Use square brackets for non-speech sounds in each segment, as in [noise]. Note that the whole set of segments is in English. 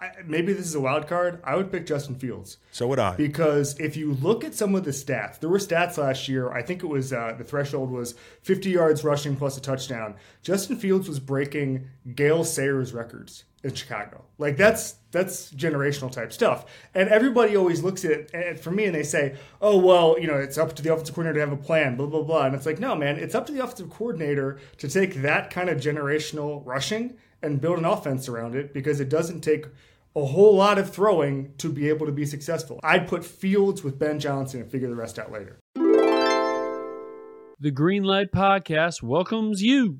I, maybe this is a wild card. I would pick Justin Fields So would I. because if you look at some of the stats, there were stats last year. I think it was uh, the threshold was 50 yards rushing plus a touchdown. Justin Fields was breaking Gale Sayers records in Chicago. Like that's that's generational type stuff. And everybody always looks at it for me and they say, "Oh well, you know, it's up to the offensive coordinator to have a plan." Blah blah blah. And it's like, no, man, it's up to the offensive coordinator to take that kind of generational rushing and build an offense around it because it doesn't take a whole lot of throwing to be able to be successful. I'd put Fields with Ben Johnson and figure the rest out later. The Greenlight Podcast welcomes you.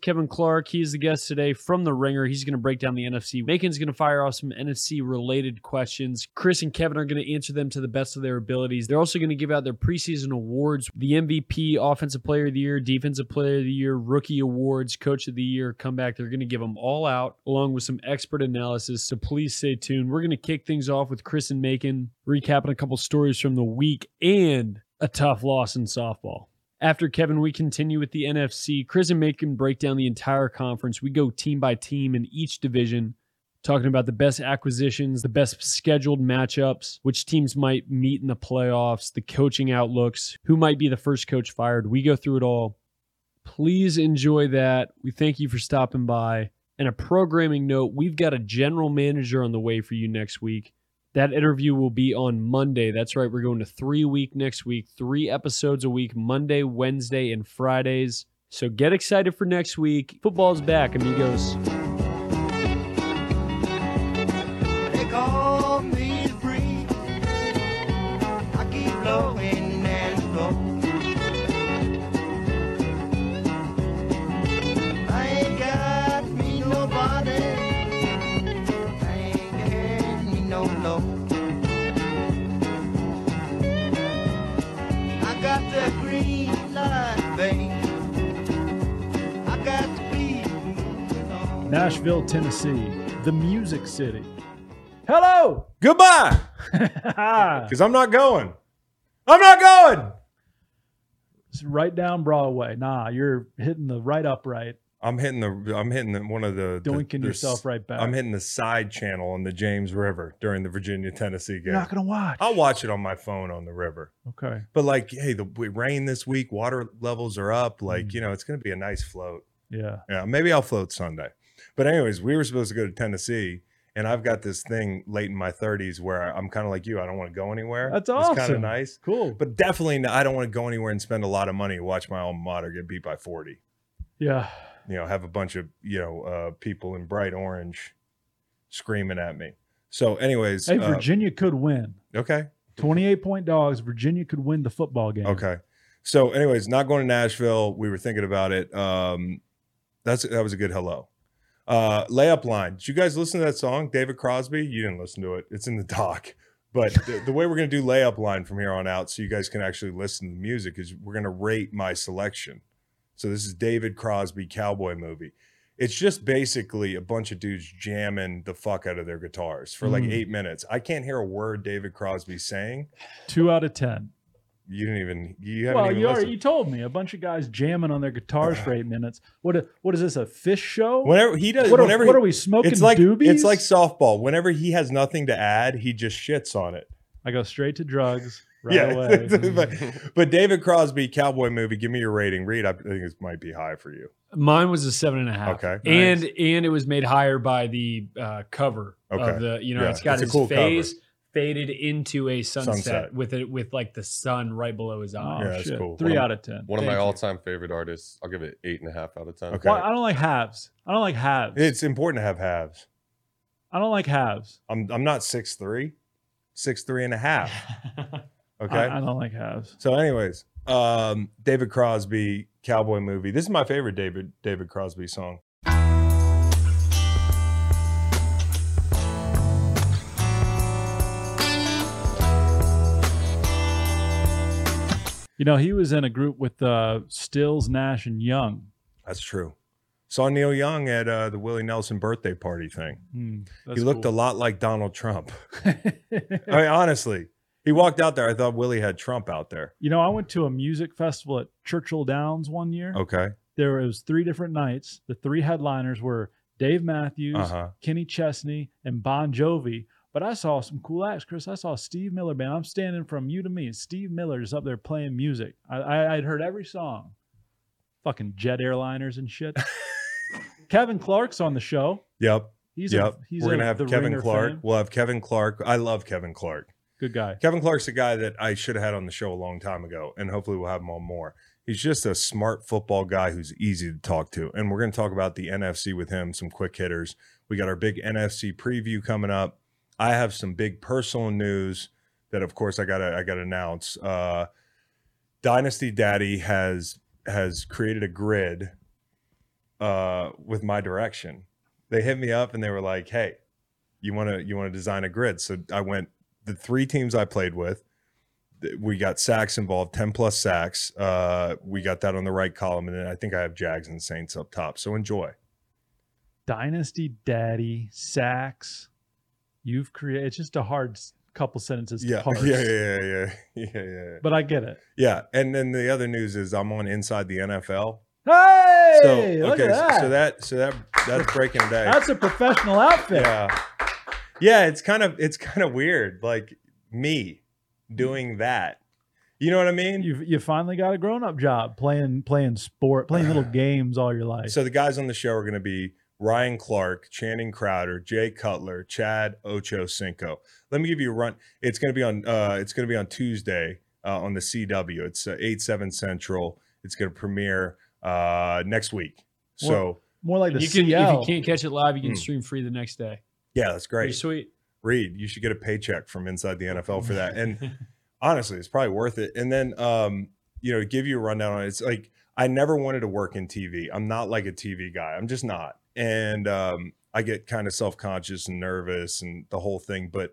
Kevin Clark, he's the guest today from The Ringer. He's going to break down the NFC. Macon's going to fire off some NFC related questions. Chris and Kevin are going to answer them to the best of their abilities. They're also going to give out their preseason awards the MVP, Offensive Player of the Year, Defensive Player of the Year, Rookie Awards, Coach of the Year, comeback. They're going to give them all out along with some expert analysis. So please stay tuned. We're going to kick things off with Chris and Macon, recapping a couple stories from the week and a tough loss in softball. After Kevin, we continue with the NFC. Chris and Macon break down the entire conference. We go team by team in each division, talking about the best acquisitions, the best scheduled matchups, which teams might meet in the playoffs, the coaching outlooks, who might be the first coach fired. We go through it all. Please enjoy that. We thank you for stopping by. And a programming note we've got a general manager on the way for you next week. That interview will be on Monday. That's right. We're going to three week next week, three episodes a week, Monday, Wednesday, and Fridays. So get excited for next week. Football's back, amigos. Nashville, Tennessee, the Music City. Hello! Goodbye. [laughs] Because I'm not going. I'm not going. It's right down Broadway. Nah, you're hitting the right upright, I'm hitting the. I'm hitting the, one of the. the- doinking the yourself s- right back. I'm hitting the side channel on the James River during the Virginia Tennessee game. You're not gonna watch. I'll watch it on my phone on the river. Okay. But like, hey, the w- rain this week, water levels are up. Like, Mm. you know, it's going to be a nice float. Yeah. Yeah, maybe I'll float Sunday. But anyways, we were supposed to go to Tennessee, and I've got this thing late in my 30s where I'm kind of like you. I don't want to go anywhere. That's It's kind of nice. Cool. But definitely, I don't want to go anywhere and spend a lot of money watch my alma mater get beat by 40. yeah. You know, have a bunch of you know uh, people in bright orange screaming at me. So, anyways, Hey, uh, Virginia could win. okay, 28 point dogs. Virginia could win the football game. okay. So, anyways, not going to Nashville. We were thinking about it. Um, that's that was a good hello. Uh, layup line. Did you guys listen to that song, David Crosby? You didn't listen to it. It's in the doc. [laughs] But the, the way we're going to do layup line from here on out, so you guys can actually listen to the music, is we're going to rate my selection. So this is David Crosby cowboy movie. It's just basically a bunch of dudes jamming the fuck out of their guitars for like Mm. eight minutes. I can't hear a word David Crosby's saying. Two out of 10. You didn't even you haven't Well, even you already you told me a bunch of guys jamming on their guitars [sighs] for eight minutes. What? a- What is this? A Phish show? Whenever he does, what are, whenever what he- are we smoking? it's like doobies? it's like softball. Whenever he has nothing to add, he just shits on it. I go straight to drugs [laughs] right away. [laughs] but, but David Crosby cowboy movie. Give me your rating. Read. I think it might be high for you. Mine was a seven and a half. Okay. And and it was made higher by the uh, cover Okay. of the you know Yeah, it's got it's a his cool face faded into a sunset, Sunset. with it with like the sun right below his Oh, eye. Yeah, that's shit. cool. Three One of- out of ten. One of Thank my you. all-time favorite artists. I'll give it eight and a half out of ten. Okay. Well, I don't like halves. I don't like halves. It's important to have halves. I don't like halves. I'm I'm not six three, six three and a half. [laughs] Okay. I, I don't like halves. So, anyways, um, David Crosby cowboy movie. This is my favorite David David Crosby song. You know, he was in a group with uh, Stills, Nash, and Young. That's true. Saw Neil Young at uh, the Willie Nelson birthday party thing. Hmm, he looked a lot like Donald Trump. [laughs] I mean, honestly, he walked out there. I thought Willie had Trump out there. You know, I went to a music festival at Churchill Downs one year. Okay. there was three different nights. The three headliners were Dave Matthews, Uh-huh. Kenny Chesney, and Bon Jovi. But I saw some cool acts, Chris. I saw Steve Miller band. I'm standing from you to me. and Steve is up there playing music. I, I I'd heard every song. Fucking jet airliners and shit. [laughs] Kevin Clark's on the show. Yep. He's yep. a, he's We're gonna have Kevin Ringer Clark. fan. We'll have Kevin Clark. I love Kevin Clark. Good guy. Kevin Clark's a guy that I should have had on the show a long time ago, and hopefully we'll have him on more. He's just a smart football guy who's easy to talk to. And we're going to talk about the NFC with him, some quick hitters. We got our big NFC preview coming up. I have some big personal news that of course I gotta I gotta announce. Uh Dynasty Daddy has has created a grid uh with my direction. They hit me up and they were like, Hey, you wanna you wanna design a grid? So I went the three teams I played with, we got sacks involved, 10 plus sacks. Uh, we got that on the right column. And then I think I have Jags and Saints up top. So enjoy. Dynasty Daddy Sacks. You've created. It's just a hard couple sentences to Yeah. parse. Yeah, yeah, yeah, yeah, yeah, yeah. But I get it. Yeah. And then the other news is I'm on Inside the NFL. Hey, So look okay, at that. so that so that that's breaking day. That's a professional outfit. yeah. Yeah, it's kind of it's kind of weird. Like me doing that. You know what I mean? You you finally got a grown up job playing playing sport, playing little [sighs] games all your life. So the guys on the show are going to be Ryan Clark, Channing Crowder, Jay Cutler, Chad Ocho Cinco. Let me give you a run. It's going to be on. Uh, it's going to be on Tuesday uh, on the CW. It's uh, eight seven Central. It's going to premiere uh, next week. So More like the you can, if you can't catch it live, you can Hmm. stream free the next day. yeah, that's Pretty great. sweet. Reed, you should get a paycheck from Inside the NFL for that. And [laughs] honestly, it's probably worth it. And then, um, you know, to give you a rundown on it, it's like I never wanted to work in TV. I'm not like a TV guy. I'm just not. And um, I get kind of self conscious and nervous and the whole thing. But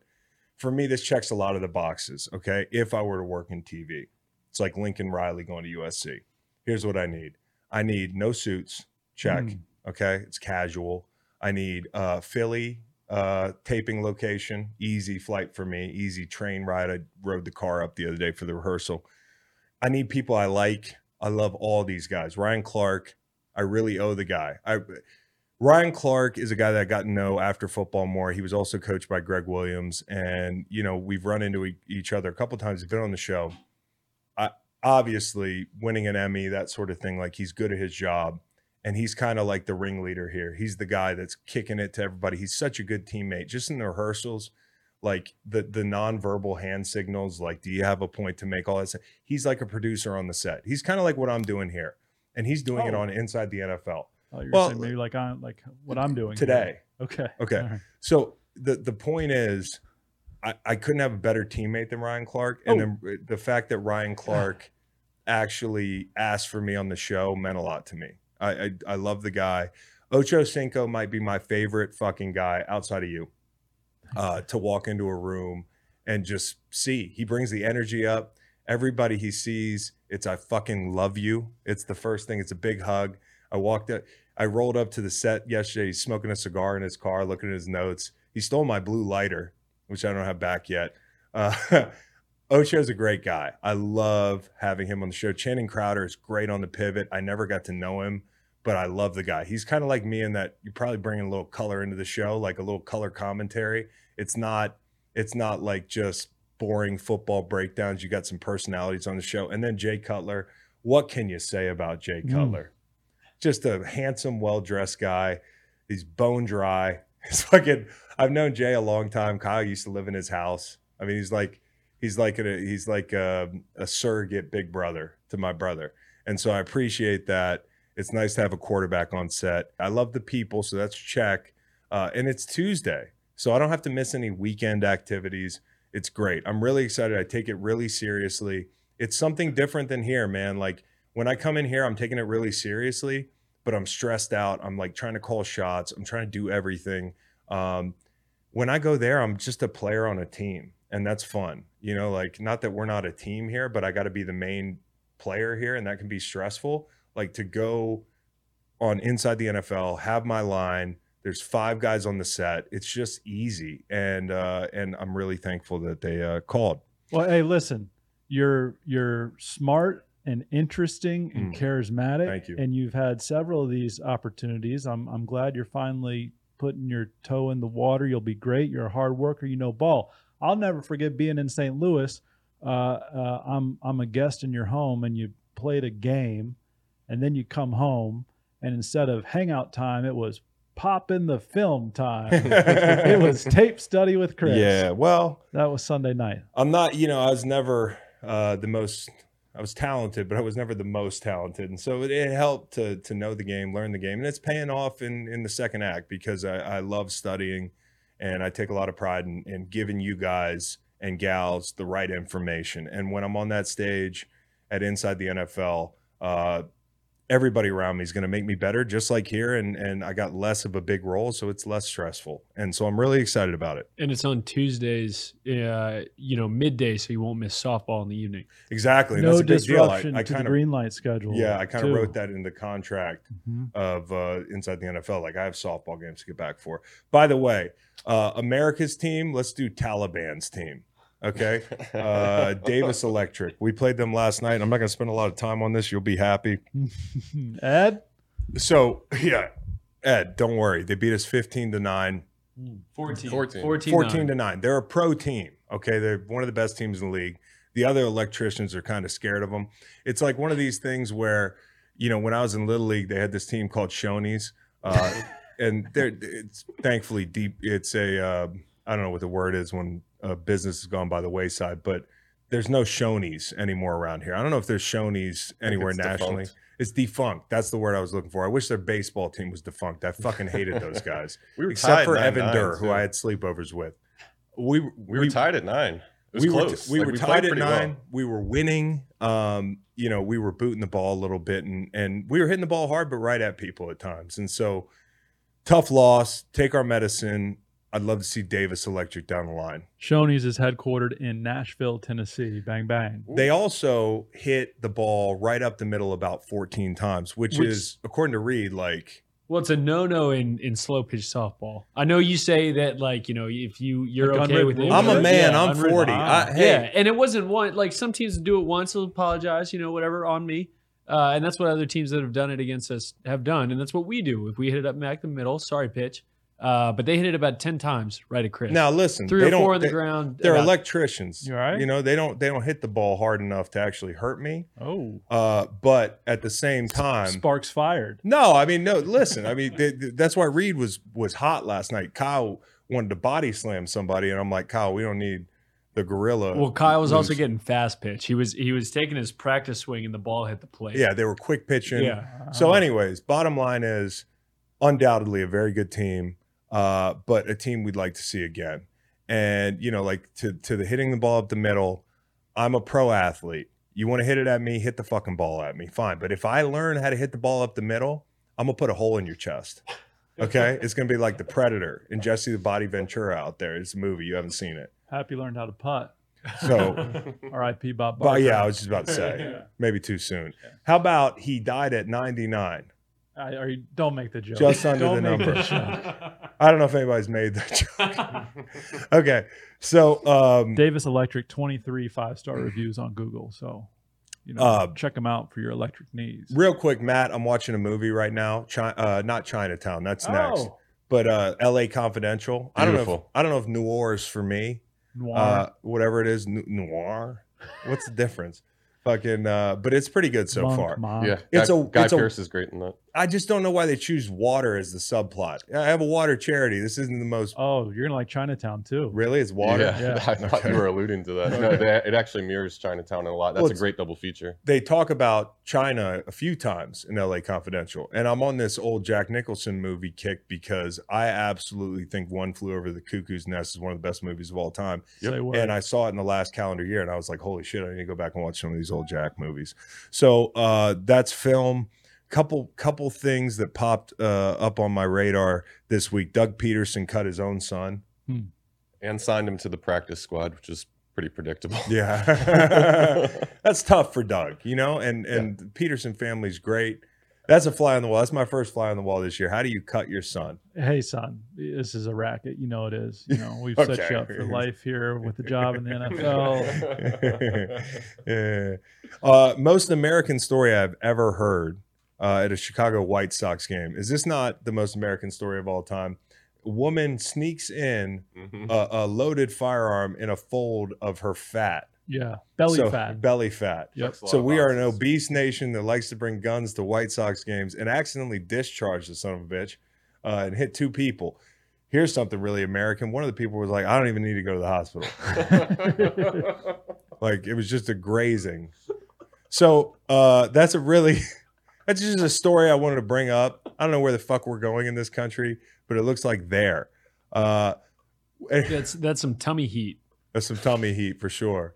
for me, this checks a lot of the boxes. Okay. If I were to work in TV, it's like Lincoln Riley going to USC. Here's what I need I need no suits. Check. Mm. Okay. It's casual. I need uh, Philly uh, taping location. Easy flight for me. Easy train ride. I rode the car up the other day for the rehearsal. I need people I like. I love all these guys. Ryan Clark. I really owe the guy. I Ryan Clark is a guy that I got to know after football more. He was also coached by Gregg Williams, and you know we've run into e- each other a couple times. He's been on the show. I, obviously, winning an Emmy, that sort of thing. Like he's good at his job, and he's kind of like the ringleader here. He's the guy that's kicking it to everybody. He's such a good teammate. Just in the rehearsals, like the the nonverbal hand signals, like do you have a point to make? All that. stuff. He's like a producer on the set. He's kind of like what I'm doing here, and he's doing it Oh. on Inside the NFL Oh, you're Well, saying maybe like I'm, like what I'm doing here. today. Okay. Okay. All right. So the the point is, I, I couldn't have a better teammate than Ryan Clark, and Oh. then the fact that Ryan Clark actually asked for me on the show meant a lot to me. I I, I love the guy. Ocho Cinco might be my favorite fucking guy outside of you. Uh, to walk into a room and just see, he brings the energy up. Everybody he sees, it's I fucking love you. It's the first thing. It's a big hug. I walked up. I rolled up to the set yesterday. He's smoking a cigar in his car, looking at his notes. He stole my blue lighter, which I don't have back yet. Uh, [laughs] Ocho's a great guy. I love having him on the show. Channing Crowder is great on the pivot. I never got to know him, but I love the guy. He's kind of like me in that you're probably bring a little color into the show, like a little color commentary. It's not, it's not like just boring football breakdowns. You got some personalities on the show, and then Jay Cutler. What can you say about Jay Mm. Cutler? Just a handsome, well dressed guy. He's bone dry. [laughs] He's fucking. I've known Jay a long time. Kyle used to live in his house. I mean, he's like he's like a he's like a, a surrogate big brother to my brother, and so I appreciate that. It's nice to have a quarterback on set. I love the people, so that's check. Uh, and it's Tuesday, so I don't have to miss any weekend activities. It's great. I'm really excited. I take it really seriously. It's something different than here, man. Like when I come in here, I'm taking it really seriously, but I'm stressed out. I'm like trying to call shots. I'm trying to do everything. Um, when I go there, I'm just a player on a team, and that's fun. You know, like not that we're not a team here, but I got to be the main player here, and that can be stressful. Like to go on inside the NFL, have my line. There's five guys on the set. It's just easy, and uh, and I'm really thankful that they uh, called. Well, hey, listen, you're you're smart and interesting and Mm. charismatic. Thank you. And you've had several of these opportunities. I'm I'm glad you're finally putting your toe in the water. You'll be great. You're a hard worker. You know ball. I'll never forget being in St. Louis. Uh, uh, I'm I'm a guest in your home, and you played a game, and then you come home, and instead of hangout time, it was pop in the film time. [laughs] it was tape study with Chris. Yeah. Well, that was Sunday night. I'm not, you know, I was never uh, the most, I was talented, but I was never the most talented. And so it, it helped to, to know the game, learn the game. And it's paying off in, in the second act because I, I love studying and I take a lot of pride in, in giving you guys and gals the right information. And when I'm on that stage at Inside the NFL, uh, everybody around me is going to make me better, just like here. And, and I got less of a big role, so it's less stressful. And so I'm really excited about it. And it's on Tuesdays, uh, you know, midday, so you won't miss softball in the evening. Exactly. No that's a big deal. I, disruption I to the kind of green light schedule. Yeah, I kind of wrote that in the contract Mhm. of uh, inside the NFL. Like I have softball games to get back for. By the way, uh, America's team. Let's do Taliban's team. Okay, uh, Davis Electric. We played them last night. I'm not going to spend a lot of time on this. You'll be happy. [laughs] Ed, So yeah, Ed, don't worry. They beat us 15 to nine. 14. 14. 14, 14 to 9. They're a pro team. Okay. They're one of the best teams in the league. The other electricians are kind of scared of them. It's like one of these things where, you know, when I was in Little League, they had this team called Shoney's. Uh, [laughs] and they're, it's thankfully deep. It's a, uh, I don't know what the word is when a business has gone by the wayside, but there's no Shoney's anymore around here. I don't know if there's Shoney's anywhere it's nationally. defunct. It's defunct. That's the word I was looking for. I wish their baseball team was defunct. I fucking hated those [laughs] guys We were except tied for 9-9, Evan Durr, who. I had sleepovers with. We We were tied at nine. It was we close. were we Like, were played tied at pretty well. nine. We were winning. Um, you know, we were booting the ball a little bit, and and we were hitting the ball hard, but right at people at times. And so, tough loss. Take our medicine. I'd love to see Davis Electric down the line. Shoney's is headquartered in Nashville, Tennessee. Bang bang. They also hit the ball right up the middle about 14 times, which, Which- is according to Reed, like Well, it's a no-no in, in slow pitch softball. I know you say that, like, you know, if you you're Like okay with it. I'm a Yeah, man. I'm 40. Ah. I, hey, Yeah, and it wasn't one like some teams do it once, they'll apologize, you know, whatever on me. Uh, and that's what other teams that have done it against us have done, and that's what we do. If we hit it up back the middle, sorry pitch, uh, but they hit it about ten times right at Chris. now listen, three they or don't. four on the they- ground. They're about- electricians. You all right? You know, they don't they don't hit the ball hard enough to actually hurt me. Oh, Uh, but at the same time, sparks fired. no, I mean, no. Listen, I mean, th- th- that's why Reed was was hot last night. Kyle wanted to body slam somebody, and I'm like, Kyle, we don't need the gorilla. Well, Kyle was also getting fast pitch. He was he was taking his practice swing, and the ball hit the plate. yeah, they were quick pitching. yeah. So, anyways, bottom line is undoubtedly a very good team, uh, but a team we'd like to see again. And you know, like to to the hitting the ball up the middle, I'm a pro athlete. You want to hit it at me, hit the fucking ball at me, fine. But if I learn how to hit the ball up the middle, I'm gonna put a hole in your chest. Okay, [laughs] it's gonna be like the Predator and Jesse the Body Ventura out there. It's a movie you haven't seen it, Happy learned how to putt. so. [laughs] R.I.P. Bob. But yeah, I was just about to say, [laughs] maybe too soon. How about he died at 99? I, are you, don't make the joke. Just under Don't the make number. joke. [laughs] I don't know if anybody's made that joke. [laughs] okay, so um, Davis Electric, 23 five star reviews on Google. So, you know, Uh, check them out for your electric needs. real quick, Matt, I'm watching a movie right now. Chi- uh, not Chinatown, that's next. Oh, But uh, L.A. Confidential. I don't know. If, I don't know if noir is for me. noir. Uh, whatever it is, noir. What's the difference? Fucking. Uh, but it's pretty good so Monk, far. monk. Yeah, It's Guy, a- Guy it's a- is great in that. I just don't know why they choose water as the subplot. I have a water charity. This isn't the most. Oh, you're gonna like Chinatown too. Really, it's water. Yeah, Yeah. [laughs] I thought Okay. you were alluding to that. No, they, it actually mirrors Chinatown a lot. That's Well, a great double feature. they talk about China a few times in LA Confidential. And I'm on this old Jack Nicholson movie kick because I absolutely think One Flew Over the Cuckoo's Nest is one of the best movies of all time. Say word. And I saw it in the last calendar year and I was like, holy shit, I need to go back and watch some of these old Jack movies. So uh, that's film. Couple couple things that popped uh, up on my radar this week. Doug Pederson cut his own son. And signed him to the practice squad, which is pretty predictable. Yeah. [laughs] That's tough for Doug, you know, and and the Pederson family's great. That's a fly on the wall. That's my first fly on the wall this year. How do you cut your son? Hey, son, this is a racket. You know it is. You know we've [laughs] set you up for life here with the job in the [laughs] NFL. yeah. Uh, most American story I've ever heard uh, at a Chicago White Sox game. Is this not the most American story of all time? A woman sneaks in Mhm. a, a loaded firearm in a fold of her fat. Yeah, belly So- fat. Belly fat. Yep. Checks a lot So of we are an obese nation that likes to bring guns to White Sox games and accidentally discharge the son of a bitch uh, and hit two people. Here's something really American. One of the people was like, "I don't even need to go to the hospital." [laughs] like it was just a grazing. So uh, that's a really that's just a story I wanted to bring up. I don't know where the fuck we're going in this country, but it looks like there. Uh, [laughs] That's that's some tummy heat. That's some tummy heat for sure.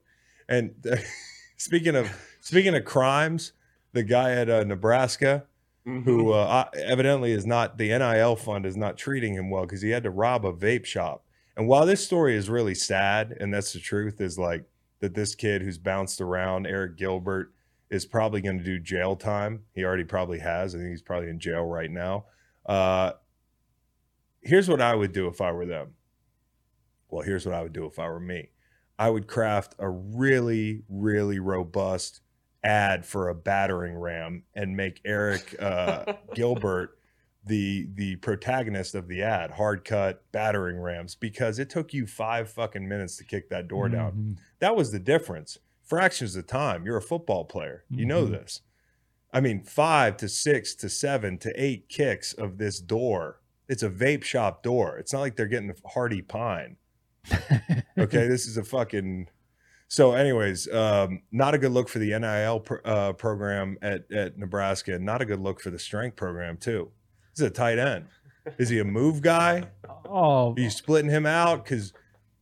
And [laughs] speaking of speaking of crimes, the guy at uh, Nebraska Mhm. who uh, evidently is not the NIL fund is not treating him well because he had to rob a vape shop. And while this story is really sad, and that's the truth, is like that this kid who's bounced around, Eric Gilbert, is probably going to do jail time. He already probably has. I think he's probably in jail right now. Uh, here's what I would do if I were them. Well, here's what I would do if I were me. I would craft a really, really robust ad for a battering ram and make Eric uh, [laughs] Gilbert the the protagonist of the ad. Hard cut battering rams because it took you five fucking minutes to kick that door down. Mhm. That was the difference. Fractions of time. You're a football player. You know Mhm. this. I mean, five to six to seven to eight kicks of this door. It's a vape shop door. It's not like they're getting the hardy pine. Okay, this is a fucking. So, anyways, um, not a good look for the NIL pr- uh, program at at Nebraska, and not a good look for the strength program too. This is a tight end. Is he a move guy? Oh, Are you splitting him out because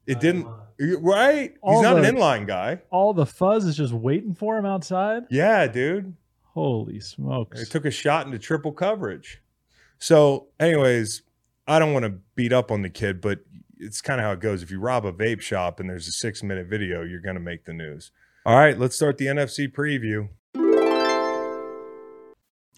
it didn't? Right? He's not the- an inline guy. all the fuzz is just waiting for him outside. Yeah, dude. Holy smokes! They took a shot into triple coverage. So, anyways, I don't want to beat up on the kid, but it's kind of how it goes. If you rob a vape shop and there's a six minute video, you're going to make the news. All right, let's start the NFC preview.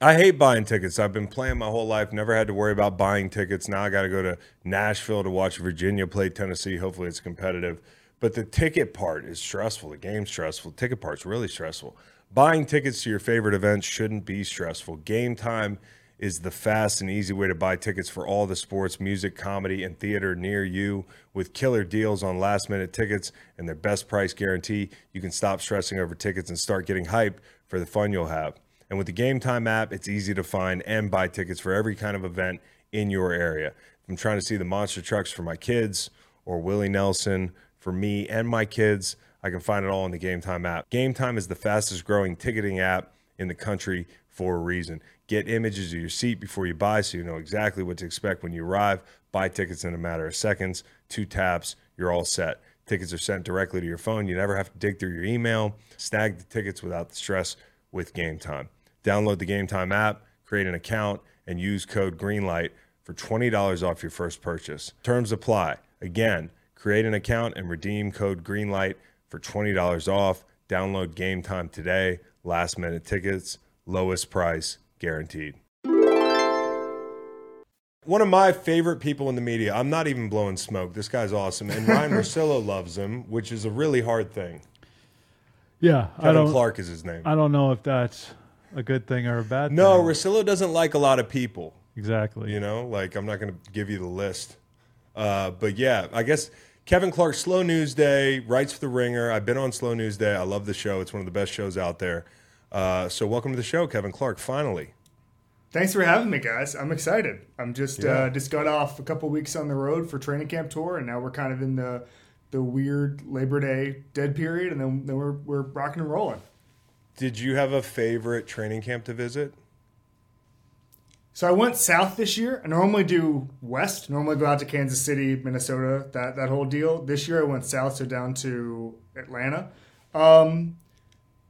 I hate buying tickets. I've been playing my whole life, never had to worry about buying tickets. Now I got to go to Nashville to watch Virginia play Tennessee. Hopefully it's competitive. But the ticket part is stressful. The game's stressful. The ticket part's really stressful. Buying tickets to your favorite events shouldn't be stressful. Game time is the fast and easy way to buy tickets for all the sports, music, comedy, and theater near you. With killer deals on last minute tickets and their best price guarantee, you can stop stressing over tickets and start getting hyped for the fun you'll have. And with the Game Time app, it's easy to find and buy tickets for every kind of event in your area. I'm trying to see the monster trucks for my kids or Willie Nelson for me and my kids, I can find it all in the Game Time app. Game Time is the fastest growing ticketing app in the country for a reason. Get images of your seat before you buy so you know exactly what to expect when you arrive. Buy tickets in a matter of seconds, two taps, you're all set. Tickets are sent directly to your phone. You never have to dig through your email. Snag the tickets without the stress with Game Time. Download the Game Time app, create an account, and use code GREENLIGHT for $20 off your first purchase. Terms apply. Again, create an account and redeem code GREENLIGHT for $20 off. Download Game Time today. Last minute tickets, lowest price guaranteed. One of my favorite people in the media. I'm not even blowing smoke. This guy's awesome. And Ryan [laughs] Rosillo loves him, which is a really hard thing. yeah, I Kevin don't. Clark is his name. I don't know if that's a good thing or a bad No, thing. No, Rosillo doesn't like a lot of people. exactly. You know, like I'm not going to give you the list. Uh, but yeah, I guess Kevin Clark, Slow News Day, writes for The Ringer. I've been on Slow News Day. I love the show. It's one of the best shows out there. Uh, so welcome to the show, Kevin Clark, finally. Thanks for having me, guys. I'm excited. I'm just Yeah. uh, just got off a couple weeks on the road for training camp tour, and now we're kind of in the the weird Labor Day dead period, and then, then we're we're rocking and rolling. Did you have a favorite training camp to visit? So I went south this year. I normally do west. Normally go out to Kansas City, Minnesota, that that whole deal. This year I went south, so down to Atlanta, um,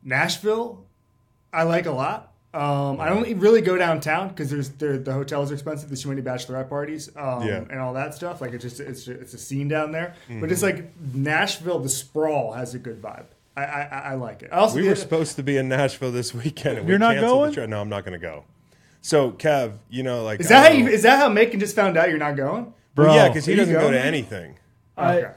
Nashville. I like a lot. Um, I don't really go downtown because there's the, the hotels are expensive. There's too many bachelorette parties um, Yeah. and all that stuff. Like it's just it's it's a scene down there. But it's like Nashville, the sprawl has a good vibe. I I, I like it. I also We the- were supposed to be in Nashville this weekend. And You're we not canceled going? The trip. No, I'm not going to go. So Kev, you know, like Is I that how don't you, is that how Macon just found out you're not going? Well, yeah, because he doesn't go going, to anything. I- Okay.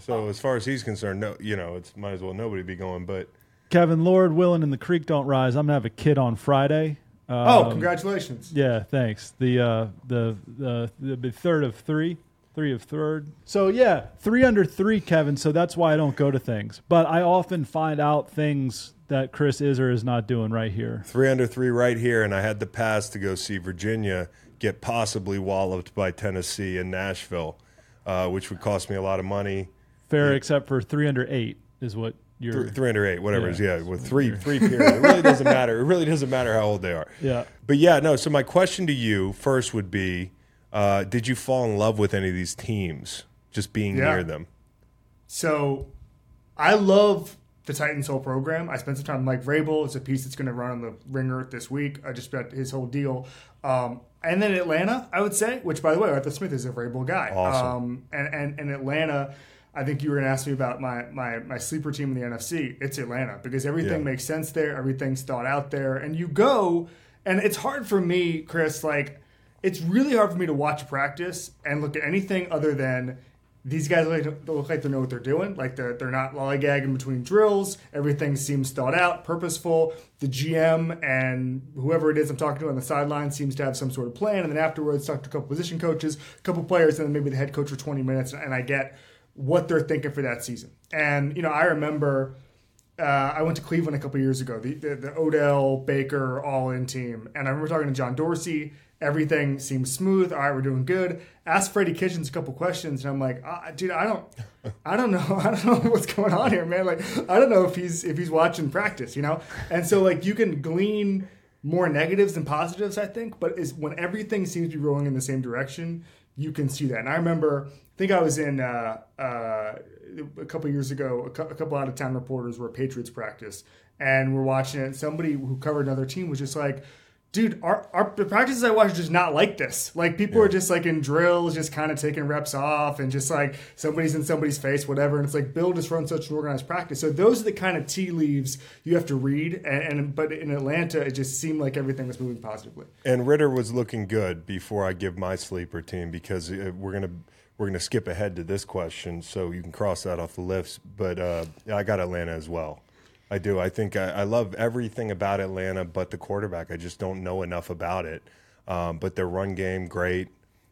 So as far as he's concerned, no, you know, it's might as well nobody be going. But Kevin, Lord willing, and the creek don't rise. I'm gonna have a kid on Friday. Oh, Um, congratulations. Yeah, thanks. The uh, the the the third of three, three of third. So yeah, three under three, Kevin. So that's why I don't go to things. But I often find out things that Chris is or is not doing right here. three under three right here, and I had the pass to go see Virginia get possibly walloped by Tennessee in Nashville, uh, which would cost me a lot of money. Fair, except for three under eight is what you're. Three, three under eight, whatever it is. Yeah. Yeah, with three three period. It really doesn't matter. It really doesn't matter how old they are. [laughs] Yeah. But yeah, no. So my question to you first would be: uh, Did you fall in love with any of these teams just being Yeah. near them? So I love the Titans whole program. I spent some time with Mike Vrabel. It's a piece that's going to run on the ringer this week. I just read his whole deal. Um, and then Atlanta, I would say, which by the way, Arthur Smith is a Vrabel guy. Awesome. Um, and, and, and Atlanta, I think you were going to ask me about my, my, my sleeper team in the NFC. It's Atlanta because everything Yeah. makes sense there. Everything's thought out there. And you go, and it's hard for me, Chris, like, it's really hard for me to watch practice and look at anything other than these guys look like, they look like they know what they're doing. Like they're they're not lollygagging between drills. Everything seems thought out, purposeful. The GM and whoever it is I'm talking to on the sideline seems to have some sort of plan. And then afterwards, talk to a couple position coaches, a couple players, and then maybe the head coach for 20 minutes, and I get what they're thinking for that season. And you know, I remember uh, I went to Cleveland a couple years ago, the, the, the Odell Baker all in team. And I remember talking to John Dorsey. Everything seems smooth. All right, we're doing good. Ask Freddie Kitchens a couple questions, and I'm like, ah, dude, I don't, I don't know, [laughs] I don't know what's going on here, man. Like, I don't know if he's if he's watching practice, you know. And so like you can glean more negatives than positives, I think. But is when everything seems to be rolling in the same direction, you can see that. And I remember, I think I was in uh, uh, a couple years ago. A, couple out of town reporters were at Patriots practice, and we're watching it. Somebody who covered another team was just like. Dude, our, our the practices I watch are just not like this. Like people are just like in drills, just kind of taking reps off, and just like somebody's in somebody's face, whatever. And it's like Bill just runs such an organized practice. So those are the kind of tea leaves you have to read. And, and but in Atlanta, it just seemed like everything was moving positively. And Ritter was looking good before I give my sleeper team because uh, we're gonna we're gonna skip ahead to this question, so you can cross that off the list. But uh, I got Atlanta as well. I do. I think I, I love everything about Atlanta, but the quarterback. I just don't know enough about it. Um, but their run game, great.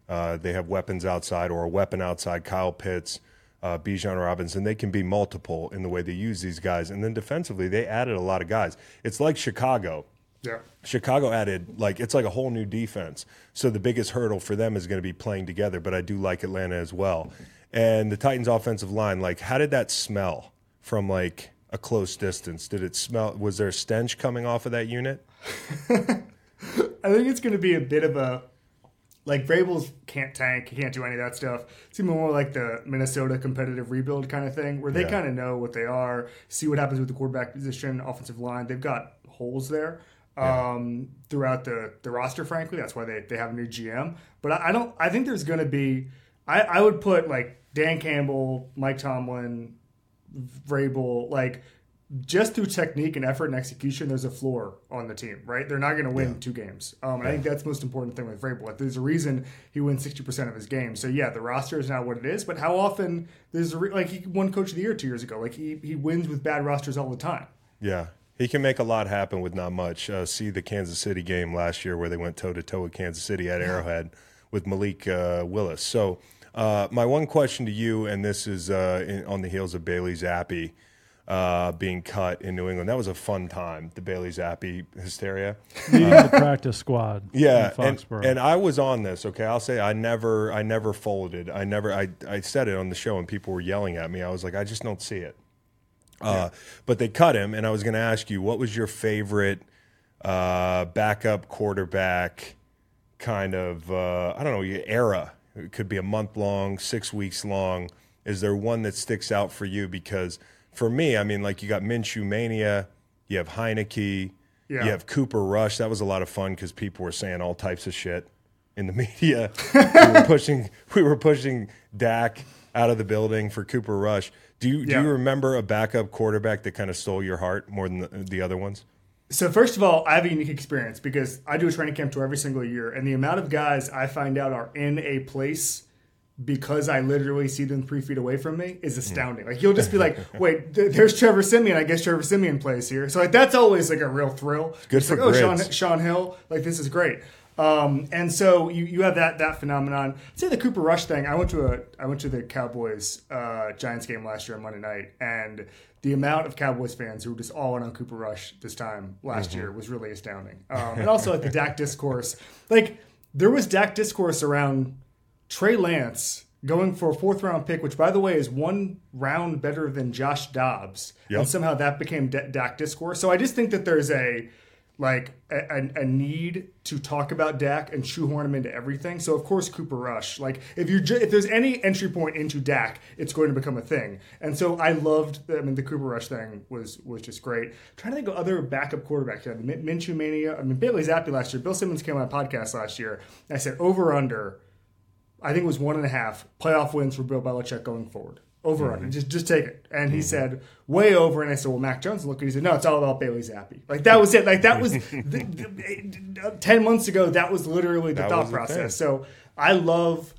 Uh, they have weapons outside or a weapon outside. Kyle Pitts, uh, Bijan Robinson. They can be multiple in the way they use these guys. And then defensively, they added a lot of guys. It's like Chicago. Yeah. Chicago added like it's like a whole new defense. So the biggest hurdle for them is going to be playing together. But I do like Atlanta as well. And the Titans' offensive line, like, how did that smell from like a close distance? Did it smell? Was there a stench coming off of that unit? [laughs] I think it's going to be a bit of a like Vrabel's can't tank, he can't do any of that stuff. It's even more like the Minnesota competitive rebuild kind of thing, where they Yeah. kind of know what they are, see what happens with the quarterback position, offensive line. They've got holes there um, throughout the the roster. Frankly, that's why they they have a new GM. But I, I don't. I think there's going to be. I, I would put like Dan Campbell, Mike Tomlin, Vrabel, like just through technique and effort and execution, there's a floor on the team, right? They're not going to win two games. Um, and I think that's the most important thing with Vrabel. Like, there's a reason he wins 60% of his games. So, yeah, the roster is not what it is, but how often there's a re- like he won coach of the year two years ago. Like, he, he wins with bad rosters all the time. Yeah. He can make a lot happen with not much. Uh, see the Kansas City game last year where they went toe to toe with Kansas City at Arrowhead with Malik uh, Willis. So, uh, my one question to you, and this is uh, in, on the heels of Bailey Zappe uh, being cut in New England. That was a fun time, the Bailey Zappe hysteria. Leading the practice squad. Yeah, in and, Foxborough. and I was on this. Okay, I'll say I never, I never folded. I never, I, I said it on the show, and people were yelling at me. I was like, I just don't see it. Uh, but they cut him, and I was going to ask you, what was your favorite uh, backup quarterback kind of, uh, I don't know, your era? It could be a month long, six weeks long. Is there one that sticks out for you? Because for me, I mean, like you got Minshew Mania, you have Heinicke, Yeah. you have Cooper Rush. That was a lot of fun because people were saying all types of shit in the [laughs] media. we were [laughs] pushing, we were pushing Dak out of the building for Cooper Rush. Do you do you remember a backup quarterback that kind of stole your heart more than the, the other ones? So first of all, I have a unique experience because I do a training camp tour every single year, and the amount of guys I find out are in a place because I literally see them three feet away from me is hmm. astounding. Like you'll just be like, [laughs] "Wait, th- there's Trevor Siemian. I guess Trevor Siemian plays here." So like that's always like a real thrill. Good It's for like, oh, Sean. Sean Hill, like this is great. Um, and so you, you have that that phenomenon. Say the Cooper Rush thing. I went to a I went to the Cowboys uh, Giants game last year on Monday night, and the amount of Cowboys fans who were just all in on Cooper Rush this time last year was really astounding. Um, and also like the Dak discourse, like there was Dak discourse around Trey Lance going for a fourth round pick, which by the way is one round better than Josh Dobbs, Yep. and somehow that became D- Dak discourse. So I just think that there's a like a, a, need to talk about Dak and shoehorn him into everything. So of course Cooper Rush, like if you're ju- if there's any entry point into Dak, it's going to become a thing. And so I loved. I mean the Cooper Rush thing was was just great. trying to think of other backup quarterbacks. You had Min- Minshew mania. I mean Bailey Zappe last year. Bill Simmons came on my podcast last year. I said over under. I think it was one and a half playoff wins for Bill Belichick going forward. Over under, mm-hmm. just just take it. And he mm-hmm. said way over, and I said, "Well, Mac Jones." Look, he said, "No, it's all about Bailey Zappe." Like that was it. Like that was [laughs] the, the, ten months ago. That was literally the That thought process. So I love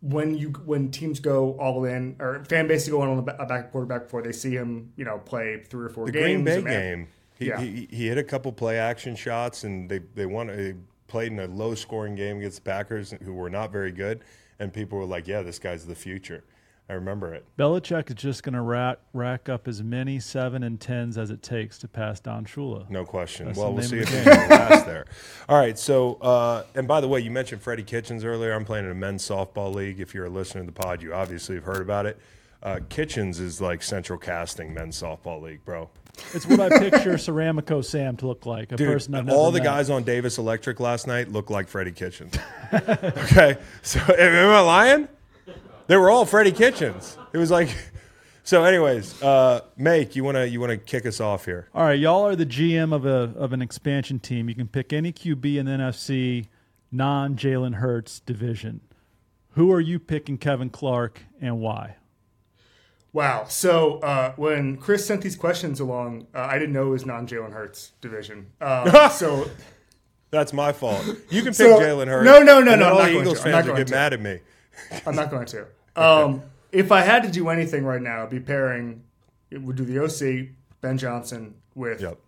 when you when teams go all in or fan base go on a ba- a back quarterback before they see him, you know, play three or four The games. Green Bay man- game, he, Yeah. he, he hit a couple play action shots, and they they won. They played in a low scoring game against the Packers, who were not very good, and people were like, "Yeah, this guy's the future." I remember it. Belichick is just going to rack rack up as many seven and tens as it takes to pass Don Shula. No question. That's well, we'll see if he can last there. [laughs] All right. So, uh, and by the way, you mentioned Freddie Kitchens earlier. I'm playing in a men's softball league. If you're a listener to the pod, you obviously have heard about it. Uh, Kitchens is like Central Casting men's softball league, bro. It's what I picture Ceramico Sam to look like. A Dude, person I've all the met. guys on Davis Electric last night looked like Freddie Kitchens. [laughs] okay, so am I lying? They were all Freddie Kitchens. It was like, [laughs] so. Anyways, uh, Make, you wanna you wanna kick us off here? All right, y'all are the GM of a of an expansion team. You can pick any QB in the NFC non Jalen Hurts division. Who are you picking, Kevin Clark, and why? Wow. So uh, when Chris sent these questions along, uh, I didn't know it was non Jalen Hurts division. Um, [laughs] so That's my fault. You can pick So- Jalen Hurts. No, no, no, and then no, I'm All not the Eagles to. Fans will get to. mad at me. I'm not going to. Um, if I had to do anything right now, it'd be pairing. It would do the OC Ben Johnson with. Yep.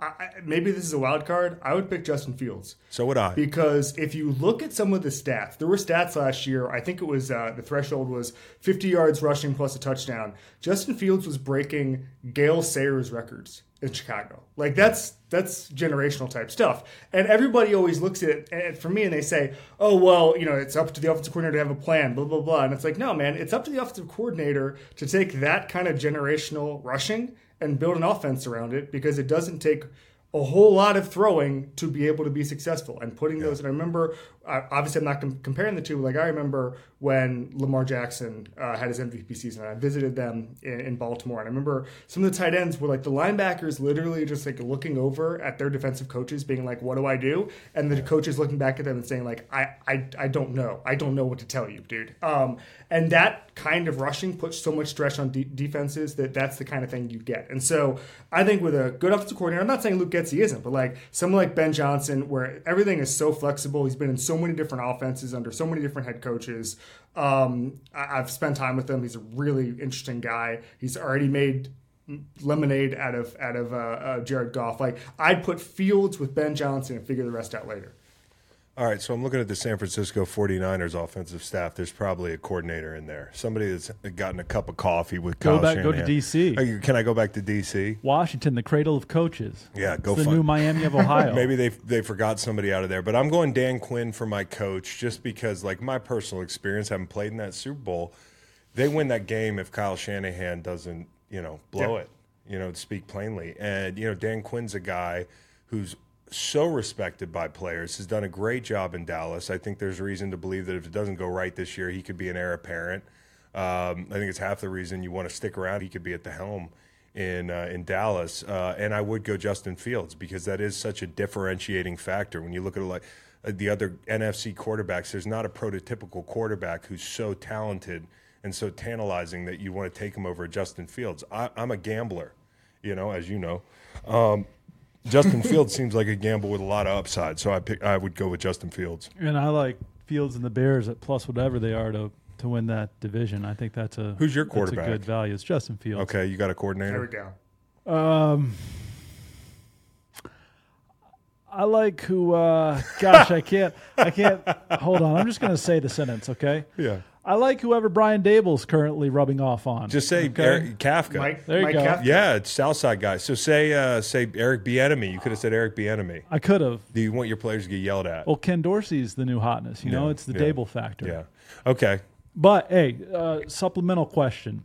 I, maybe this is a wild card. I would pick Justin Fields So would I. because if you look at some of the stats, there were stats last year. I think it was uh, the threshold was 50 yards rushing plus a touchdown. Justin Fields was breaking Gale Sayers records in Chicago. Like that's that's generational type stuff. And everybody always looks at it and for me and they say, "Oh well, you know, it's up to the offensive coordinator to have a plan." Blah blah blah. And it's like, no, man, it's up to the offensive coordinator to take that kind of generational rushing and build an offense around it because it doesn't take a whole lot of throwing to be able to be successful and putting those. And I remember, obviously, I'm not com- comparing the two. Like I remember when Lamar Jackson uh, had his MVP season. I visited them in, in Baltimore, and I remember some of the tight ends were like the linebackers, literally just like looking over at their defensive coaches, being like, "What do I do?" And the coaches looking back at them and saying like, "I, I, I don't know. I don't know what to tell you, dude." Um, and that kind of rushing puts so much stress on de- defenses that that's the kind of thing you get. And so I think with a good offensive coordinator, I'm not saying Luke Getsy isn't, but like someone like Ben Johnson, where everything is so flexible, he's been in so many different offenses under so many different head coaches. Um, I- I've spent time with him. He's a really interesting guy. He's already made lemonade out of out of uh, uh, Jared Goff. Like I'd put Fields with Ben Johnson and figure the rest out later. All right, so I'm looking at the San Francisco 49ers offensive staff. There's probably a coordinator in there. Somebody that's gotten a cup of coffee with Go Kyle back- go to DC. Can I go back to DC? Washington, the cradle of coaches. Yeah, go It's the find- new Miami of [laughs] Ohio. Maybe they they forgot somebody out of there, but I'm going Dan Quinn for my coach just because, like my personal experience, having played in that Super Bowl, they win that game if Kyle Shanahan doesn't, you know, blow Yeah. it, you know, to speak plainly. And you know, Dan Quinn's a guy who's so respected by players, has done a great job in Dallas. I think there's reason to believe that if it doesn't go right this year, he could be an heir apparent. Um, I think it's half the reason you want to stick around. He could be at the helm in uh, in Dallas, uh, and I would go Justin Fields because that is such a differentiating factor when you look at like uh, the other NFC quarterbacks. There's not a prototypical quarterback who's so talented and so tantalizing that you want to take him over Justin Fields. I, I'm a gambler, you know, as you know. Um, Justin [laughs] Fields seems like a gamble with a lot of upside, so I pick. I would go with Justin Fields. And I like Fields and the Bears at plus whatever they are to to win that division. I think that's a Who's your that's quarterback? A good value. It's Justin Fields. Okay, you got a coordinator. There we coordinator. go. Um, I like who. Uh, gosh, I can't. I can't. Hold on. I'm just going to say the sentence. Okay. [laughs] Yeah, I like whoever Brian Daboll's currently rubbing off on. just say Okay. Eric, Kafka. Mike, There you Mike go. Kafka. Yeah, it's Southside guy. So say uh, say Eric Bieniemy. You could have said Eric Bieniemy. I could have. Do you want your players to get yelled at? Well, Ken Dorsey's the new hotness. You know, Yeah, it's the yeah, Dable factor. yeah. Okay. But hey, uh, supplemental question,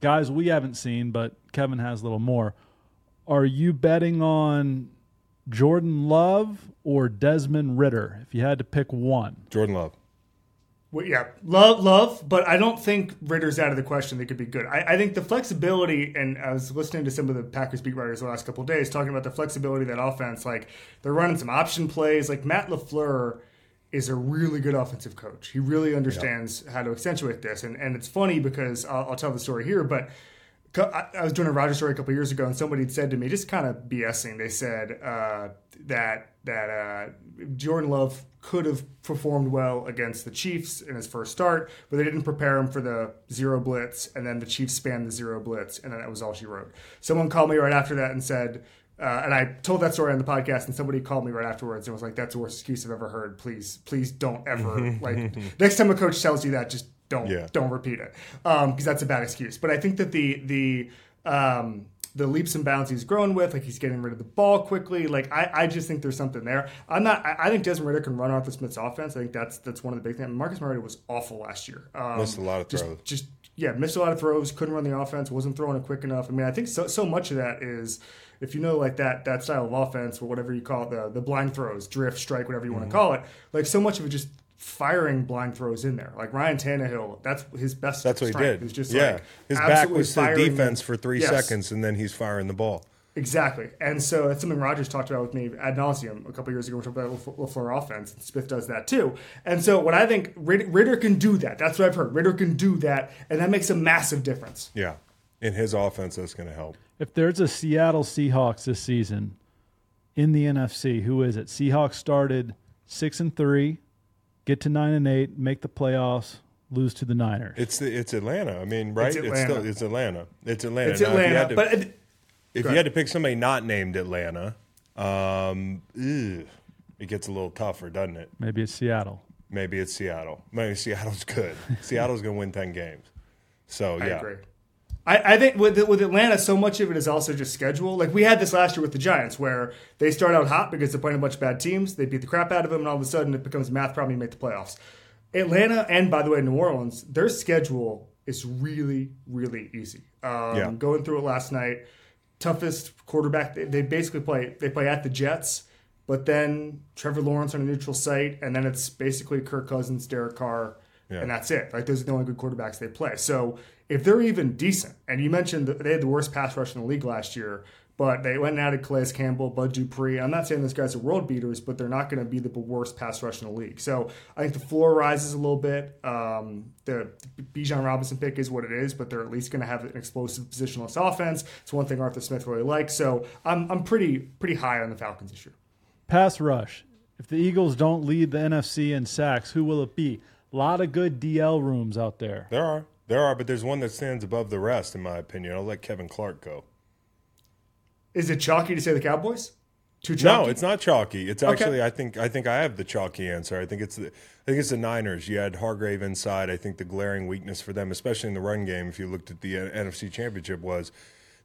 guys. We haven't seen, but Kevin has a little more. Are you betting on Jordan Love or Desmond Ridder? If you had to pick one, Jordan Love. Well, yeah, love, love, but I don't think Ridder's out of the question. They could be good. I, I think the flexibility, and I was listening to some of the Packers beat writers the last couple of days talking about the flexibility of that offense. Like they're running some option plays. Like Matt LaFleur is a really good offensive coach. He really understands how to accentuate this, and and it's funny because I'll, I'll tell the story here, but. I I was doing a Rodgers story a couple years ago, and somebody had said to me, just kind of BSing. They said uh, that that uh, Jordan Love could have performed well against the Chiefs in his first start, but they didn't prepare him for the zero blitz, and then the Chiefs spanned the zero blitz, and then that was all she wrote. Someone called me right after that and said, uh, and I told that story on the podcast, and somebody called me right afterwards and was like, "That's the worst excuse I've ever heard. Please, please don't ever [laughs] like next time a coach tells you that, just don't Yeah. don't repeat it Um because that's a bad excuse." But I think that the the um, the leaps and bounds he's grown with, like he's getting rid of the ball quickly. Like I, I just think there's something there. I'm not. I, I think Desmond Ridder can run Arthur Smith's offense. I think that's that's one of the big things. Marcus Mariota was awful last year. Um, Missed a lot of just- throws. Just yeah, missed a lot of throws. Couldn't run the offense. Wasn't throwing it quick enough. I mean, I think so so much of that is. If you know like that that style of offense or whatever you call it, the the blind throws, drift, strike, whatever you want Mm-hmm. to call it, like so much of it just firing blind throws in there. Like Ryan Tannehill, that's his best. That's what he strength, did. is just yeah, like his back was to the defense for three Yes. seconds, and then he's firing the ball. Exactly. And so that's something Rodgers talked about with me ad nauseum a couple years ago. We talked about LaFleur offense. and Smith does that too. And so what I think Ridder, Ridder can do that. That's what I've heard. Ridder can do that, and that makes a massive difference. Yeah, in his offense, that's going to help. if there's a Seattle Seahawks this season in the NFC, who is it? Seahawks started six and three, get to nine and eight, make the playoffs, lose to the Niners. It's the, it's Atlanta. I mean, right? It's Atlanta. still it's Atlanta. It's Atlanta. It's Now, if you had to- but it- if you ahead. had to pick somebody not named Atlanta, um, ew, it gets a little tougher, doesn't it? Maybe it's Seattle. Maybe it's Seattle. Maybe Seattle's good. [laughs] Seattle's going to win ten games. So I yeah, agree. I, I think with with Atlanta, so much of it is also just schedule. Like we had this last year with the Giants, where they start out hot because they're playing a bunch of bad teams. They beat the crap out of them, and all of a sudden it becomes a math problem. You make the playoffs. Atlanta and by the way, New Orleans, their schedule is really really easy. Um, Yeah. Going through it last night, toughest quarterback. They, they basically play. They play at the Jets, but then Trevor Lawrence on a neutral site, and then it's basically Kirk Cousins, Derek Carr, Yeah. and that's it. Like those are the only good quarterbacks they play. So if they're even decent, and you mentioned that they had the worst pass rush in the league last year, but they went and added Calais Campbell, Bud Dupree. I'm not saying those guys are world beaters, but they're not going to be the worst pass rush in the league. So I think the floor rises a little bit. Um, the Bijan Robinson pick is what it is, but they're at least going to have an explosive positionless offense. It's one thing Arthur Smith really likes. So I'm I'm pretty pretty high on the Falcons this year. Pass rush. If the Eagles don't lead the NFC in sacks, who will it be? A lot of good DL rooms out there. there are there are, but there's one that stands above the rest, in my opinion. I'll let Kevin Clark go. Is it chalky to say the Cowboys? Too No, it's not chalky. It's Okay. actually I think I think I have the chalky answer. I think it's the I think it's the Niners. You had Hargrave inside. I think the glaring weakness for them, especially in the run game, if you looked at the NFC Championship, was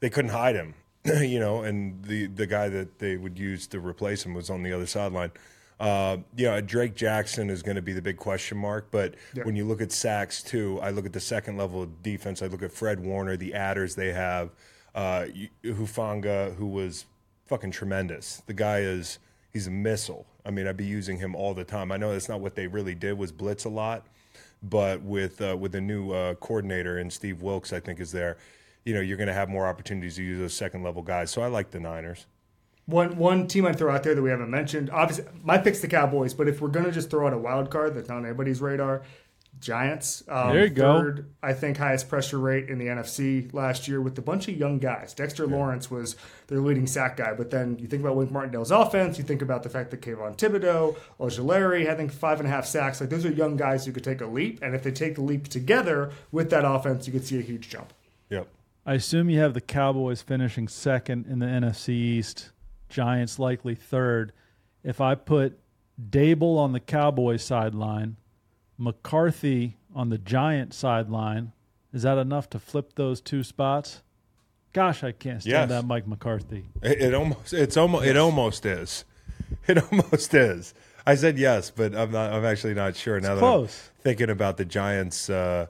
they couldn't hide him. [clears throat] you know, and the the guy that they would use to replace him was on the other sideline. Uh, you know, Drake Jackson is going to be the big question mark. But Yeah. when you look at sacks too, I look at the second level of defense. I look at Fred Warner, the adders they have, uh, Hufanga, who was fucking tremendous. The guy is he's a missile. I mean, I'd be using him all the time. I know that's not what they really did was blitz a lot, but with uh, with the new uh, coordinator and Steve Wilks, I think is there. You know, you're going to have more opportunities to use those second level guys. So I like the Niners. One one team I'd throw out there that we haven't mentioned. Obviously, my pick's the Cowboys, but if we're gonna just throw out a wild card that's not on anybody's radar, Giants. Um, There you go. Third, I think highest pressure rate in the NFC last year with a bunch of young guys. Dexter Lawrence was their leading sack guy, but then you think about Wink Martindale's offense. You think about the fact that Kayvon Thibodeaux, Ojulari, I think five and a half sacks. Like those are young guys who could take a leap, and if they take the leap together with that offense, you could see a huge jump. Yep. I assume you have the Cowboys finishing second in the NFC East, Giants likely third. If I put Daboll on the Cowboys sideline, McCarthy on the Giant sideline, is that enough to flip those two spots? Gosh, I can't stand Yes. that Mike McCarthy. It, it almost it's almost it almost is. [laughs] It almost is. I said yes, but I'm not. I'm actually not sure now that close. I'm thinking about the Giants. Uh,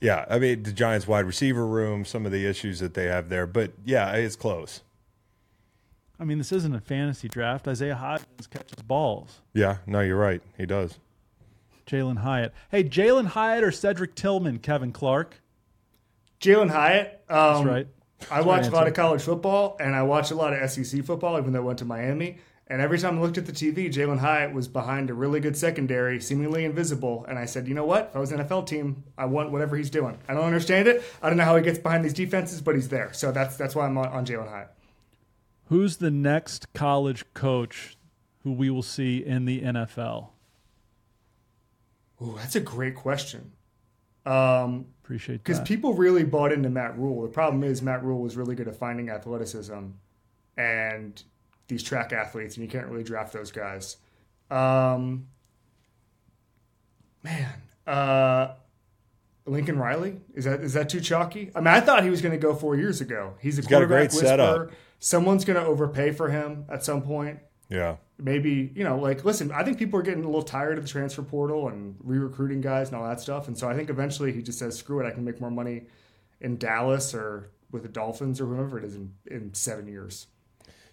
yeah, I mean the Giants wide receiver room, some of the issues that they have there, but yeah, it's close. I mean, this isn't a fantasy draft. Isaiah Hodgins catches balls. Yeah, no, you're right. He does. Jalin Hyatt. Hey, Jalin Hyatt or Cedric Tillman, Kevin Clark? Jalin Hyatt. Um, That's right. I watch a lot of college football and I watch a lot of SEC football, even though I went to Miami. And every time I looked at the TV, Jalin Hyatt was behind a really good secondary, seemingly invisible. And I said, you know what? If I was an NFL team, I want whatever he's doing. I don't understand it. I don't know how he gets behind these defenses, but he's there. So that's that's why I'm on, on Jalin Hyatt. Who's the next college coach who we will see in the NFL? Ooh, that's a great question. Um, Appreciate because people really bought into Matt Rhule. The problem is Matt Rhule was really good at finding athleticism and these track athletes, and you can't really draft those guys. Um, man, uh, Lincoln Riley is that is that too chalky? I mean, I thought he was going to go four years ago. He's a got a quarterback great whisperer. setup. Someone's going to overpay for him at some point Yeah. maybe you know like listen i think people are getting a little tired of the transfer portal and re-recruiting guys and all that stuff and so i think eventually he just says screw it i can make more money in dallas or with the dolphins or whoever it is in, in seven years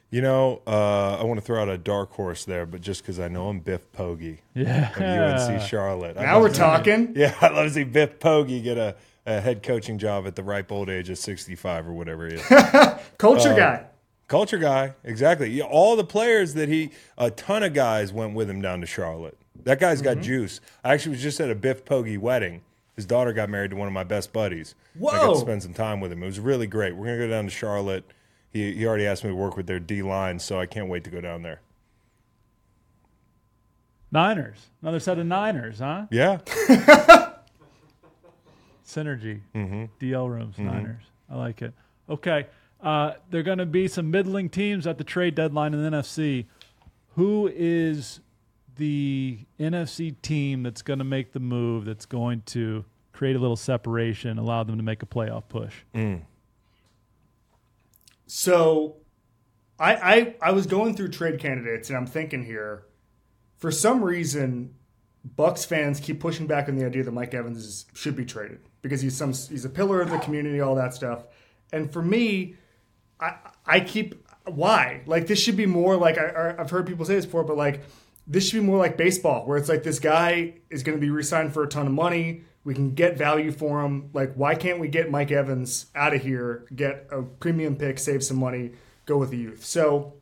You know, uh, I want to throw out a dark horse there, but just because I know him, Biff Poggi yeah. of UNC Charlotte. Now we're to- talking [laughs] Yeah, I'd love to see Biff Poggi get a, a head coaching job at the ripe old age of 65 or whatever he is. [laughs] culture guy Culture guy, exactly. All the players that he, a ton of guys went with him down to Charlotte. That guy's got juice. I actually was just at a Biff Poggi wedding. His daughter got married to one of my best buddies. I got Whoa. to spend some time with him. It was really great. We're gonna go down to Charlotte. He he already asked me to work with their D line, so I can't wait to go down there. Niners. Another set of Niners, huh? Yeah, [laughs] Synergy. Mm-hmm. DL rooms, Niners. I like it. Okay. Uh, there are going to be some middling teams at the trade deadline in the NFC. Who is the NFC team that's going to make the move that's going to create a little separation, allow them to make a playoff push? So I, I I was going through trade candidates and I'm thinking here, for some reason, Bucks fans keep pushing back on the idea that Mike Evans is, should be traded because he's some he's a pillar of the community, all that stuff. And for me, I I keep why like this should be more like I, I've heard people say this before, but like this should be more like baseball, where it's like this guy is going to be re-signed for a ton of money. We can get value for him. Like, why can't we get Mike Evans out of here, get a premium pick, save some money, go with the youth? So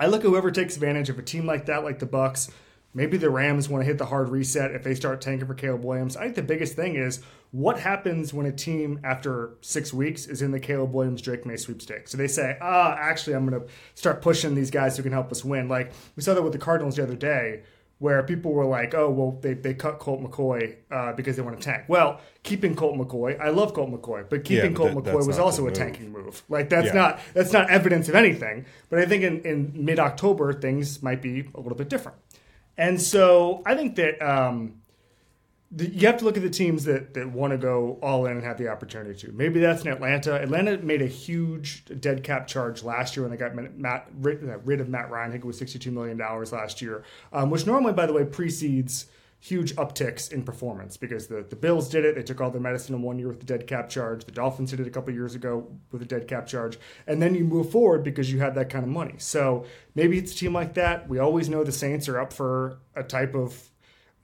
I look at whoever takes advantage of a team like that, like the Bucks. Maybe the Rams want to hit the hard reset if they start tanking for Caleb Williams. I think the biggest thing is what happens when a team after six weeks is in the Caleb Williams Drake Maye sweepstakes. So they say, ah, actually, I'm going to start pushing these guys who can help us win. Like we saw that with the Cardinals the other day, where people were like, oh, well, they, they cut Colt McCoy uh, because they want to tank. Well, keeping Colt McCoy, I love Colt McCoy, but keeping but Colt that- McCoy was also a move. tanking move. Like that's Yeah. not that's not evidence of anything. But I think in, in mid October things might be a little bit different. And so I think that um, the, you have to look at the teams that, that want to go all in and have the opportunity to. Maybe that's in Atlanta. Atlanta made a huge dead cap charge last year when they got Matt, rid, uh, rid of Matt Ryan. I think it was $62 million last year, um, which normally, by the way, precedes huge upticks in performance because the, the Bills did it. They took all their medicine in one year with the dead cap charge. The Dolphins did it a couple years ago with a dead cap charge. And then you move forward because you have that kind of money. So maybe it's a team like that. We always know the Saints are up for a type of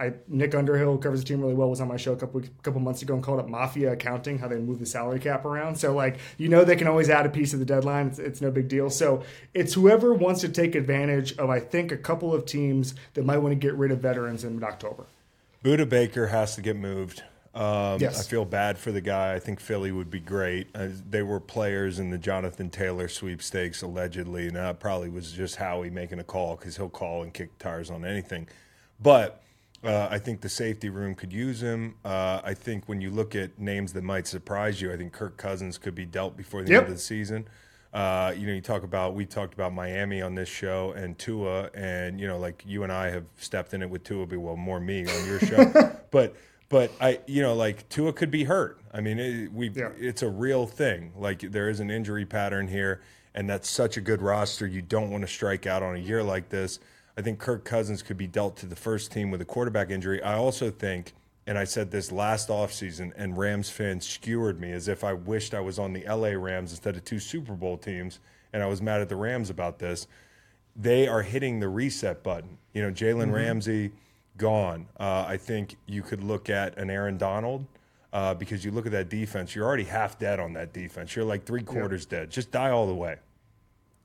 I, Nick Underhill who covers the team really well was on my show a couple couple months ago and called it mafia accounting how they move the salary cap around. So like you know they can always add a piece of the deadline. It's, it's no big deal. So it's whoever wants to take advantage of I think a couple of teams that might want to get rid of veterans in October. Budda Baker has to get moved. Um, Yes. I feel bad for the guy. I think Philly would be great. Uh, they were players in the Jonathan Taylor sweepstakes, allegedly, and that probably was just Howie making a call because he'll call and kick tires on anything. But uh, I think the safety room could use him. Uh, I think when you look at names that might surprise you, I think Kirk Cousins could be dealt before the Yep. end of the season. Uh, you know, you talk about we talked about Miami on this show and Tua, and you know, like you and I have stepped in it with Tua, but well, more me on your show, [laughs] but. But I, you know, like Tua could be hurt. I mean, it, we, Yeah. it's a real thing. Like there is an injury pattern here, and that's such a good roster. You don't want to strike out on a year like this. I think Kirk Cousins could be dealt to the first team with a quarterback injury. I also think, and I said this last offseason, and Rams fans skewered me as if I wished I was on the LA Rams instead of two Super Bowl teams, and I was mad at the Rams about this. They are hitting the reset button. You know, Jalen Ramsey gone. Uh, I think you could look at an Aaron Donald. Uh, because you look at that defense, you're already half dead on that defense. You're like three quarters dead. Just die all the way.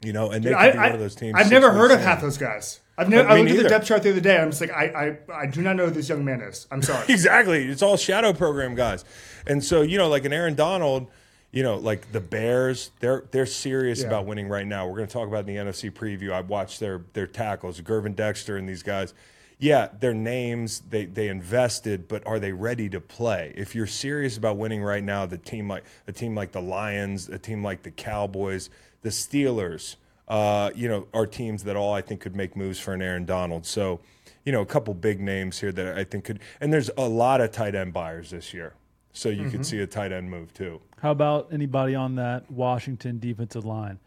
You know, and they could I, be I, one of those teams. I've never heard of half those guys. I've never. I looked at the depth chart the other day. I'm just like, I, I, I do not know who this young man is. I'm sorry. [laughs] Exactly. It's all shadow program guys. And so, you know, like an Aaron Donald, you know, like the Bears, they're they're serious Yeah. about winning right now. We're going to talk about in the NFC preview. I watched their their tackles, Gervon Dexter and these guys. Yeah, their names, they they invested, but are they ready to play? If you're serious about winning right now, the team like a team like the Lions, a team like the Cowboys, the Steelers, uh, you know, are teams that all I think could make moves for an Aaron Donald. So, you know, a couple big names here that I think could, and there's a lot of tight end buyers this year. So you could see a tight end move too. How about anybody on that Washington defensive line?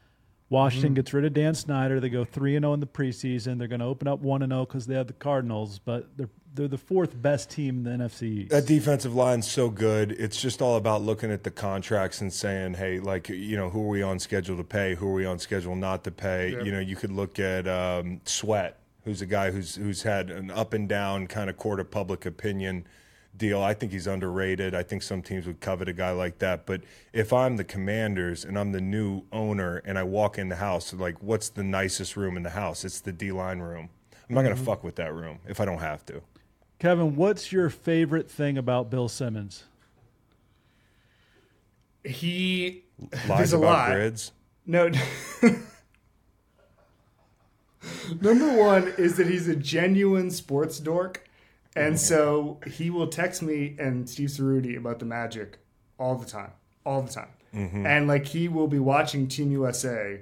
Washington gets rid of Dan Snyder. They go three and zero in the preseason. They're going to open up one and zero because they have the Cardinals, but they're they're the fourth best team in the NFC East. That defensive line's so good. It's just all about looking at the contracts and saying, hey, like, you know, who are we on schedule to pay? Who are we on schedule not to pay? You know, you could look at um, Sweat, who's a guy who's who's had an up and down kind of court of public opinion deal. I think he's underrated. I think some teams would covet a guy like that. But if I'm the commanders and I'm the new owner and I walk in the house, like, what's the nicest room in the house? It's the D line room. I'm not going to fuck with that room if I don't have to. Kevin, what's your favorite thing about Bill Simmons? He Lies there's a about lot. grids. No. [laughs] Number one is that he's a genuine sports dork. And mm-hmm. so he will text me and Steve Ceruti about the Magic all the time. All the time. Mm-hmm. And like he will be watching Team USA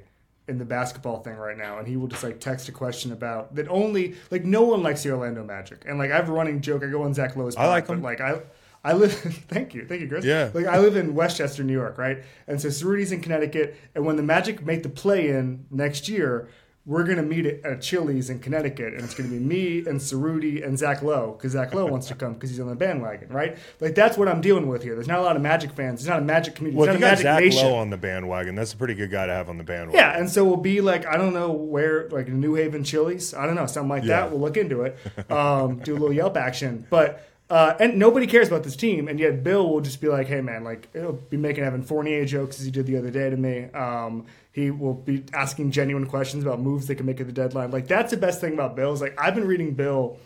in the basketball thing right now, and he will just like text a question about that only like no one likes the Orlando Magic. And like I have a running joke, I go on Zach Lowe's I like him. like I I live [laughs] thank you, thank you, Chris. Yeah. Like I live in Westchester, New York, right? And so Ceruti's in Connecticut, and when the Magic make the play in next year, we're gonna meet at at Chili's in Connecticut, and it's gonna be me and Ceruti and Zach Lowe, because Zach Lowe wants to come because he's on the bandwagon, right? Like that's what I'm dealing with here. There's not a lot of Magic fans. There's not a Magic community. Well, if you a got Zach nation. Lowe on the bandwagon, that's a pretty good guy to have on the bandwagon. Yeah, and so we'll be like, I don't know where, like New Haven Chili's, I don't know, something like Yeah. that. We'll look into it, um, do a little Yelp action. But uh, and nobody cares about this team, and yet Bill will just be like, hey man, like he'll be making Evan Fournier jokes as he did the other day to me. Um, he will be asking genuine questions about moves they can make at the deadline. Like that's the best thing about Bill is like I've been reading Bill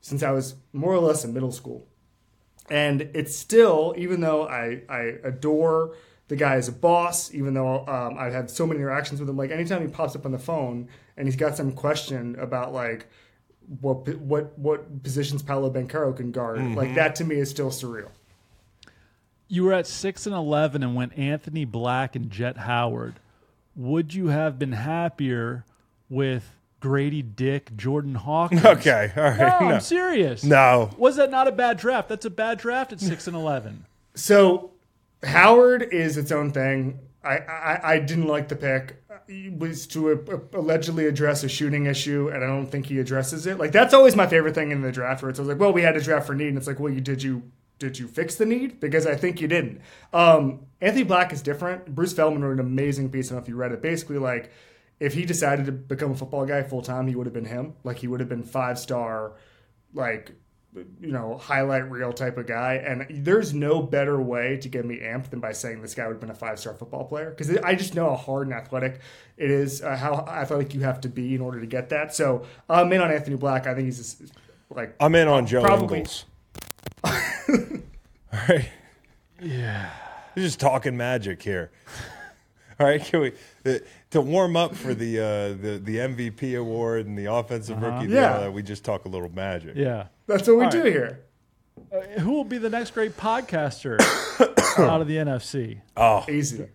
since I was more or less in middle school. And it's still, even though I, I adore the guy as a boss, even though um, I've had so many interactions with him, like anytime he pops up on the phone and he's got some question about like what what what positions Paolo Banchero can guard, like that to me is still surreal. You were at six and eleven and went Anthony Black and Jett Howard. Would you have been happier with Grady Dick, Jordan Hawkins? [laughs] Okay. all right. No. No. I'm serious. No. Was that not a bad draft? That's a bad draft at six and eleven. So Howard is its own thing. I, I, I didn't like the pick. It was to uh, allegedly address a shooting issue, and I don't think he addresses it. Like that's always my favorite thing in the draft, where it's like, well, we had to draft for need, and it's like, well, you did you did you fix the need? Because I think you didn't. Um, Anthony Black is different. Bruce Feldman wrote an amazing piece. I don't know if you read it. Basically, like if he decided to become a football guy full time, he would have been him. Like he would have been five star, like you know, highlight reel type of guy. And there's no better way to get me amped than by saying this guy would have been a five star football player. Because I just know how hard and athletic it is, uh, how athletic you have to be in order to get that. So I'm in on Anthony Black. I think he's just, like, I'm in on Joe Probably. Ingles. [laughs] All right. Yeah. We're just talking magic here. All right, can we uh, to warm up for the uh, the the MVP award and the offensive rookie? of the Yeah. year, uh, we just talk a little magic. Yeah. That's what we All do right. here. Uh, who will be the next great podcaster [coughs] out of the NFC? Oh, Easy.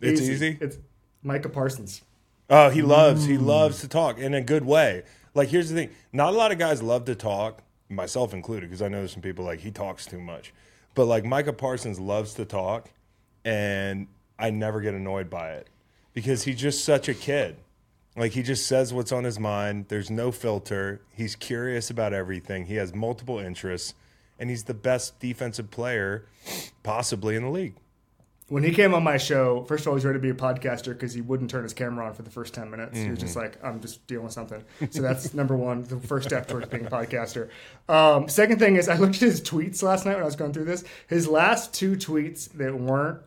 It's easy? It's Micah Parsons. Oh, he loves Mm. he loves to talk in a good way. Like here's the thing: not a lot of guys love to talk, myself included, because I know there's some people like he talks too much. But like Micah Parsons loves to talk, and I never get annoyed by it because he's just such a kid. Like he just says what's on his mind. There's no filter. He's curious about everything. He has multiple interests, and he's the best defensive player possibly in the league. When he came on my show, first of all, he's ready to be a podcaster because he wouldn't turn his camera on for the first 10 minutes. He was just Mm-hmm. like, I'm just dealing with something. So that's [laughs] number one, the first step towards being a podcaster. Um, second thing is, I looked at his tweets last night when I was going through this. His last two tweets that weren't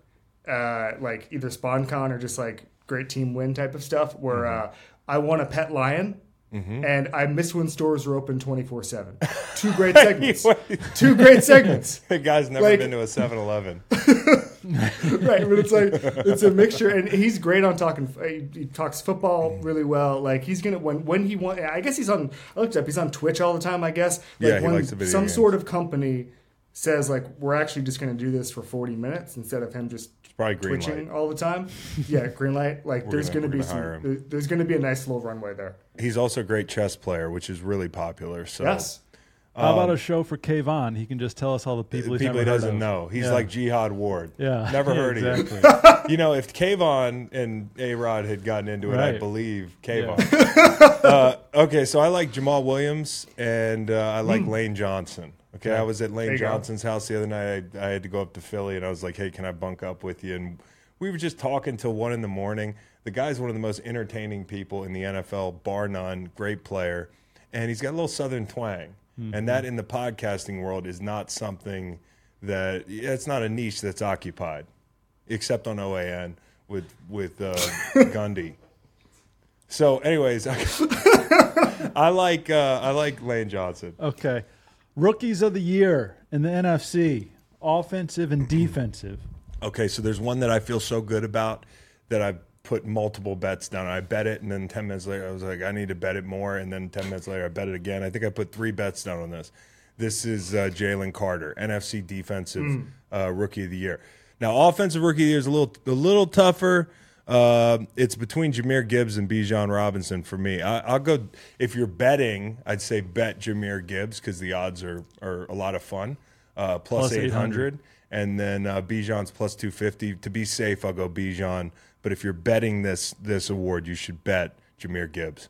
uh, like either SpawnCon or just like great team win type of stuff were Mm-hmm. uh, I want a pet lion. And I miss when stores are open 24 7. [laughs] Two great segments. [laughs] Two great segments. The guy's never Like- been to a 7-Eleven. [laughs] right but it's like it's a mixture and he's great on talking uh, he, he talks football really well like he's gonna when when he want i guess he's on i looked up he's on twitch all the time i guess like Yeah, he when likes the video some games. sort of company says like we're actually just gonna do this for 40 minutes instead of him just probably twitching light. all the time yeah green light [laughs] like there's gonna- gonna, be some there's gonna be a nice little runway there He's also a great chess player, which is really popular. So yes How about a show for Kayvon? He can just tell us all the people, he's people he doesn't know. He's Yeah. like Jihad Ward. Yeah. [laughs] Never Yeah, [laughs] heard of exactly. [laughs] you. know, if Kayvon and A Rod had gotten into it, I believe Kayvon. uh, okay, so I like Jamaal Williams and uh, I like Lane Johnson. Okay, I was at Lane you go. Johnson's house the other night. I, I had to go up to Philly and I was like, hey, can I bunk up with you? And we were just talking till one in the morning. The guy's one of the most entertaining people in the NFL, bar none. Great player, and he's got a little Southern twang, and that in the podcasting world is not something that it's not a niche that's occupied, except on OAN with with uh, [laughs] Gundy. So, anyways, [laughs] I like uh, I like Lane Johnson. Okay. Rookies of the year in the NFC, offensive and [clears throat] defensive. Okay, so there's one that I feel so good about that I put multiple bets down. I bet it, and then 10 minutes later, I was like, I need to bet it more. And then 10 minutes later, I bet it again. I think I put three bets down on this. This is uh, Jalen Carter, NFC Defensive uh, Rookie of the Year. Now, Offensive Rookie of the Year is a little, a little tougher. Uh, it's between Jahmyr Gibbs and Bijan Robinson for me. I, I'll go, if you're betting, I'd say bet Jahmyr Gibbs because the odds are, are a lot of fun. Uh, plus, Plus 800 and then uh, Bijan's plus 250. To be safe, I'll go Bijan. But if you're betting this this award, you should bet Jahmyr Gibbs.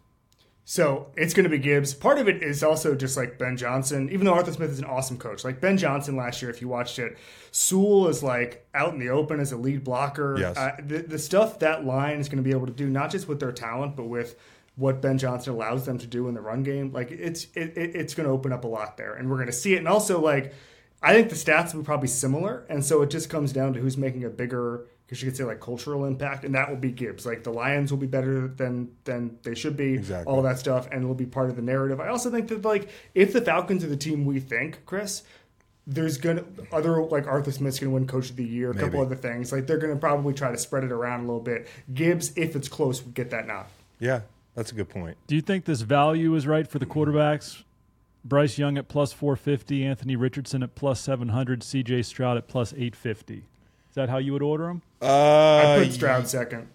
So it's going to be Gibbs. Part of it is also just like Ben Johnson, even though Arthur Smith is an awesome coach. Like Ben Johnson last year, if you watched it, Sewell is like out in the open as a lead blocker. Yes. Uh, the, the stuff that line is going to be able to do, not just with their talent, but with what Ben Johnson allows them to do in the run game, like it's it, it, it's going to open up a lot there, and we're going to see it. And also, like I think the stats will be probably similar, and so it just comes down to who's making a bigger, because you could say like cultural impact, and that will be Gibbs. Like the Lions will be better than than they should be, Exactly. all that stuff, and it'll be part of the narrative. I also think that like if the Falcons are the team we think, Chris. There's gonna other like Arthur Smith's gonna win Coach of the Year, a couple other things. Like they're gonna probably try to spread it around a little bit. Gibbs, if it's close, would get that nod. Yeah, that's a good point. Do you think this value is right for the quarterbacks? Bryce Young at plus 450, Anthony Richardson at plus 700, CJ Stroud at plus 850. Is that how you would order them? Uh, I put Stroud second.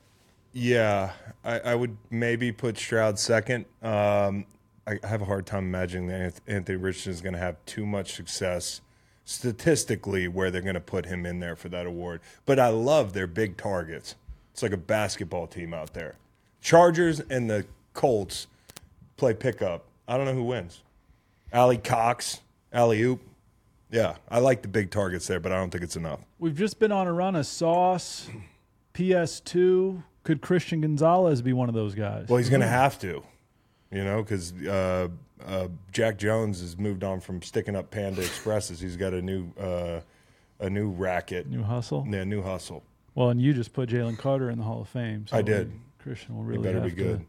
Yeah, I, I would maybe put Stroud second. Um, I have a hard time imagining that Anthony Richardson is going to have too much success statistically where they're going to put him in there for that award. But I love their big targets. It's like a basketball team out there. Chargers and the Colts play pickup. I don't know who wins. Alie-Cox, alley oop. Yeah, I like the big targets there, but I don't think it's enough. We've just been on a run of Sauce, PS2. Could Christian Gonzalez be one of those guys? Well, he's going to have to, you know, because uh, uh, Jack Jones has moved on from sticking up Panda Expresses. He's got a new uh, a new racket, New hustle. yeah, new hustle. Well, and you just put Jalen Carter in the Hall of Fame. So I did. Christian will He really better be have to- good.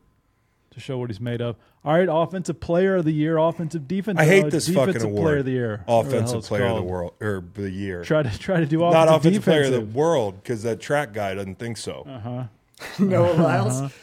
To show what he's made of. All right, offensive player of the year, offensive defense. I hate uh, this defensive fucking award. player of the year, whatever the hell Offensive it's player of the world or the year. Try to try to do offensive Not offensive, offensive player of the world because that track guy doesn't think so. Uh-huh. [laughs] Noah Lyles.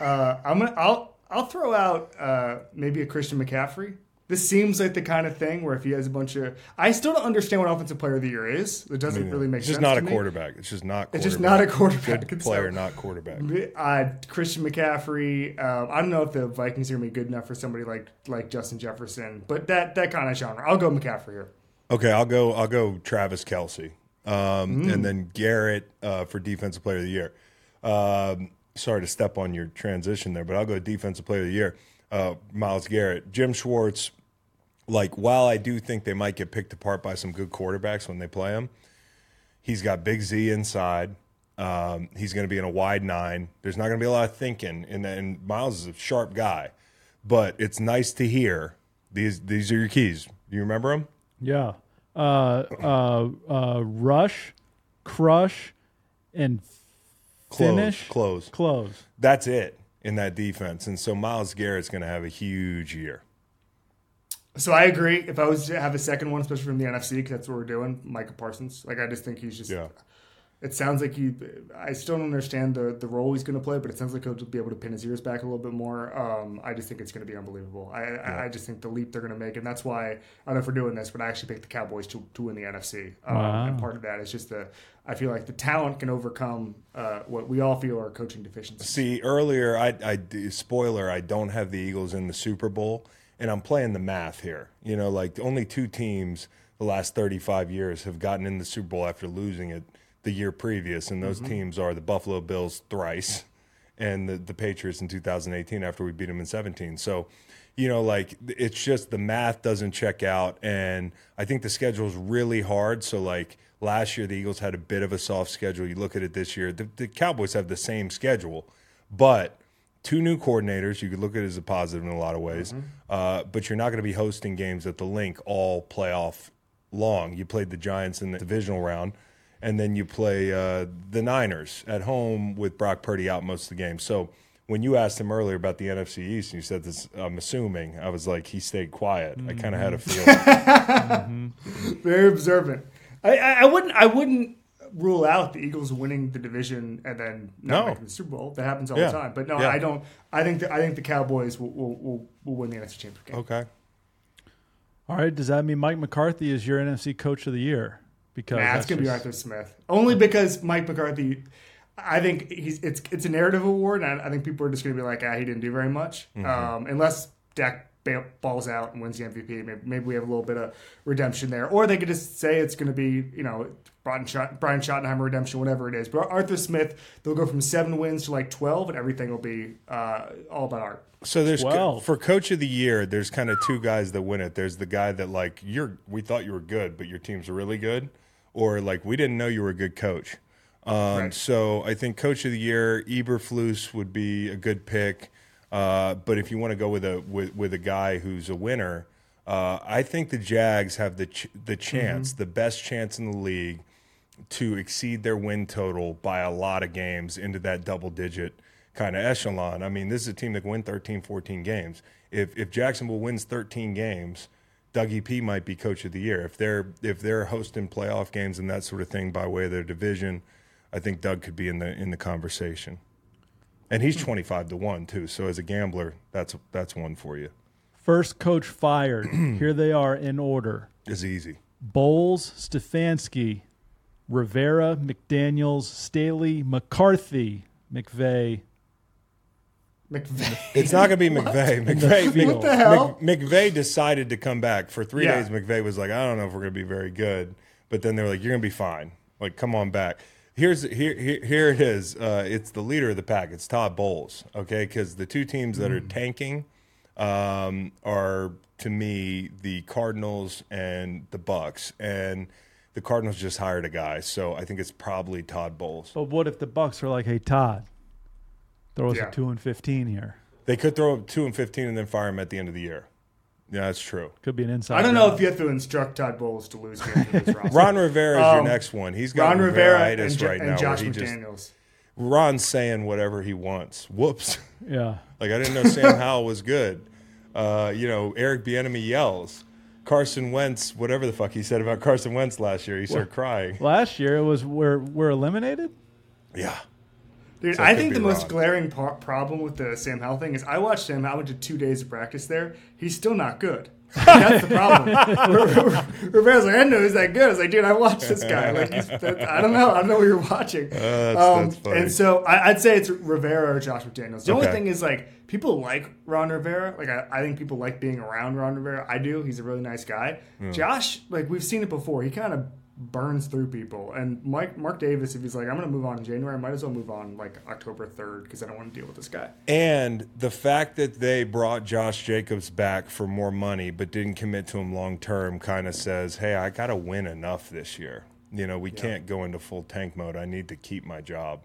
Uh, I'm gonna. I'll. I'll throw out uh, maybe a Christian McCaffrey. This seems like the kind of thing where if he has a bunch of, I still don't understand what offensive player of the year is. It doesn't really make it's sense. It's just not a quarterback. It's just not. It's just not a quarterback. Good And [laughs] so- player, not quarterback. [laughs] Uh, Christian McCaffrey. Um, I don't know if the Vikings are gonna be good enough for somebody like like Justin Jefferson, but that that kind of genre. I'll go McCaffrey here. Okay, I'll go. I'll go. Travis Kelce, um, Mm. and then Garrett uh, for defensive player of the year. Um, sorry to step on your transition there, but I'll go defensive player of the year. Uh, Myles Garrett, Jim Schwartz. Like, while I do think they might get picked apart by some good quarterbacks when they play him, he's got Big Z inside. Um, he's going to be in a wide nine. There's not going to be a lot of thinking, and, and Myles is a sharp guy. But it's nice to hear these. These are your keys. Do you remember them? Yeah. Uh, uh, uh, rush, crush, and Close, finish. close. Close. That's it in that defense. And so Myles Garrett's going to have a huge year. So I agree. If I was to have a second one, especially from the NFC, because that's what we're doing, Micah Parsons. Like I just think he's just. Yeah. It sounds like he. I still don't understand the the role he's going to play, but it sounds like he'll be able to pin his ears back a little bit more. Um, I just think it's going to be unbelievable. I, I I just think the leap they're going to make, and that's why I don't know if we're doing this, but I actually picked the Cowboys to, to win the NFC. Um, Wow. And part of that is just the. I feel like the talent can overcome uh, what we all feel are coaching deficiencies. See, earlier, I, I spoiler, I don't have the Eagles in the Super Bowl, and I'm playing the math here. You know, like only two teams the last 35 years have gotten in the Super Bowl after losing it the year previous, and those teams are the Buffalo Bills thrice and the, the Patriots in 2018 after we beat them in 17. So, you know, like it's just the math doesn't check out, and I think the schedule is really hard. So, like last year, the Eagles had a bit of a soft schedule. You look at it this year, the, the Cowboys have the same schedule, but two new coordinators. You could look at it as a positive in a lot of ways, uh, but you're not going to be hosting games at the link all playoff long. You played the Giants in the divisional round, and then you play uh, the Niners at home with Brock Purdy out most of the game. So when you asked him earlier about the NFC East, and you said this, I'm assuming I was like he stayed quiet. I kind of had a feeling. [laughs] Very observant. I, I, I wouldn't. I wouldn't rule out the Eagles winning the division and then not No. making the Super Bowl. That happens all Yeah. the time. But no, Yeah. I don't. I think. The, I think the Cowboys will will, will, will win the NFC Championship game. okay. All right. Does that mean Mike McCarthy is your NFC Coach of the Year? Because Nah, it's gonna be Arthur Smith. Only because Mike McCarthy. I think he's it's it's a narrative award, and I, I think people are just gonna be like, ah, he didn't do very much, Mm-hmm. um, unless Dak ba- balls out and wins the MVP. Maybe, maybe we have a little bit of redemption there, or they could just say it's gonna be you know Brian, Schott, Brian Schottenheimer redemption, whatever it is. But Arthur Smith, they'll go from seven wins to like twelve, and everything will be uh, all about art. So there's co- for coach of the year. There's kind of two guys that win it. There's the guy that like you're. We thought you were good, but your team's really good, or like we didn't know you were a good coach. Um, Right. So I think coach of the year, Eberflus would be a good pick. Uh, but if you want to go with a with, with a guy who's a winner, uh, I think the Jags have the ch- the chance, the best chance in the league, to exceed their win total by a lot of games into that double digit kind of echelon. I mean, this is a team that can win 13, 14 games. If if Jacksonville wins 13 games, Dougie P might be coach of the year. If they're if they're hosting playoff games and that sort of thing by way of their division, I think Doug could be in the in the conversation. And he's hmm. 25 to 1 too. So as a gambler, that's that's one for you. First coach fired. [clears throat] Here they are in order: It's easy. Bowles, Stefanski, Rivera, McDaniel's, Staley, McCarthy, McVay. McVay. It's not going to be [laughs] McVay. McVay. field. What the hell? Mc- McVay decided to come back for three Yeah. days. McVay was like, I don't know if we're going to be very good, but then they were like, you're going to be fine. Like, come on back. Here's here here, here it is. Uh, it's the leader of the pack. It's Todd Bowles. Okay, because the two teams that are tanking um, are to me the Cardinals and the Bucks, and the Cardinals just hired a guy, so I think it's probably Todd Bowles. But what if the Bucks are like, "Hey Todd, throw us Yeah. a two and fifteen here"? They could throw up two and fifteen and then fire him at the end of the year. Yeah, that's true. Could be an inside. I don't know job. if you have to instruct Todd Bowles to lose games with his [laughs] roster. Ron Rivera is your Um, next one. He's got Ron Rivera Rivera-itis and, Jo- right and now. Josh where he just, Ron's saying whatever he wants. Whoops. [laughs] Yeah. Like I didn't know Sam Howell was good. Uh, you know, Eric Bieniemy yells. Carson Wentz, whatever the fuck he said about Carson Wentz last year, he started crying. Last year it was we're we're eliminated. Yeah. Dude, So I I think the most wrong. glaring par- problem with the Sam Howell thing is I watched him. I went to two days of practice there. He's still not good. That's the problem. Rivera's like, I know he's that good. I was like, dude, I watched this guy. Like, he's, I don't know. I don't know what you're watching. Uh, that's- um, that's funny. and so I, I'd say it's Rivera or Josh McDaniels. The only thing is like people like Ron Rivera. Like I, I think people like being around Ron Rivera. I do. He's a really nice guy. Hmm. Josh, like we've seen it before. He kind of burns through people. And Mike Mark Davis, if he's like, I'm going to move on in January, I might as well move on like October 3rd because I don't want to deal with this guy. And the fact that they brought Josh Jacobs back for more money but didn't commit to him long term kind of says, hey, I got to win enough this year. You know, we can't go into full tank mode. I need to keep my job.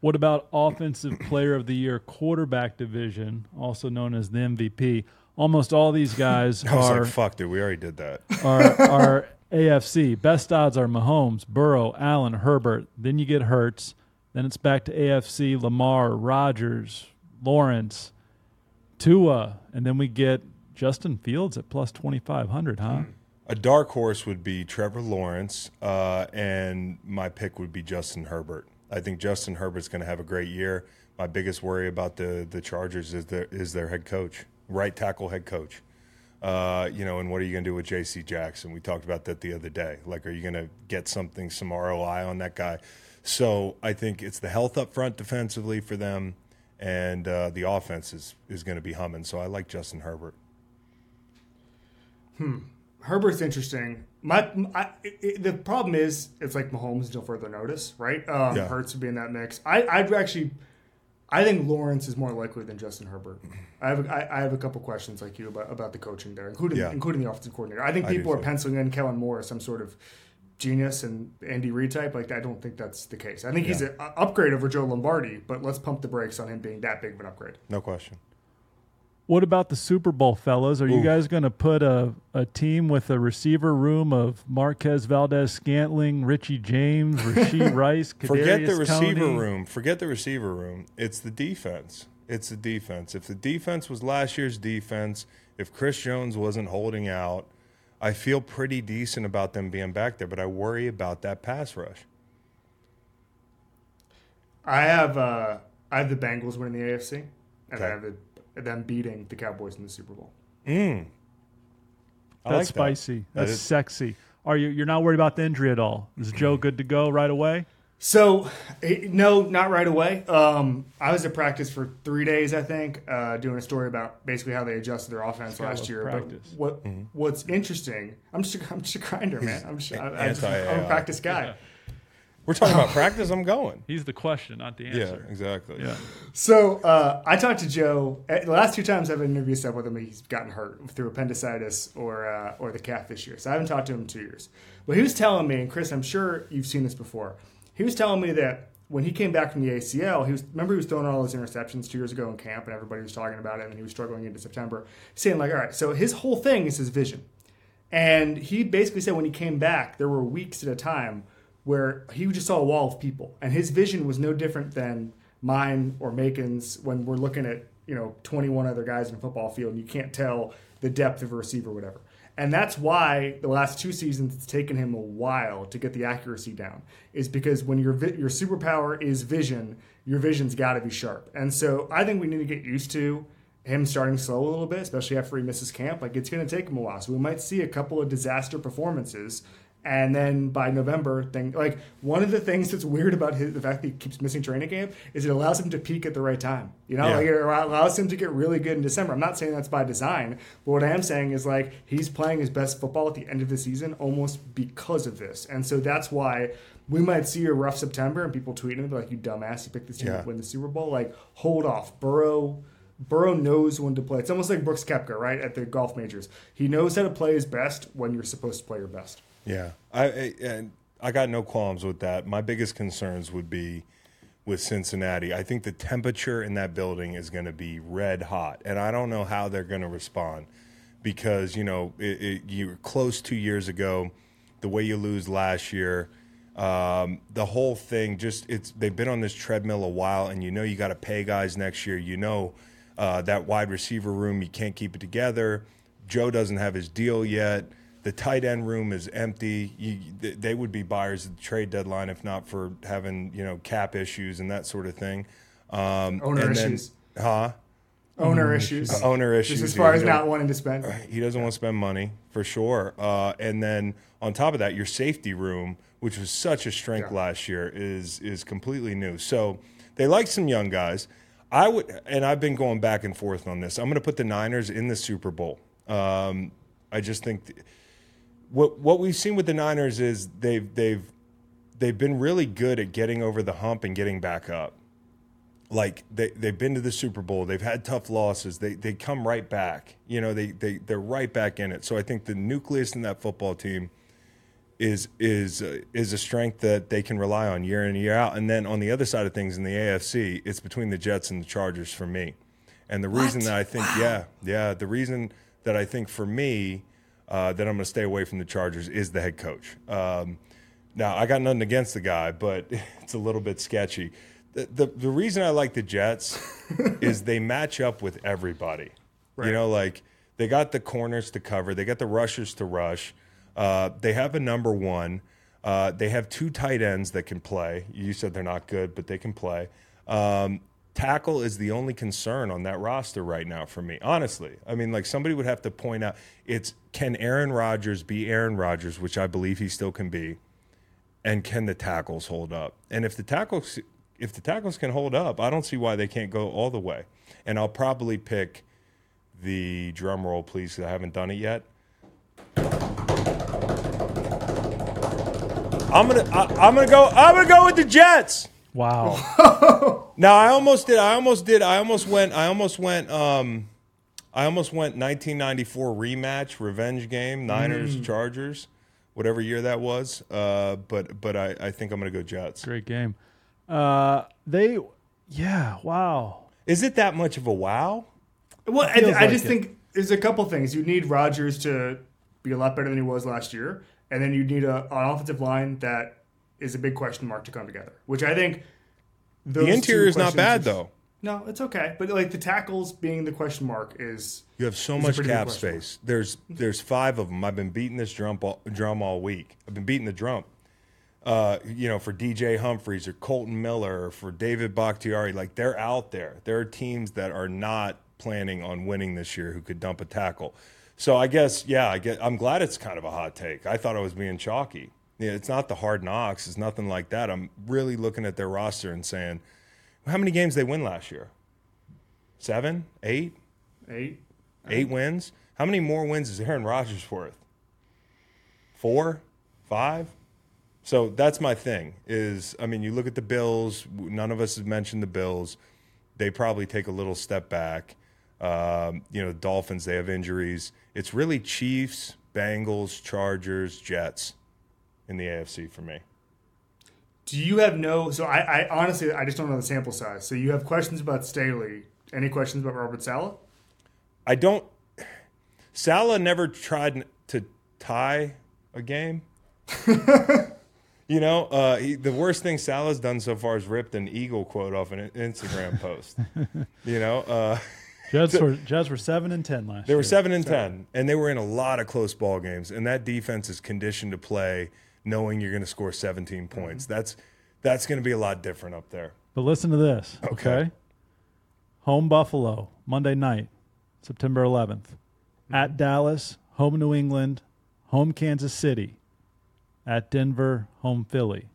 What about offensive [clears throat] player of the year quarterback division, also known as the MVP? Almost all these guys [laughs] I was are like, fuck, dude, we already did that. are are AFC. Best odds are Mahomes, Burrow, Allen, Herbert. Then you get Hurts. Then it's back to AFC, Lamar, Rodgers, Lawrence, Tua, and then we get Justin Fields at plus twenty five hundred, huh? A dark horse would be Trevor Lawrence, uh, and my pick would be Justin Herbert. I think Justin Herbert's going to have a great year. My biggest worry about the the Chargers is their is their head coach, right tackle head coach. Uh, you know, and what are you going to do with J.C. Jackson? We talked about that the other day. Like, are you going to get something, some ROI on that guy? So I think it's the health up front defensively for them, and uh, the offense is is going to be humming. So I like Justin Herbert. Hmm. Herbert's interesting. My I, it, the problem is it's like Mahomes until further notice, right? Um, Yeah. Hurts would be in that mix. I, I'd actually, I think Lawrence is more likely than Justin Herbert. I have a, I, I have a couple questions like you about, about the coaching there, including Yeah. including the offensive coordinator. I think I people are too. penciling in Kellen Moore as some sort of genius and Andy Reid type. Like I don't think that's the case. I think he's an upgrade over Joe Lombardi, but let's pump the brakes on him being that big of an upgrade. No question. What about the Super Bowl, fellas? Are you guys going to put a, a team with a receiver room of Marquez Valdes-Scantling, Richie James, [laughs] Rashee Rice, Forget the receiver Toney? room. Forget the receiver room. It's the defense. It's the defense. If the defense was last year's defense, if Chris Jones wasn't holding out, I feel pretty decent about them being back there, but I worry about that pass rush. I have uh, I have the Bengals winning the AFC, and Okay. I have the, them beating the Cowboys in the Super Bowl. Mm. That's like spicy. That That's is- sexy. Are you? You're not worried about the injury at all? Is Joe good to go right away? So, eh, no, not right away. Um, I was at practice for three days, I think, uh, doing a story about basically how they adjusted their offense guy last year. practice. But what Mm-hmm. what's interesting? I'm just I'm just a grinder, man. I'm just, I, I just, I'm a practice guy. We're talking about [laughs] practice. I'm going. He's the question, not the answer. Yeah, answer. exactly. Yeah. So uh, I talked to Joe. eh, The last two times I've interviewed stuff with him, he's gotten hurt through appendicitis or uh, or the calf this year. So I haven't talked to him in two years. But he was telling me, and Chris, I'm sure you've seen this before. He was telling me that when he came back from the ACL, he was remember he was throwing all those interceptions two years ago in camp, and everybody was talking about it, and he was struggling into September, saying like, all right, so his whole thing is his vision. And he basically said when he came back, there were weeks at a time where he just saw a wall of people, and his vision was no different than mine or Macon's when we're looking at you know 21 other guys in a football field, and you can't tell the depth of a receiver, or whatever. And that's why the last two seasons it's taken him a while to get the accuracy down. Is because when your vi- your superpower is vision, your vision's got to be sharp. And so I think we need to get used to him starting slow a little bit, especially after he misses camp. Like it's going to take him a while, so we might see a couple of disaster performances, and then by November, thing like one of the things that's weird about his, the fact that he keeps missing training camp is it allows him to peak at the right time. You know, Yeah. like it allows him to get really good in December. I'm not saying that's by design, but what I am saying is like he's playing his best football at the end of the season almost because of this, and so that's why. We might see a rough September and people tweeting him like, "You dumbass! You picked this team Yeah. to win the Super Bowl." Like, hold off. Burrow Burrow knows when to play. It's almost like Brooks Koepka, right, at the golf majors. He knows how to play his best when you're supposed to play your best. Yeah, I, I I got no qualms with that. My biggest concerns would be with Cincinnati. I think the temperature in that building is going to be red hot, and I don't know how they're going to respond because you know it, it, you were close two years ago. The way you lose last year, Um, the whole thing just it's they've been on this treadmill a while, and you know you got to pay guys next year. You know uh, that wide receiver room you can't keep it together. Joe doesn't have his deal yet. The tight end room is empty. You, they would be buyers at the trade deadline if not for having you know cap issues and that sort of thing. Um, Owner and then- issues. huh? Owner issues. Uh, owner issues. Just as far as not wanting to spend. He doesn't want to spend money for sure. Uh, and then on top of that, your safety room, which was such a strength Yeah. last year, is is completely new. So they like some young guys. I would, and I've been going back and forth on this. I'm going to put the Niners in the Super Bowl. Um, I just think th- what what we've seen with the Niners is they've they've they've been really good at getting over the hump and getting back up like they they've been to the Super Bowl, they've had tough losses, they they come right back. You know, they they they're right back in it. So I think the nucleus in that football team is is uh, is a strength that they can rely on year in and year out. And then on the other side of things in the AFC, it's between the Jets and the Chargers for me. And the reason that I think yeah, yeah, the reason that I think for me uh, that I'm going to stay away from the Chargers is the head coach. Um, now, I got nothing against the guy, but [laughs] it's a little bit sketchy. The, the, the reason I like the Jets [laughs] is they match up with everybody. You know, like they got the corners to cover, they got the rushers to rush, uh, they have a number one. Uh, they have two tight ends that can play. You said they're not good, but they can play. Um, tackle is the only concern on that roster right now for me. Honestly, I mean, like somebody would have to point out it's can Aaron Rodgers be Aaron Rodgers, which I believe he still can be, and can the tackles hold up? And if the tackles if the tackles can hold up, I don't see why they can't go all the way. And I'll probably pick the drum roll, please, 'cause I haven't done it yet. I'm gonna I, I'm gonna go I'm gonna go with the Jets. Wow. [laughs] Now I almost did. I almost did. I almost went. I almost went. Um, I almost went 1994 rematch, revenge game, Niners Chargers, whatever year that was. Uh, but but I, I think I'm gonna go Jets. Great game. Uh, they, yeah, wow. Is it that much of a wow? Well, I, feels I just it. think there's a couple things. You need Rodgers to be a lot better than he was last year, and then you need a, an offensive line that is a big question mark to come together. Which I think those The interior is not bad though. No, it's okay. But like the tackles being the question mark is You have so much cap space. There's there's five of them. I've been beating this drum all, drum all week. I've been beating the drum. Uh, you know, for DJ Humphries or Kolton Miller or for David Bakhtiari, like they're out there. There are teams that are not planning on winning this year who could dump a tackle. So I guess, yeah, I get. I'm glad it's kind of a hot take. I thought I was being chalky. Yeah, it's not the hard knocks. It's nothing like that. I'm really looking at their roster and saying, how many games they win last year? Seven, eight, eight. eight wins. How many more wins is Aaron Rodgers worth? Four, five. So that's my thing. Is I mean, you look at the Bills. None of us have mentioned the Bills. They probably take a little step back. Um, you know, Dolphins. They have injuries. It's really Chiefs, Bengals, Chargers, Jets in the AFC for me. Do you have no? So I, I honestly, I just don't know the sample size. So you have questions about Staley. Any questions about Robert Saleh? I don't. Saleh never tried to tie a game. [laughs] you know, uh, he, the worst thing Saleh's done so far is ripped an eagle quote off an Instagram post. [laughs] you know, uh, Jets [laughs] were Jets were seven and ten last they year. were seven and ten, and they were in a lot of close ball games. And that defense is conditioned to play knowing you're going to score 17 mm-hmm. points. That's that's going to be a lot different up there. But listen to this, Okay. okay? Home Buffalo, Monday night, September 11th. Mm-hmm. At Dallas, home New England, home Kansas City. At Denver, home Philly.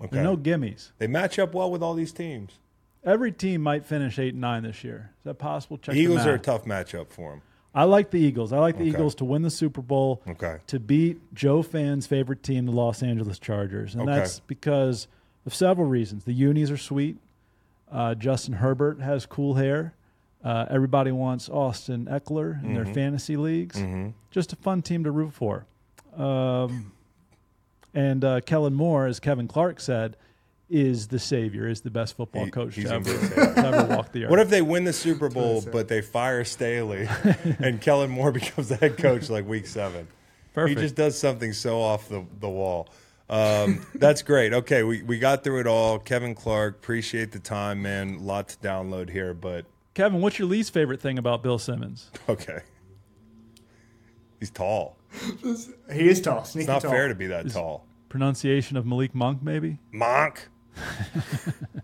Okay, no gimmies. they match up well with all these teams. Every team might finish 8 and 9 this year. Is that possible? Check Eagles are a tough matchup for them. I like the Eagles. I like the Okay. Eagles to win the Super Bowl. Okay. To beat Joe Fan's favorite team, the Los Angeles Chargers. And Okay. that's because of several reasons. The unis are sweet. Uh, Justin Herbert has cool hair. Uh, everybody wants Austin Ekeler in their Mm-hmm. fantasy leagues. Just a fun team to root for. Um, and uh, Kellen Moore, as Kevin Clark said, is the savior, is the best football He- coach to ever, be the [laughs] savior. to ever walk the earth. What if they win the Super [laughs] Bowl, but they fire Staley [laughs] and Kellen Moore becomes the head coach like week seven? Perfect. He just does something so off the, the wall. Um, that's great. Okay, we, we got through it all. Kevin Clark, appreciate the time, man. A lot to download here, but Kevin, what's your least favorite thing about Bill Simmons? okay. He's tall. He is tall. Sneaky It's not tall. fair to be that tall. Pronunciation of Malik Monk, maybe? Monk. [laughs]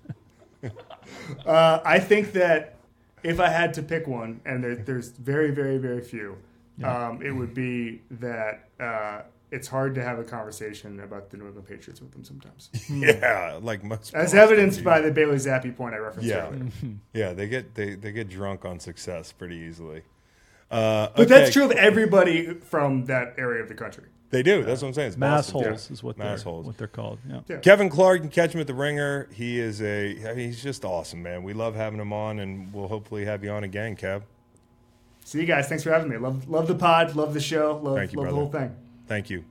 Uh, I think that if I had to pick one, and there, there's very, very, very few, um, it would be that uh, it's hard to have a conversation about the New England Patriots with them sometimes, [laughs] Yeah, like most. as evidenced by the Bailey Zappe point I referenced Yeah, earlier. [laughs] yeah. They get they they get drunk on success pretty easily. Uh, But okay, that's true of everybody from that area of the country. They do. That's what I'm saying. It's Mass Boston. holes is what they're, holes. what they're called. Yeah. Yeah. Kevin Clark, can catch him at the Ringer. He is a I mean, he's just awesome, man. We love having him on, and we'll hopefully have you on again, Kev. See you guys. Thanks for having me. Love, love the pod. Love the show. Love, Thank you, love the whole thing. Thank you.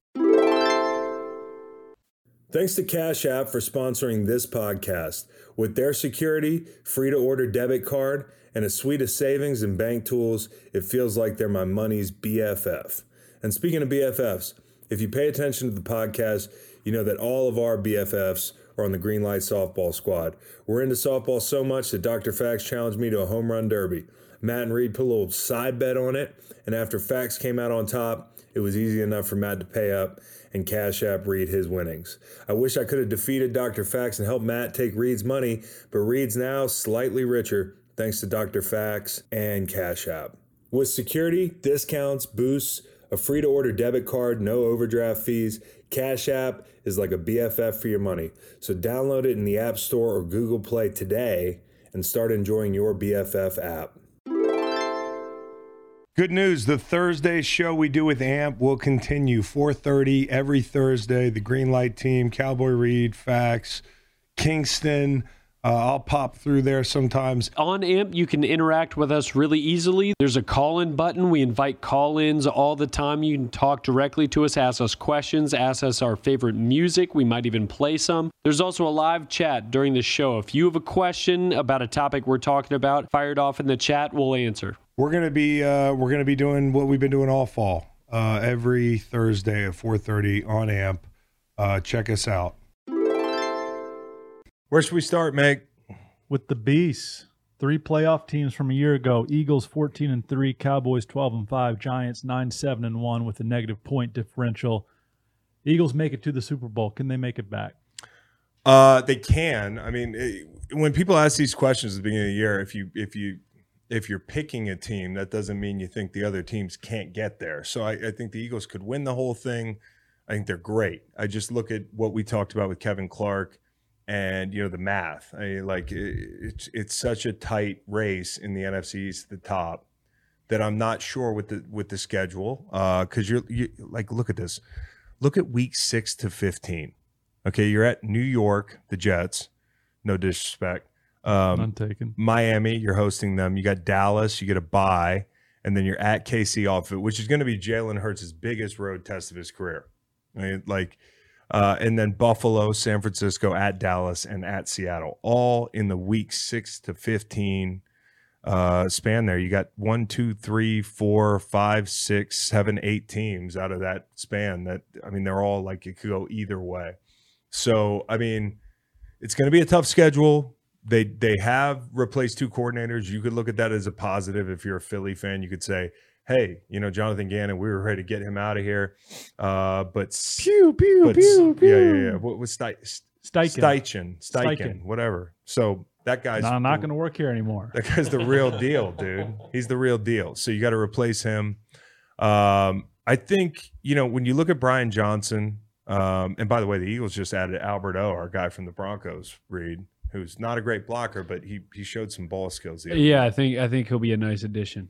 Thanks to Cash App for sponsoring this podcast. With their security, free to order debit card, and a suite of savings and bank tools, it feels like they're my money's BFF. And speaking of BFFs, if you pay attention to the podcast, you know that all of our BFFs are on the Greenlight Softball Squad. We're into softball so much that Dr. Fax challenged me to a home run derby. Matt and Reed put a little side bet on it, and after Fax came out on top, it was easy enough for Matt to pay up and Cash App Reed his winnings. I wish I could have defeated Dr. Fax and helped Matt take Reed's money, but Reed's now slightly richer thanks to Dr. Fax and Cash App. With security, discounts, boosts, a free to order debit card, no overdraft fees, Cash App is like a BFF for your money. So download it in the App Store or Google Play today and start enjoying your BFF app. Good news, the Thursday show we do with AMP will continue 4:30 every Thursday. The Green Light team, Cowboy Reed, Fax, Kingston, uh, I'll pop through there sometimes. On AMP, you can interact with us really easily. There's a call in button. We invite call ins all the time. You can talk directly to us, ask us questions, ask us our favorite music. We might even play some. There's also a live chat during the show. If you have a question about a topic we're talking about, fire it off in the chat. We'll answer. We're gonna be uh, we're gonna be doing what we've been doing all fall. Uh, every Thursday at 4:30 on AMP. Uh, check us out. Where should we start, Meg? With the Beasts, three playoff teams from a year ago: Eagles 14 and three, Cowboys 12 and five, Giants 9 7 and one with a negative point differential. Eagles make it to the Super Bowl. Can they make it back? Uh, they can. I mean, it, when people ask these questions at the beginning of the year, if you if you if you're picking a team, that doesn't mean you think the other teams can't get there. So I, I think the Eagles could win the whole thing. I think they're great. I just look at what we talked about with Kevin Clark, and you know the math. I mean, like it, it's it's such a tight race in the NFC East at the top that I'm not sure with the with the schedule. Uh because you're you, like, look at this. Look at week six to fifteen. Okay, you're at New York, the Jets. No disrespect. Um, None taken. Miami, you're hosting them. You got Dallas, you get a bye, and then you're at KC off it, which is going to be Jalen Hurts' biggest road test of his career. I mean, like, uh, and then Buffalo, San Francisco, at Dallas, and at Seattle, all in the week six to fifteen uh, span. There, you got one, two, three, four, five, six, seven, eight teams out of that span. That I mean, they're all like it could go either way. So I mean, it's going to be a tough schedule they they have replaced two coordinators. You could look at that as a positive if you're a Philly fan. You could say, "Hey, you know Jonathan Gannon, we were ready to get him out of here." Uh, but Pew pew but s- pew pew. yeah, yeah, yeah. What was Steichen. Steichen, Steichen, Steichen. whatever. So that guy's Nah, the- not going to work here anymore. that guy's the real [laughs] deal, dude. He's the real deal. So you got to replace him. Um, I think you know when you look at Brian Johnson. Um, and by the way, the Eagles just added Albert O, our guy from the Broncos, Reed, who's not a great blocker, but he he showed some ball skills. the other Yeah, night. I think I think he'll be a nice addition.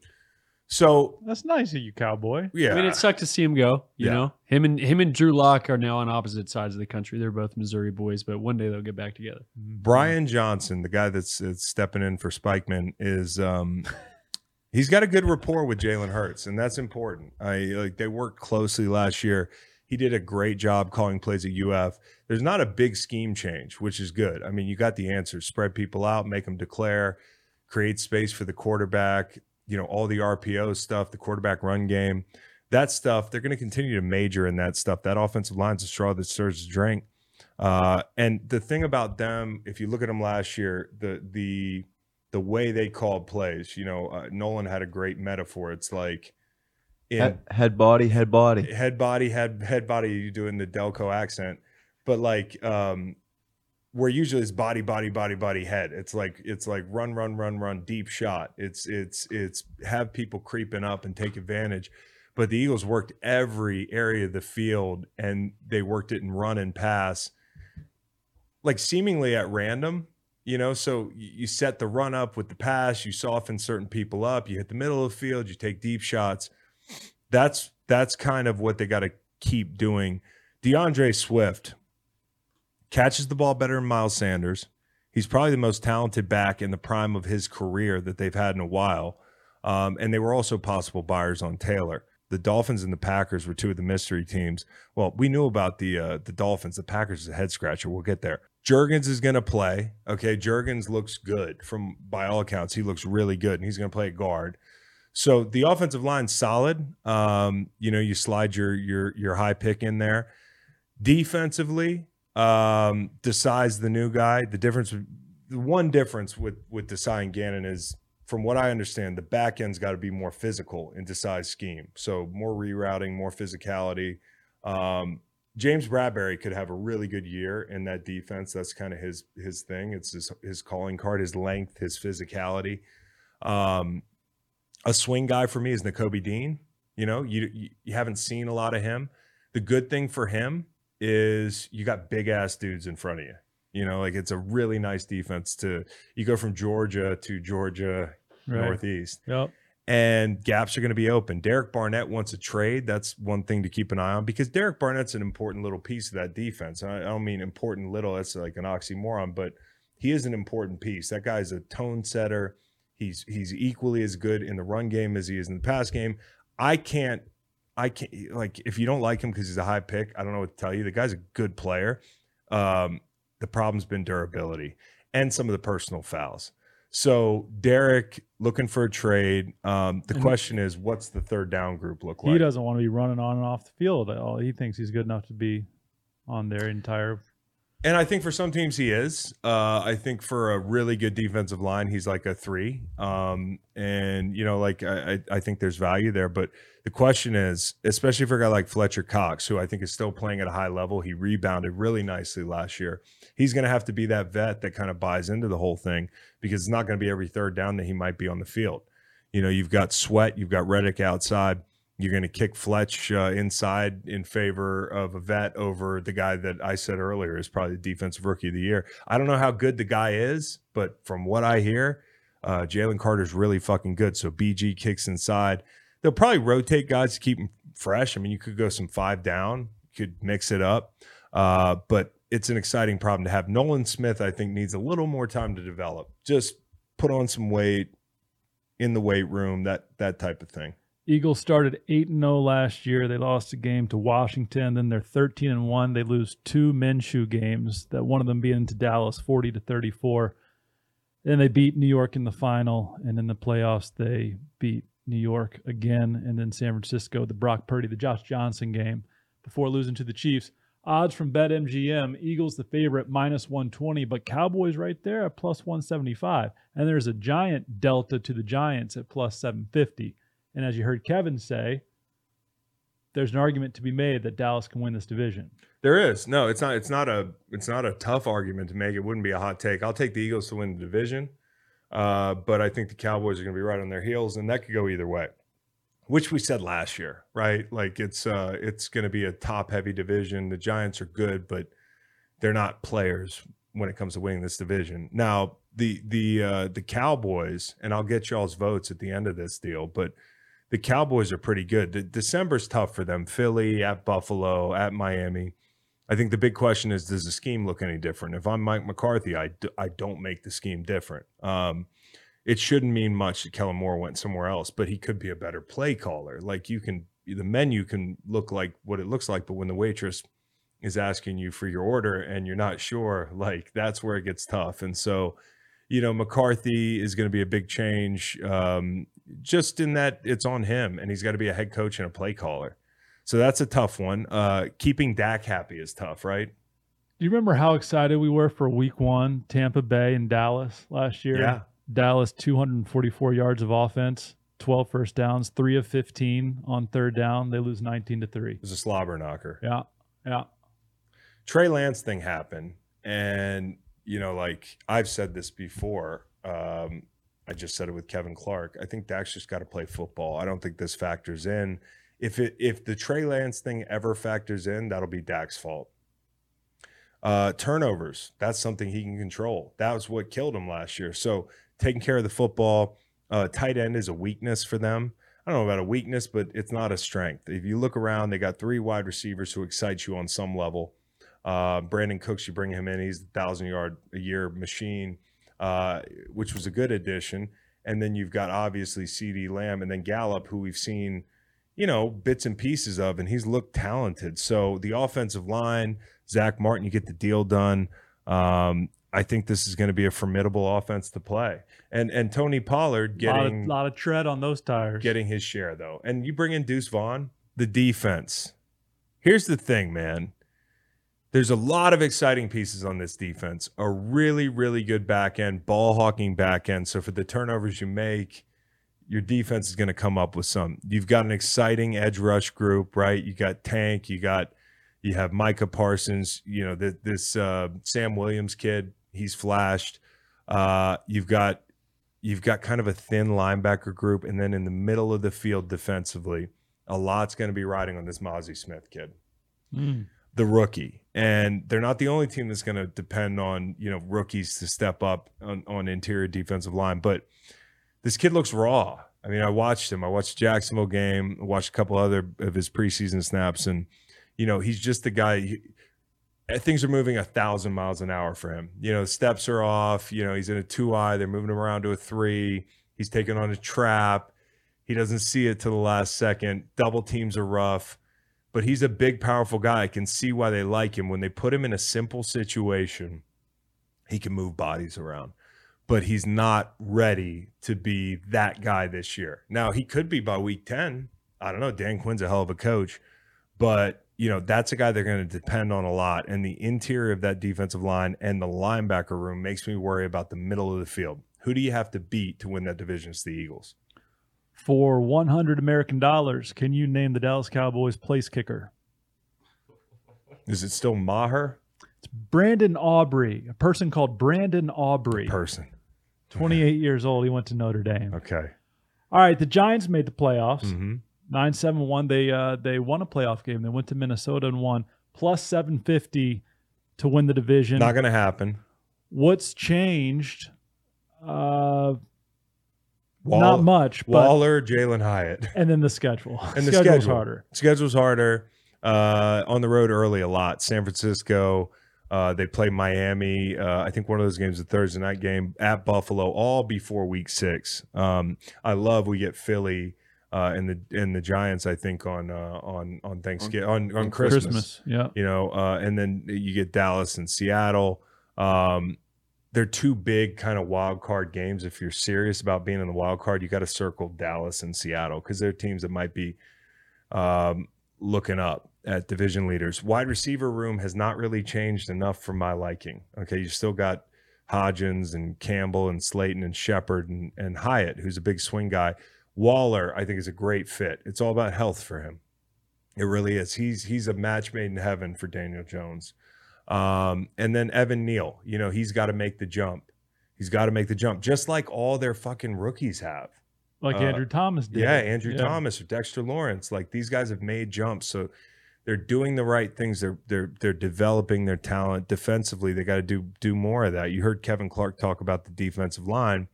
So That's nice of you, cowboy. yeah, I mean, it sucked to see him go. You Yeah. know, him and him and Drew Lock are now on opposite sides of the country. They're both Missouri boys, but one day they'll get back together. Brian Johnson, the guy that's, that's stepping in for Spikeman, is um, [laughs] he's got a good rapport with Jalen Hurts, and that's important. I like they worked closely last year. He did a great job calling plays at UF. There's not a big scheme change, which is good. I mean, you got the answers: spread people out, make them declare, create space for the quarterback. You know, all the RPO stuff, the quarterback run game. that stuff, they're going to continue to major in that stuff. That offensive line's a straw that stirs the drink. Uh, and the thing about them, if you look at them last year, the the the way they called plays, you know, uh, Nolan had a great metaphor. It's like in Head, head body, head body. head body head head body you doing the delco accent but like um where usually it's body body body body head. It's like it's like run run run run deep shot. It's it's it's have people creeping up and take advantage. But the eagles worked every area of the field and they worked it in run and pass like seemingly at random you know? So you set the run up with the pass you soften certain people up you hit the middle of the field you take deep shots. That's that's kind of what they got to keep doing. DeAndre Swift catches the ball better than Miles Sanders. He's probably the most talented back in the prime of his career that they've had in a while. Um, and they were also possible buyers on Taylor. The Dolphins and the Packers were two of the mystery teams. Well, we knew about the uh, the Dolphins. The Packers is a head scratcher. We'll get there. Jurgens is going to play. Okay, Jurgens looks good from by all accounts. He looks really good, and he's going to play guard. So the offensive line's solid. Um, you know, you slide your your your high pick in there. Defensively, um, Desai's the new guy. The difference, the one difference with with Desai and Gannon is, from what I understand, the back end's got to be more physical in Desai's scheme. So more rerouting, more physicality. Um, James Bradberry could have a really good year in that defense. That's kind of his his thing. It's his his calling card, his length, his physicality. Um, a swing guy for me is Nakobe Dean. You know, you, you you haven't seen a lot of him. The good thing for him is you got big ass dudes in front of you. You know, like it's a really nice defense to you go from Georgia to Georgia Right. Northeast Yep. and gaps are going to be open. Derek Barnett wants a trade. That's one thing to keep an eye on because Derek Barnett's an important little piece of that defense. I, I don't mean important little, that's like an oxymoron, but he is an important piece. That guy's a tone setter. He's he's equally as good in the run game as he is in the pass game. I can't I can't like if you don't like him because he's a high pick, I don't know what to tell you. The guy's a good player. Um, the problem's been durability and some of the personal fouls. So Derek looking for a trade. Um, the And- question is, what's the third down group look like? He doesn't want to be running on and off the field. He thinks he's good enough to be on their entire. And I think for some teams he is. Uh, I think for a really good defensive line, he's like a three. Um, and you know, like I, I think there's value there. But the question is, especially for a guy like Fletcher Cox, who I think is still playing at a high level, he rebounded really nicely last year. He's going to have to be that vet that kind of buys into the whole thing because it's not going to be every third down that he might be on the field. You know, you've got Sweat, you've got Reddick outside. You're going to kick Fletch uh, inside in favor of a vet over the guy that I said earlier is probably the defensive rookie of the year. I don't know how good the guy is, but from what I hear, uh, Jalen Carter's really fucking good. So BG kicks inside. They'll probably rotate guys to keep them fresh. I mean, you could go some five down, you could mix it up, uh, but it's an exciting problem to have. Nolan Smith, I think, needs a little more time to develop. Just put on some weight in the weight room, that that type of thing. Eagles started 8 and 0 last year. They lost a game to Washington. Then they're 13 and 1. They lose two Minshew games, that one of them being to Dallas 40 to 34. Then they beat New York in the final. And in the playoffs, they beat New York again. And then San Francisco, the Brock Purdy, the Josh Johnson game before losing to the Chiefs. Odds from BetMGM Eagles the favorite minus 120, but Cowboys right there at plus 175. And there's a giant delta to the Giants at plus 750. And as you heard Kevin say, there's an argument to be made that Dallas can win this division. There is no. It's not. It's not a. It's not a tough argument to make. It wouldn't be a hot take. I'll take the Eagles to win the division, uh, but I think the Cowboys are going to be right on their heels, and that could go either way. Which we said last year, right? Like it's uh, it's going to be a top heavy division. The Giants are good, but they're not players when it comes to winning this division. Now the the uh, the Cowboys, and I'll get y'all's votes at the end of this deal, but the Cowboys are pretty good. The December's tough for them. Philly at Buffalo at Miami. I think the big question is, does the scheme look any different? If I'm Mike McCarthy, I, do, I don't make the scheme different. Um, it shouldn't mean much that Kellen Moore went somewhere else, but he could be a better play caller. Like you can, the menu can look like what it looks like, but when the waitress is asking you for your order and you're not sure, like that's where it gets tough. And so, you know, McCarthy is going to be a big change. Um, just in that it's on him and he's got to be a head coach and a play caller. So that's a tough one. Uh, keeping Dak happy is tough, right? Do you remember how excited we were for week one, Tampa Bay and Dallas last year? Yeah. Dallas 244 yards of offense, 12 first downs, three of 15 on third down. They lose 19 to three. It was a slobber knocker. Yeah. Yeah. Trey Lance thing happened, and you know, like I've said this before. Um, I just said it with Kevin Clark. I think Dak's just got to play football. I don't think this factors in. If it if the Trey Lance thing ever factors in, that'll be Dak's fault. Uh, turnovers, that's something he can control. That was what killed him last year. So taking care of the football, uh, tight end is a weakness for them. I don't know about a weakness, but it's not a strength. If you look around, they got three wide receivers who excite you on some level. Uh, Brandin Cooks, you bring him in, he's a thousand yard a year machine, uh, which was a good addition. And then you've got obviously CeeDee Lamb and then Gallup, who we've seen, you know, bits and pieces of, and he's looked talented. So the offensive line, Zack Martin, you get the deal done. Um, I think this is going to be a formidable offense to play. And and Tony Pollard getting A lot lot of tread on those tires. getting his share though. And you bring in Deuce Vaughn, the defense. Here's the thing, man. There's a lot of exciting pieces on this defense. A really, really good back end, ball hawking back end. So for the turnovers you make, your defense is going to come up with some. You've got an exciting edge rush group, right? You got Tank, you got you have Micah Parsons, you know, th- this uh, Sam Williams kid, he's flashed. Uh, you've got you've got kind of a thin linebacker group, and then in the middle of the field defensively, a lot's going to be riding on this Mazi Smith kid, Mm. the rookie. And they're not the only team that's going to depend on you know rookies to step up on, on interior defensive line, but this kid looks raw. I mean, I watched him. I watched Jacksonville game. I watched a couple other of his preseason snaps, and you know, he's just the guy. He, uh, things are moving a thousand miles an hour for him. You know, steps are off. You know, he's in a two eye. They're moving him around to a three. He's taking on a trap. He doesn't see it to the last second. Double teams are rough, but he's a big, powerful guy. I can see why they like him. When they put him in a simple situation, he can move bodies around, but he's not ready to be that guy this year. Now, he could be by week 10. I don't know. Dan Quinn's a hell of a coach, but you know, that's a guy they're going to depend on a lot. And the interior of that defensive line and the linebacker room makes me worry about the middle of the field. Who do you have to beat to win that division? It's the Eagles. For 100 American dollars, can you name the Dallas Cowboys place kicker? Is it still Maher? It's Brandon Aubrey, a person called Brandon Aubrey. Person. 28 years old. He went to Notre Dame. Okay. All right, the Giants made the playoffs. hmm 9-7-1. They uh they won a playoff game. They went to Minnesota and won plus 750 to win the division. Not going to happen. What's changed? Uh Wall- not much, but Waller, Jalen Hyatt. [laughs] and then the schedule. And the Schedule's schedule. harder. Schedule's harder. Uh, on the road early a lot. San Francisco. Uh, they play Miami. Uh, I think one of those games, a Thursday night game at Buffalo, all before Week Six. Um, I love we get Philly uh, and the and the Giants. I think on uh, on on Thanksgiving on, on, Christmas. Christmas. Yeah. You know, uh, and then you get Dallas and Seattle. Um, they're two big kind of wild card games. If you're serious about being in the wild card, you got to circle Dallas and Seattle because they're teams that might be um, looking up at division leaders. Wide receiver room has not really changed enough for my liking. Okay, you still got Hodgins and Campbell and Slayton and Shepard and, and Hyatt, who's a big swing guy. Waller, I think, is a great fit. It's all about health for him. It really is. He's he's a match made in heaven for Daniel Jones. Um, and then Evan Neal, you know, he's got to make the jump. He's got to make the jump, just like all their fucking rookies have. Like Uh, Andrew Thomas did. Yeah, Andrew Yeah. Thomas or Dexter Lawrence. Like these guys have made jumps. So they're doing the right things. They're they're they're developing their talent defensively. They got to do do more of that. You heard Kevin Clark talk about the defensive line.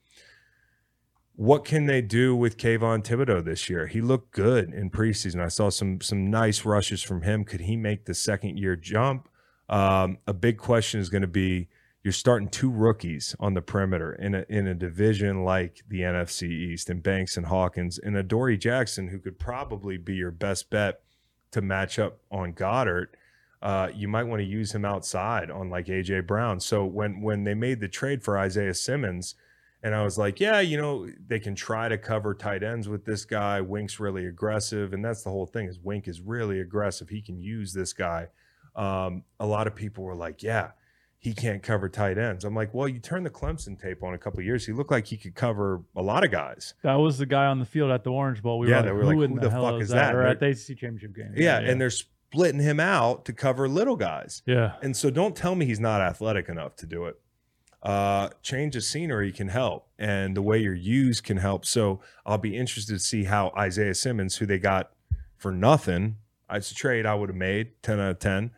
What can they do with Kayvon Thibodeaux this year? He looked good in preseason. I saw some some nice rushes from him. Could he make the second year jump? Um, a big question is going to be you're starting two rookies on the perimeter in a in a division like the NFC East and Banks and Hawkins and Adoree' Jackson who could probably be your best bet to match up on Goedert. Uh, you might want to use him outside on like AJ Brown. So when when they made the trade for Isaiah Simmons And I was like, yeah, you know, they can try to cover tight ends with this guy. Wink's really aggressive, and that's the whole thing. Is Wink is really aggressive. He can use this guy. Um, a lot of people were like, yeah, he can't cover tight ends. I'm like, well, you turn the Clemson tape on a couple of years. He looked like he could cover a lot of guys. That was the guy on the field at the Orange Bowl. We Yeah, were they like, were who, like, who the hell fuck is that? that? Or at the ACC championship game. Yeah, and they're splitting him out to cover little guys. yeah. And so don't tell me he's not athletic enough to do it. Uh, change of scenery can help, and the way you're used can help. So I'll be interested to see how Isaiah Simmons, who they got for nothing, it's a trade I would have made 10 out of 10,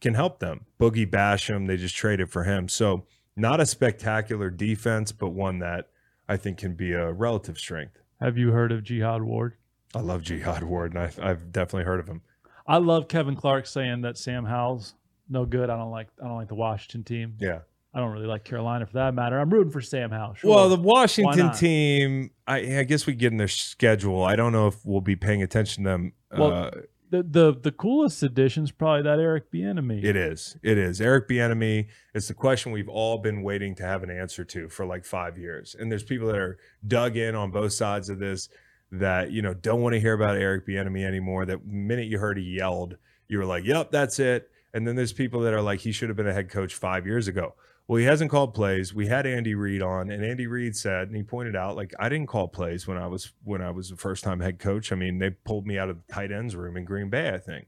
can help them. Boogie Basham, they just traded for him. So not a spectacular defense, but one that I think can be a relative strength. Have you heard of Jihad Ward? I love Jihad Ward, and I've, I've definitely heard of him. I love Kevin Clark saying that Sam Howell's no good. I don't like I don't like the Washington team. Yeah. I don't really like Carolina for that matter. I'm rooting for Sam Howell. Sure. Well, the Washington team, I, I guess we get in their schedule. I don't know if we'll be paying attention to them. Well, uh, the, the the coolest addition's probably that Eric Bieniemy. it is. It is. Eric Bieniemy It's the question we've all been waiting to have an answer to for like five years. And there's people that are dug in on both sides of this that you know don't want to hear about Eric Bieniemy anymore. That minute you heard he yelled, you were like, "Yep, that's it." And then there's people that are like, "He should have been a head coach five years ago." Well, he hasn't called plays. We had Andy Reid on, and Andy Reid said, and he pointed out, like, I didn't call plays when I was when I was a first time head coach. I mean, they pulled me out of the tight ends room in Green Bay, I think.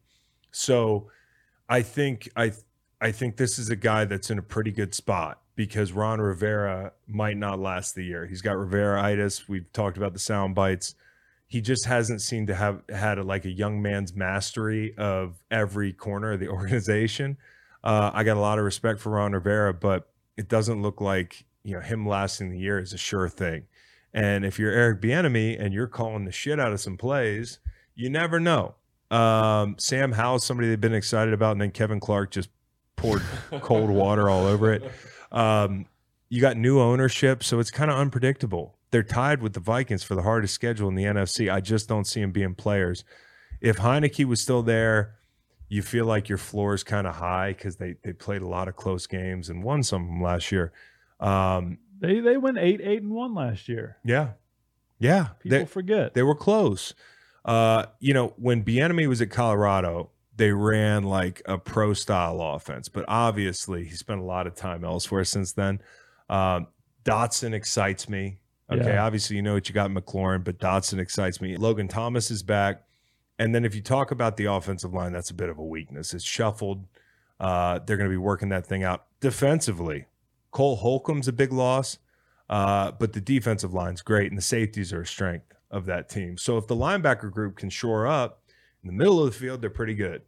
So, I think I I think this is a guy that's in a pretty good spot because Ron Rivera might not last the year. He's got Rivera-itis. We've talked about the sound bites. He just hasn't seemed to have had a, like a young man's mastery of every corner of the [laughs] organization. Uh, I got a lot of respect for Ron Rivera, but it doesn't look like you know him lasting the year is a sure thing. And if you're Eric Bieniemy and you're calling the shit out of some plays, you never know. Um, Sam Howell's somebody they've been excited about, and then Kevin Clark just poured [laughs] cold water all over it. Um, you got new ownership, so it's kind of unpredictable. They're tied with the Vikings for the hardest schedule in the NFC. I just don't see them being players. If Heineke was still there, you feel like your floor is kind of high because they they played a lot of close games and won some of them last year. Um, They they went eight eight and one last year. yeah, yeah, People they, forget. they were close. Uh, you know, when Bieniemy was at Colorado, they ran like a pro style offense, but obviously he spent a lot of time elsewhere since then. Um, Dotson excites me. Okay, Yeah. obviously you know what you got McLaurin, but Dotson excites me. Logan Thomas is back. And then if you talk about the offensive line, that's a bit of a weakness. It's shuffled. Uh, they're going to be working that thing out defensively. Cole Holcomb's a big loss, uh, but the defensive line's great, and the safeties are a strength of that team. So if the linebacker group can shore up in the middle of the field, they're pretty good.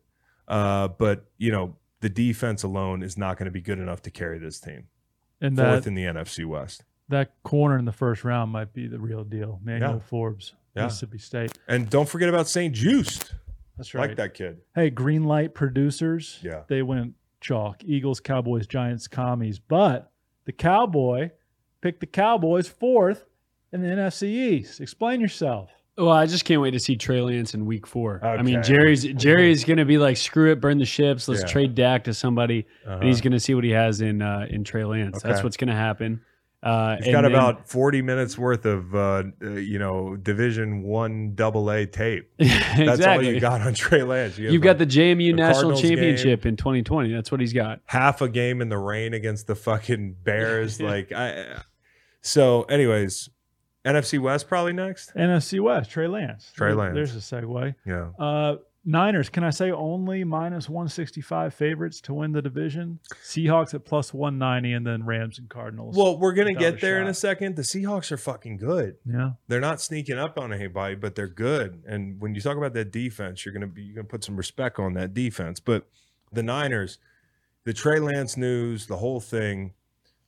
Uh, but you know, the defense alone is not going to be good enough to carry this team. and Fourth that in the NFC West. that corner in the first round might be the real deal. Manuel Yeah. Forbes, Yeah. Mississippi State. And don't forget about St. Juste. That's right. Like that kid. Hey, green light producers. Yeah. They went chalk. Eagles, Cowboys, Giants, commies. But the Cowboy picked the Cowboys fourth in the NFC East. Explain yourself. Well, I just can't wait to see Trey Lance in Week Four. I mean, Jerry's Jerry's [laughs] going to be like, "Screw it, burn the ships. Let's Yeah. trade Dak to somebody," and he's Uh-huh. going to see what he has in uh, in Trey Lance. That's what's going to happen. Uh, He's and got then- about 40 minutes worth of, uh, uh, you know, Division One Double A tape. [laughs] That's exactly. all you got on Trey Lance. You have You've got the JMU the National Cardinals game. Championship in 2020. That's what he's got. half a game in the rain against the fucking Bears. [laughs] like, I. So, anyways, NFC West probably next. NFC West, Trey Lance. Trey Lance. There's a segue. Yeah. Uh, Niners, can I say only minus 165 favorites to win the division? Seahawks at plus 190, and then Rams and Cardinals. Well, we're gonna get a there in a second. The Seahawks are fucking good. yeah. They're not sneaking up on anybody, but they're good. And when you talk about that defense, you're gonna be you're gonna put some respect on that defense. But the Niners, the Trey Lance news, the whole thing.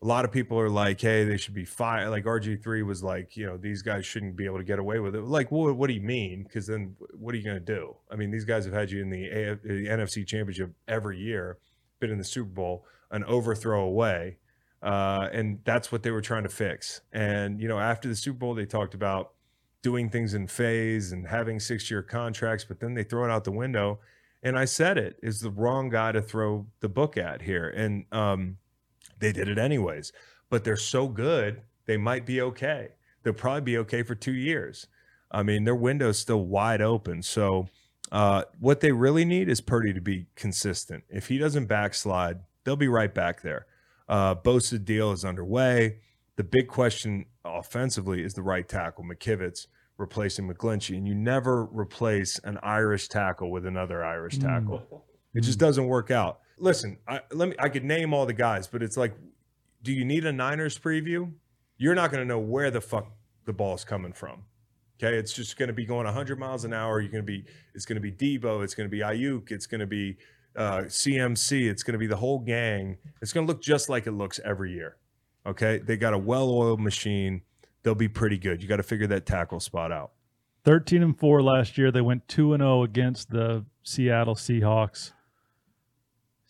A lot of people are like, "Hey, they should be fired." Like RG three was like, you know, these guys shouldn't be able to get away with it. Like, what, what do you mean? Because then, what are you going to do? I mean, these guys have had you in the, AF, the NFC Championship every year, been in the Super Bowl, an overthrow away, uh, and that's what they were trying to fix. And you know, after the Super Bowl, they talked about doing things in phase and having six year contracts, but then they throw it out the window. And I said it is the wrong guy to throw the book at here. And um, they did it anyways. But they're so good they might be okay. They'll probably be okay for two years. I mean, their window's still wide open. So, uh, what they really need is Purdy to be consistent. If he doesn't backslide, they'll be right back there. Uh, Bosa's deal is underway. The big question offensively is the right tackle, McKivitz replacing McGlinchey, and you never replace an Irish tackle with another Irish tackle. It just doesn't work out. Listen, I, let me. I could name all the guys, but it's like, do you need a Niners preview? You're not going to know where the fuck the ball's coming from. Okay, it's just going to be going 100 miles an hour. You're going to be. It's going to be Debo. It's going to be Aiyuk. It's going to be uh, CMC. It's going to be the whole gang. It's going to look just like it looks every year. Okay, they got a well-oiled machine. They'll be pretty good. You got to figure that tackle spot out. 13 and 4 last year. They went 2 and 0 against the Seattle Seahawks.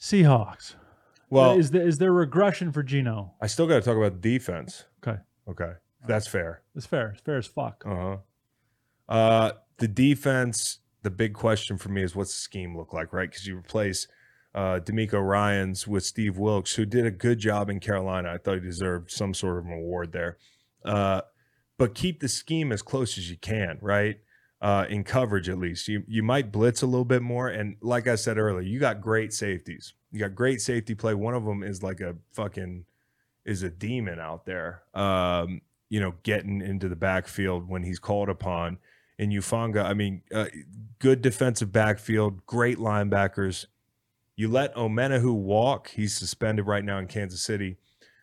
Seahawks. Well, is there, is there regression for Gino? I still got to talk about defense. Okay. Okay, that's fair. It's fair. It's fair as fuck. Uh-huh. Uh The defense. The big question for me is what's the scheme look like, right? Because you replace uh, DeMeco Ryans with Steve Wilks, who did a good job in Carolina. I thought he deserved some sort of an award there. Uh, but keep the scheme as close as you can, right? Uh, in coverage, at least. You you might blitz a little bit more. And like I said earlier, you got great safeties. You got great safety play. One of them is like a fucking is a demon out there. Um, you know, getting into the backfield when he's called upon. And Hufanga, I mean, uh, good defensive backfield, great linebackers. You let Omenihu walk. He's suspended right now in Kansas City.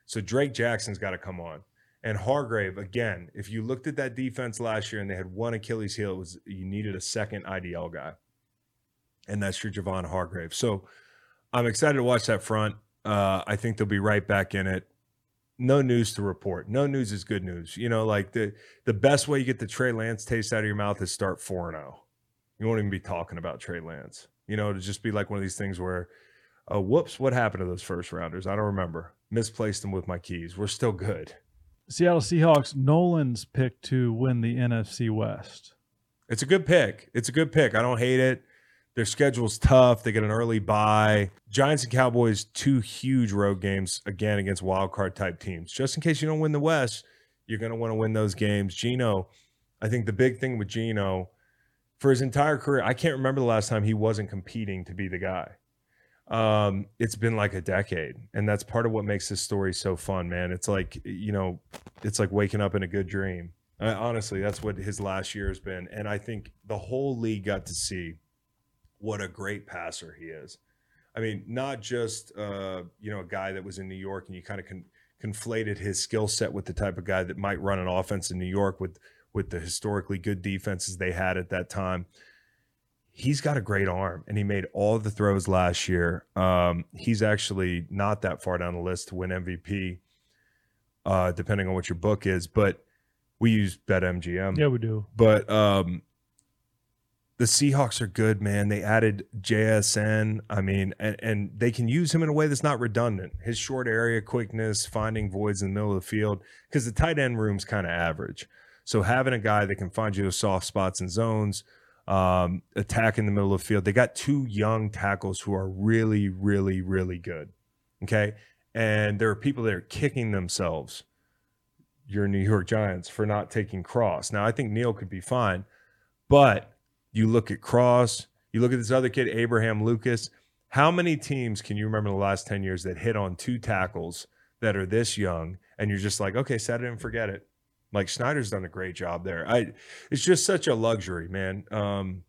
So Drake Jackson's got to come on. And Hargrave, again, if you looked at that defense last year and they had one Achilles heel, it was you needed a second IDL guy. And that's your Javon Hargrave. So I'm excited to watch that front. Uh, I think they'll be right back in it. No news to report. No news is good news. You know, like the the best way you get the Trey Lance taste out of your mouth is start 4 0. You won't even be talking about Trey Lance. You know, to just be like one of these things where, oh, whoops, what happened to those first rounders? I don't remember. Misplaced them with my keys. We're still good. Seattle Seahawks, Nolan's pick to win the NFC West. It's a good pick. It's a good pick. I don't hate it. Their schedule's tough. They get an early bye. Giants and Cowboys, two huge road games again against wild card type teams. Just in case you don't win the West, you're going to want to win those games. Gino, I think the big thing with Gino for his entire career, I can't remember the last time he wasn't competing to be the guy. Um, it's been like a decade, and that's part of what makes this story so fun, man. It's like you know, it's like waking up in a good dream. I, honestly, that's what his last year has been, and I think the whole league got to see what a great passer he is. I mean, not just uh, you know a guy that was in New York, and you kind of con- conflated his skill set with the type of guy that might run an offense in New York with with the historically good defenses they had at that time. He's got a great arm, and he made all the throws last year. Um, he's actually not that far down the list to win MVP, uh, depending on what your book is. But we use BetMGM. Yeah, we do. But um, the Seahawks are good, man. They added JSN. I mean, and, and they can use him in a way that's not redundant. His short area quickness, finding voids in the middle of the field, because the tight end room's kind of average. So having a guy that can find you those soft spots and zones, um, attack in the middle of the field. They got two young tackles who are really, really, really good. Okay. And there are people that are kicking themselves, your New York Giants, for not taking Cross. Now, I think Neal could be fine, but you look at Cross, you look at this other kid, Abraham Lucas. How many teams can you remember in the last 10 years that hit on two tackles that are this young and you're just like, okay, set it and forget it? Like Schneider's done a great job there. I it's just such a luxury, man. Um,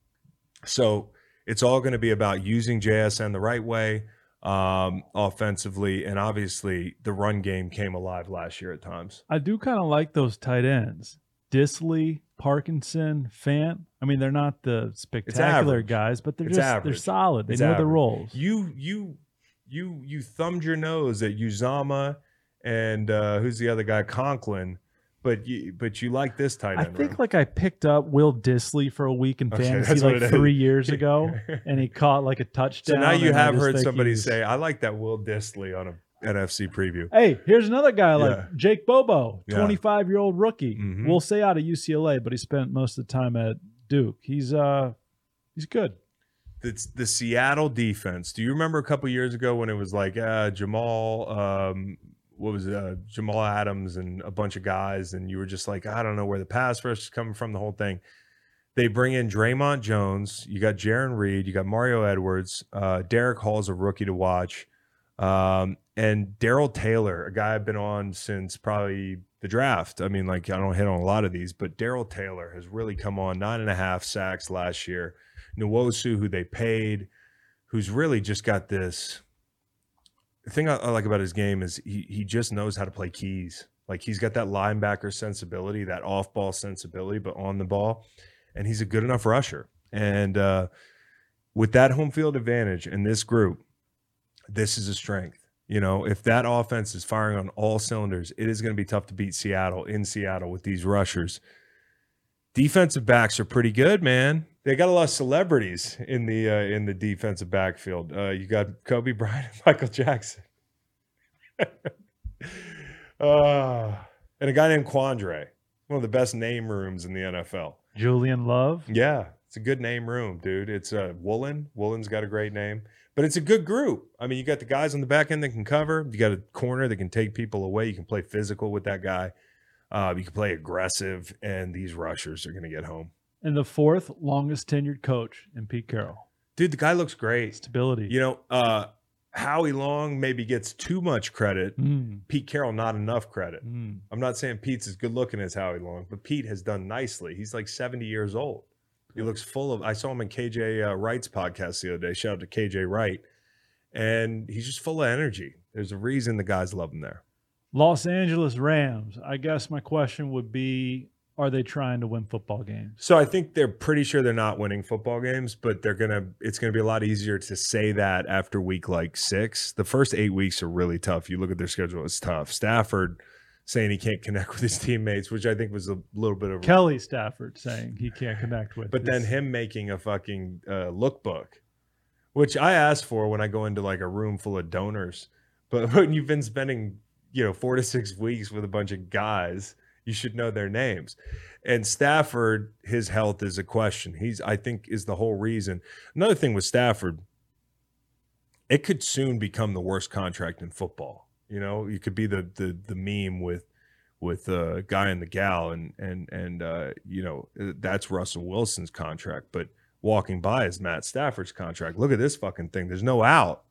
so it's all going to be about using JSN the right way um, offensively, and obviously the run game came alive last year at times. I do kind of like those tight ends. Dissly, Parkinson, Fant. I mean, they're not the spectacular guys, but they're It's just they're solid. They It's know their average. roles. You you you you thumbed your nose at Uzomah and uh, who's the other guy, Conklin, but you but you like this tight end. I think room. like I picked up Will Dissly for a week in Okay, fantasy like three years [laughs] ago, and he caught like a so touchdown. now you have heard somebody he's- say, "I like that Will Dissly on a NFC preview." Hey, here's another guy like Yeah. Jake Bobo, Yeah. 25 year old rookie. Mhm. We'll say out of UCLA, but he spent most of the time at Duke. He's uh he's good. the, the Seattle defense. Do you remember a couple years ago when it was like uh, Jamal, um, what was it, uh, Jamal Adams and a bunch of guys, and you were just like, I don't know where the pass rush is coming from. The whole thing. They bring in Dre'Mont Jones. You got Jarran Reed. You got Mario Edwards. Uh, Derick Hall's a rookie to watch, um, and Darrell Taylor, a guy I've been on since probably the draft. I mean, like I don't hit on a lot of these, but Darrell Taylor has really come on. Nine and a half sacks last year. Nwosu, who they paid, who's really just got this. The thing I, I like about his game is he he just knows how to play keys. Like he's got that linebacker sensibility, that off ball sensibility, but on the ball, and he's a good enough rusher. And uh, with that home field advantage in this group, this is a strength. You know, if that offense is firing on all cylinders, it is going to be tough to beat Seattle in Seattle with these rushers. Defensive backs are pretty good, man. They got a lot of celebrities in the uh, in the defensive backfield. Uh, you got Kobe [laughs] Bryant and Michael Jackson, [laughs] uh, and a guy named Quandre, one of the best name rooms in the NFL. Julian Love. Yeah, it's a good name room, dude. It's uh, Woolen. Woolen's got a great name, but it's a good group. I mean, you got the guys on the back end that can cover. You got a corner that can take people away. You can play physical with that guy. Uh, you can play aggressive, and these rushers are going to get home. And the fourth longest tenured coach in Pete Carroll. Dude, the guy looks great. Stability. You know, uh, Howie Long maybe gets too much credit. Mm, Pete Carroll, not enough credit. mm. I'm not saying Pete's as good looking as Howie Long, but Pete has done nicely. He's like 70 years old. He looks full of. I saw him in KJ uh, Wright's podcast the other day. Shout out to KJ Wright, and he's just full of energy. There's a reason the guys love him there. Los Angeles Rams. I guess my question would be are they trying to win football games? So I think they're pretty sure they're not winning football games, but they're gonna. It's gonna be a lot easier to say that after week like six. The first eight weeks are really tough. You look at their schedule; it's tough. Stafford saying he can't connect with his teammates, which I think was a little bit of. Kelly Stafford saying he can't connect with. but then him making a fucking uh, lookbook, which I asked for when I go into like a room full of donors. But [laughs] when you've been spending, you know, four to six weeks with a bunch of guys, you should know their names. And Stafford, his health is a question. He's, I think, is the whole reason. Another thing with Stafford, it could soon become the worst contract in football. You know, you could be the the the meme with with a uh, guy and the gal, and and and uh, you know uh, that's Russell Wilson's contract. But walking by is Matt Stafford's contract. Look at this fucking thing. There's no out.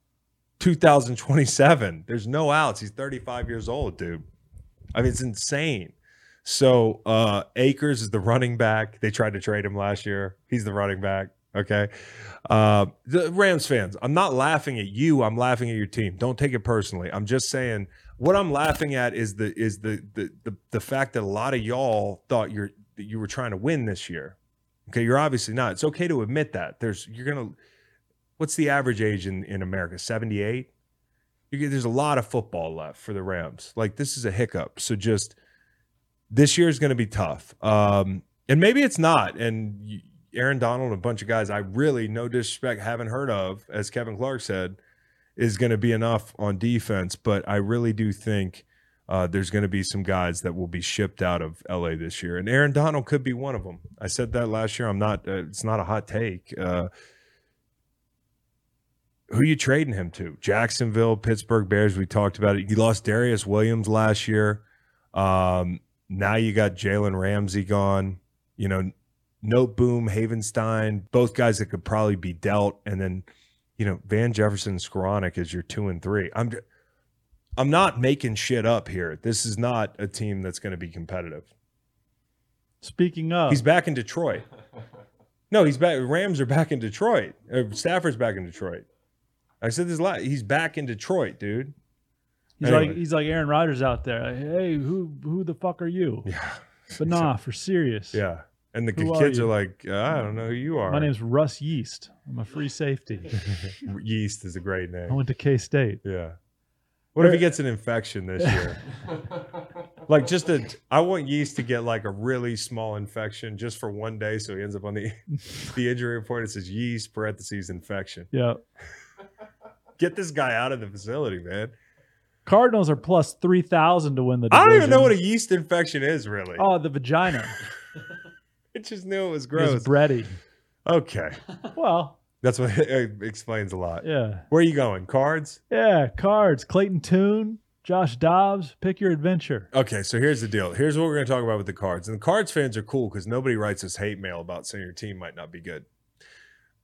2027. There's no outs. He's 35 years old, dude. I mean, it's insane. So uh Akers is the running back. They tried to trade him last year. He's the running back. Okay. Uh the Rams fans, I'm not laughing at you. I'm laughing at your team. Don't take it personally. I'm just saying what I'm laughing at is the is the the the, the fact that a lot of y'all thought you're you were trying to win this year. Okay, you're obviously not. It's okay to admit that. There's you're gonna what's the average age in, in America? 78? You get, there's a lot of football left for the Rams. Like this is a hiccup. So just this year is going to be tough. Um, and maybe it's not. And Aaron Donald and a bunch of guys I really, no disrespect, haven't heard of, as Kevin Clark said, is going to be enough on defense. But I really do think uh, there's going to be some guys that will be shipped out of LA this year. And Aaron Donald could be one of them. I said that last year. I'm not, uh, it's not a hot take. Uh, who are you trading him to? Jacksonville, Pittsburgh Bears. We talked about it. You lost Darious Williams last year. Um, now you got Jalen Ramsey gone. You know, Noteboom, Havenstein, both guys that could probably be dealt. And then, you know, Van Jefferson, Skowronek is your two and three. I'm, I'm not making shit up here. This is not a team that's going to be competitive. Speaking of, He's back in Detroit. No, he's back. Rams are back in Detroit. Uh, Stafford's back in Detroit. I said this a lot. He's back in Detroit, dude. He's anyway. like he's like Aaron Rodgers out there. Like, hey, who who the fuck are you? Yeah. [laughs] But nah, for serious. Yeah. And the Who kids are, you? like, I don't know who you are. My name's Russ Yeast. I'm a free safety. [laughs] Yeast is a great name. I went to K State. Yeah. What if he gets an infection this year? [laughs] like just a I want Yeast to get like a really small infection just for one day so he ends up on the the injury report. It says yeast parentheses infection. Yeah. Get this guy out of the facility, man. Cardinals are plus three thousand to win the. I don't even know what a yeast infection is really. Oh, the vagina. [laughs] I just knew it was gross. It's bready. Okay. Well, That's what [laughs] it explains a lot. yeah, Where are you going? Cards? yeah. Cards. Clayton Tune. Josh Dobbs, pick your adventure. Okay, so here's the deal. Here's what we're going to talk about with the cards. And the cards fans are cool because nobody writes us hate mail about saying your team might not be good.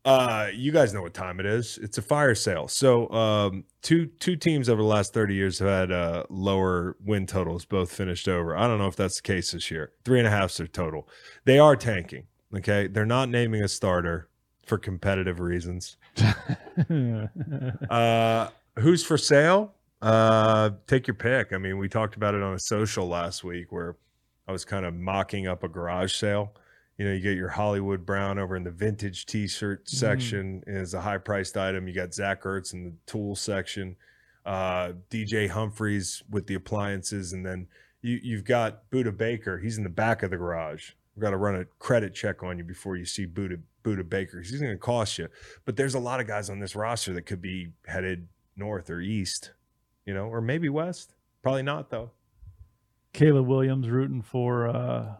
Uh, you guys know what time it is. It's a fire sale. So, um, two two teams over the last thirty years have had uh, lower win totals, both finished over. I don't know if that's the case this year. Three and a half's their total. They are tanking. Okay, they're not naming a starter for competitive reasons. [laughs] Uh, who's for sale? Uh, take your pick. I mean, we talked about it on a social last week where I was kind of mocking up a garage sale. You know, you get your Hollywood Brown over in the vintage T-shirt section is a high-priced item. You got Zach Ertz in the tool section, uh, DJ Humphries with the appliances, and then you, you've got Budda Baker. He's in the back of the garage. We've got to run a credit check on you before you see Budda Budda Baker. He's going to cost you. But there's a lot of guys on this roster that could be headed north or east, you know, or maybe west. Probably not though. Caleb Williams rooting for uh,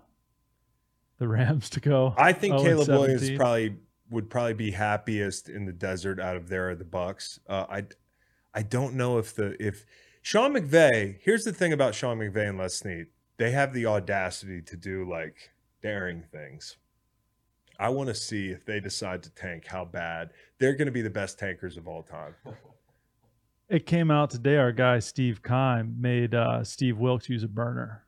the Rams to go. I think 0 and Caleb Williams probably would probably be happiest in the desert out of there are the Bucks. Uh, I I don't know if the if Sean McVay. Here's the thing about Sean McVay and Les Snead. They have the audacity to do like daring things. I want to see if they decide to tank how bad they're going to be the best tankers of all time. It came out today. Our guy Steve Keim made uh, Steve Wilks use a burner.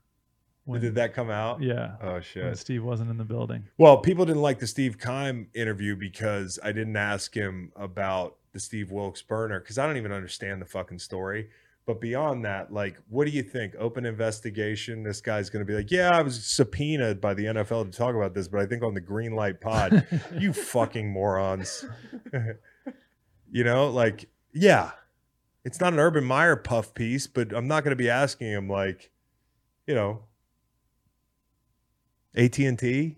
When, Did that come out? Yeah. Oh shit. Steve wasn't in the building. Well, people didn't like the Steve Keim interview because I didn't ask him about the Steve Wilks burner because I don't even understand the fucking story. But beyond that, like, what do you think? Open investigation. This guy's going to be like, yeah, I was subpoenaed by the NFL to talk about this, but I think on the Green Light Pod, [laughs] you fucking morons. [laughs] you know, like, yeah, it's not an Urban Meyer puff piece, but I'm not going to be asking him like, you know, AT and T.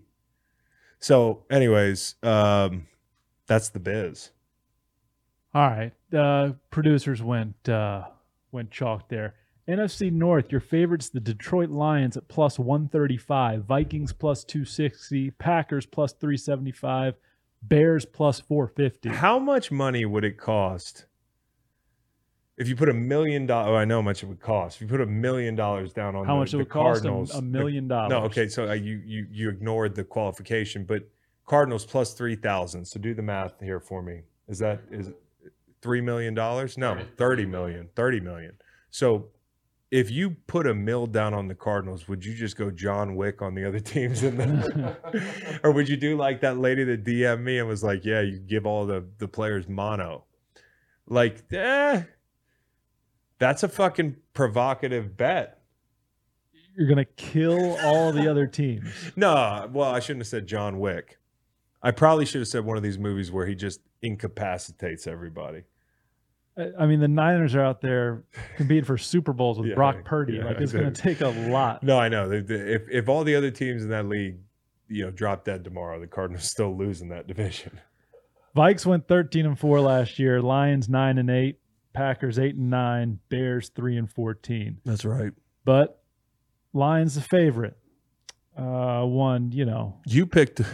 So, anyways, um, that's the biz. All right. Uh, producers went uh, went chalk there. NFC North, your favorites, the Detroit Lions at plus 135, Vikings plus 260, Packers plus 375, Bears plus 450. How much money would it cost if you put a million dollars? Oh, I know how much it would cost. If you put a million dollars down on How the, much it the would cost? A, Cardinals, a million dollars. No, okay, so uh, you you you ignored the qualification, but Cardinals plus three thousand. So do the math here for me. Is that is three million dollars? No, thirty million. Thirty million. So if you put a mill down on the Cardinals, would you just go John Wick on the other [laughs] teams in the [laughs] or would you do like that lady that DM'd me and was like, Yeah, you give all the, the players mono? Like, eh, that's a fucking provocative bet. You're going to kill all the other teams. [laughs] No, well, I shouldn't have said John Wick. I probably should have said one of these movies where he just incapacitates everybody. I mean, the Niners are out there competing for Super Bowls with [laughs] Yeah, Brock Purdy. yeah, like, it's going to take a lot. No, I know. If if all the other teams in that league, you know, drop dead tomorrow, the Cardinals still lose in that division. Vikes went 13 and 4 last year, Lions 9 and 8, Packers 8 and 9, Bears 3 and 14. That's right. But Lions the favorite. Uh one, you know, You picked. [laughs] Do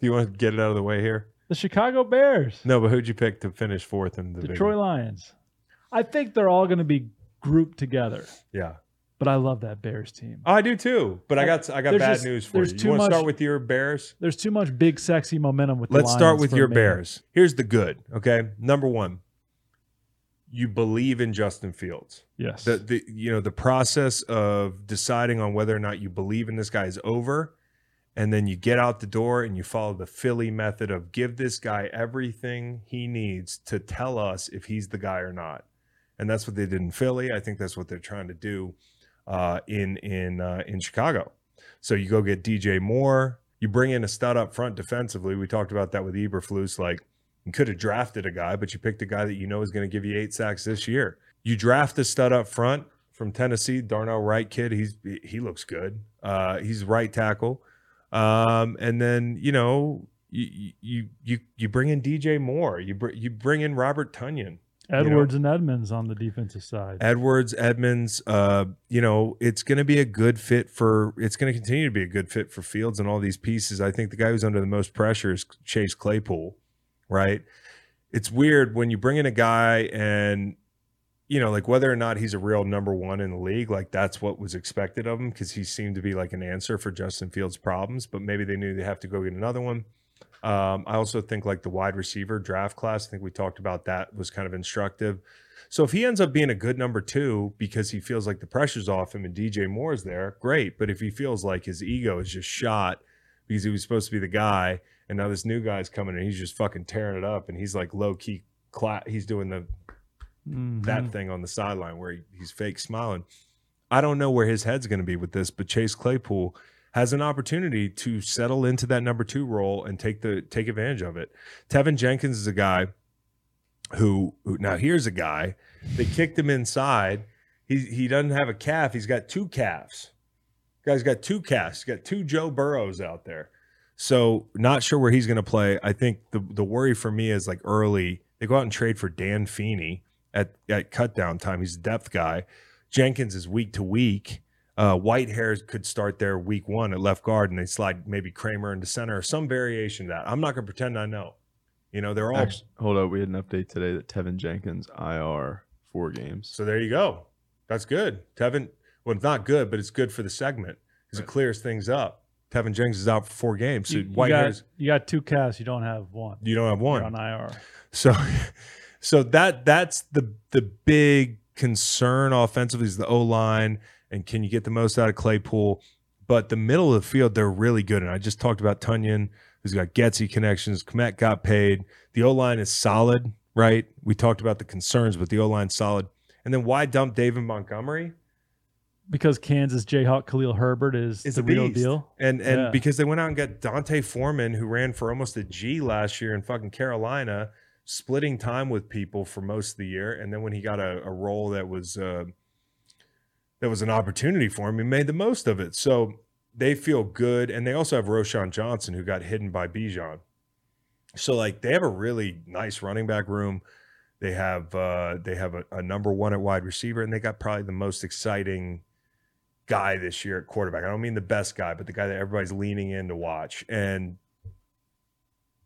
you want to get it out of the way here? the Chicago Bears, No, but who'd you pick to finish fourth in the? Detroit Lions. I think they're all going to be grouped together. Yeah. But I love that Bears team. Oh, I do too. But I got I got There's bad just- news for you. You want to start with your Bears? There's too much big sexy momentum with the Let's start with your. Bears. Here's the good. Okay, number one, you believe in Justin Fields. Yes. The the you know the process of deciding on whether or not you believe in this guy is over, and then you get out the door and you follow the Philly method of give this guy everything he needs to tell us if he's the guy or not, and that's what they did in Philly. I think that's what they're trying to do uh, in in uh, in Chicago. So you go get DJ Moore. You bring in a stud up front defensively. We talked about that with Eberflus. Like you could have drafted a guy, but you picked a guy that you know is going to give you eight sacks this year. You draft a stud up front from Tennessee, Darnell Wright kid. He's he looks good. Uh, he's right tackle. Um, and then you know you you you you bring in DJ Moore. You br- you bring in Robert Tonyan. you know. Edwards and Edmunds on the defensive side. Edwards, Edmunds, uh, you know, it's going to be a good fit for, it's going to continue to be a good fit for Fields and all these pieces. I think the guy who's under the most pressure is Chase Claypool, right? It's weird when you bring in a guy and you know, like whether or not he's a real number one in the league, like that's what was expected of him because he seemed to be like an answer for Justin Fields' problems. But maybe they knew they have to go get another one. Um, I also think like the wide receiver draft class. I think we talked about that was kind of instructive. So if he ends up being a good number two because he feels like the pressure's off him and DJ Moore's there, great. But if he feels like his ego is just shot because he was supposed to be the guy and now this new guy's coming and he's just fucking tearing it up and he's like low key, cla- he's doing the Mhm. that thing on the sideline where he, he's fake smiling. I don't know where his head's going to be with this, but Chase Claypool has an opportunity to settle into that number two role and take the take advantage of it. Teven Jenkins is a guy who, who now here's a guy they kicked him inside. He he doesn't have a calf. He's got two calves. Guy's got two calves. He's got two Joe Burrows out there. So not sure where he's going to play. I think the the worry for me is like early they go out and trade for Dan Feeney at at cut down time. He's a depth guy. Jenkins is week to week. Uh, Whitehair's could start there week one at left guard, and they slide maybe Kramer into center or some variation of that. I'm not going to pretend I know. You know, they're all Actually, hold up. We had an update today that Teven Jenkins IR four games. so. There you go. That's good. Teven, well, it's not good, but it's good for the segment because it clears things up. Teven Jenkins is out for four games. So You, you White got, you got two casts. You don't have one. you don't have You're one. on IR. So, [laughs] so that that's the the big concern offensively is the O line and can you get the most out of Claypool? But the middle of the field, they're really good. And I just talked about Tonyan, who's got Getsy connections. Kmet got paid. The O line is solid, right? We talked about the concerns, but the O line solid. And then why dump David Montgomery? Because Kansas Jayhawk Khalil Herbert is Is the a real deal. And and Yeah. because they went out and got D'Onta Foreman, who ran for almost a G last year in fucking Carolina, splitting time with people for most of the year. And then when he got a, a role that was uh, that was an opportunity for him, he made the most of it. So they feel good. And they also have Roschon Johnson, who got hidden by Bijan. So like they have a really nice running back room. They have uh, they have a, a number one at wide receiver, and they got probably the most exciting guy this year at quarterback. I don't mean the best guy, but the guy that everybody's leaning in to watch. And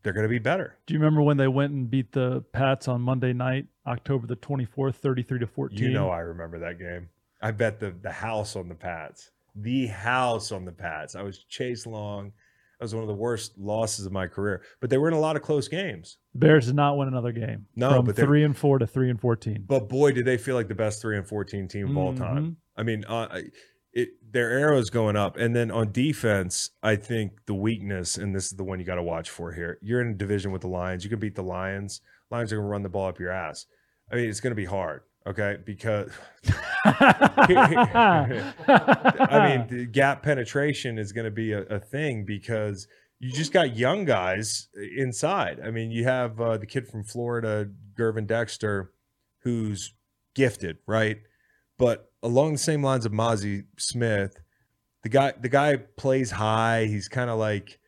they're going to be better. Do you remember when they went and beat the Pats on Monday night, October the 24th, 33 to 14? You know, I remember that game. I bet the the house on the Pats, the house on the Pats. I was Chase Long. That was one of the worst losses of my career. But they were in a lot of close games. Bears did not win another game. No, from but they- 3 and 4 to 3 and 14. But boy, did they feel like the best three and fourteen team of all time. I mean, uh, their arrows going up, and then on defense, I think the weakness, and this is the one you got to watch for here. You're in a division with the Lions. You can beat the Lions. Lions are going to run the ball up your ass. I mean, it's going to be hard, okay? Because [laughs] I mean, [laughs] the gap penetration is going to be a, a thing because you just got young guys inside. I mean, you have uh, the kid from Florida, Gervon Dexter, who's gifted, right? But along the same lines of Mazi Smith, the guy the guy plays high. He's kind of like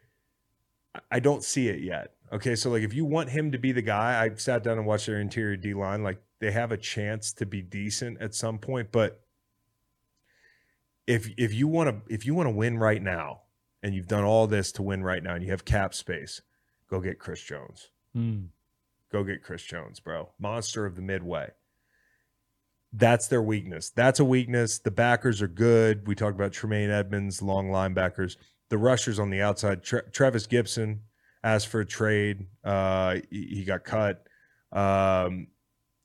I- don't see it yet. Okay, so like if you want him to be the guy, I sat down and watched their interior D line. Like they have a chance to be decent at some point, but if if you want to if you want to win right now, and you've done all this to win right now, and you have cap space, go get Chris Jones. Mm. Go get Chris Jones, bro. Monster of the Midway. That's their weakness. That's a weakness. The backers are good. We talked about Tremaine Edmunds, long linebackers. The rushers on the outside. Tre- Trevis Gipson asked for a trade. Uh, he, he got cut. Um,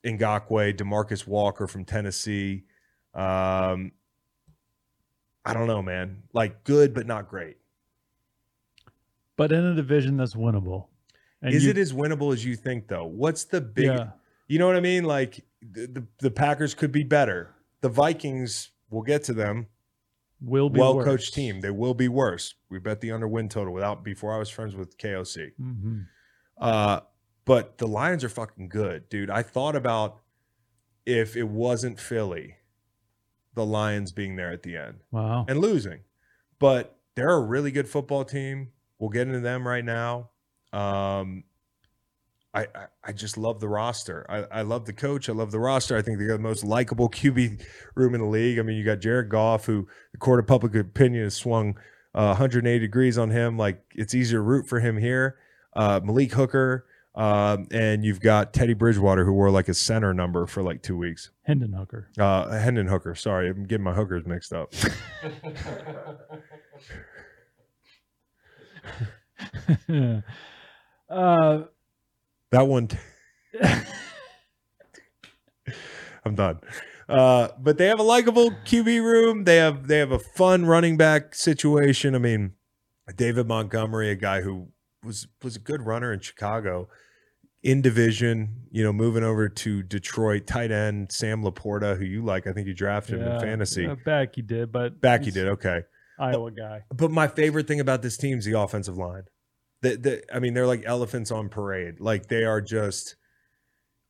Ngakoue, Demarcus Walker from Tennessee. Um, I don't know, man. Like good, but not great. But in a division that's winnable. And Is you- it as winnable as you think, though? What's the big? Yeah. You know what I mean? Like the, the the Packers could be better. The Vikings, we'll get to them. will be Well coached team. They will be worse. We bet the under win total without before I was friends with KOC. Mhm. Uh, but the Lions are fucking good, dude. I thought about if it wasn't Philly, the Lions being there at the end Wow. and losing. But they're a really good football team. We'll get into them right now. Um, I, I I just love the roster. I, I love the coach. I love the roster. I think they got the most likable QB room in the league. I mean, you got Jared Goff, who the court of public opinion has swung uh, 180 degrees on him. Like it's easier to root for him here. Uh, Malik Hooker, Um, and you've got Teddy Bridgewater, who wore like a center number for like two weeks. Hendon Hooker. Uh, Hendon Hooker. Sorry, I'm getting my hookers mixed up. [laughs] [laughs] uh, That one. [laughs] I'm done. Uh, but they have a likable QB room. They have they have a fun running back situation. I mean, David Montgomery, a guy who was was a good runner in Chicago, in division. You know, moving over to Detroit, tight end Sam Laporta, who you like. I think you drafted him in fantasy. uh, back he did, but Back you did okay. Iowa guy. But my favorite thing about this team is the offensive line. The, the, I mean, they're like elephants on parade. Like they are just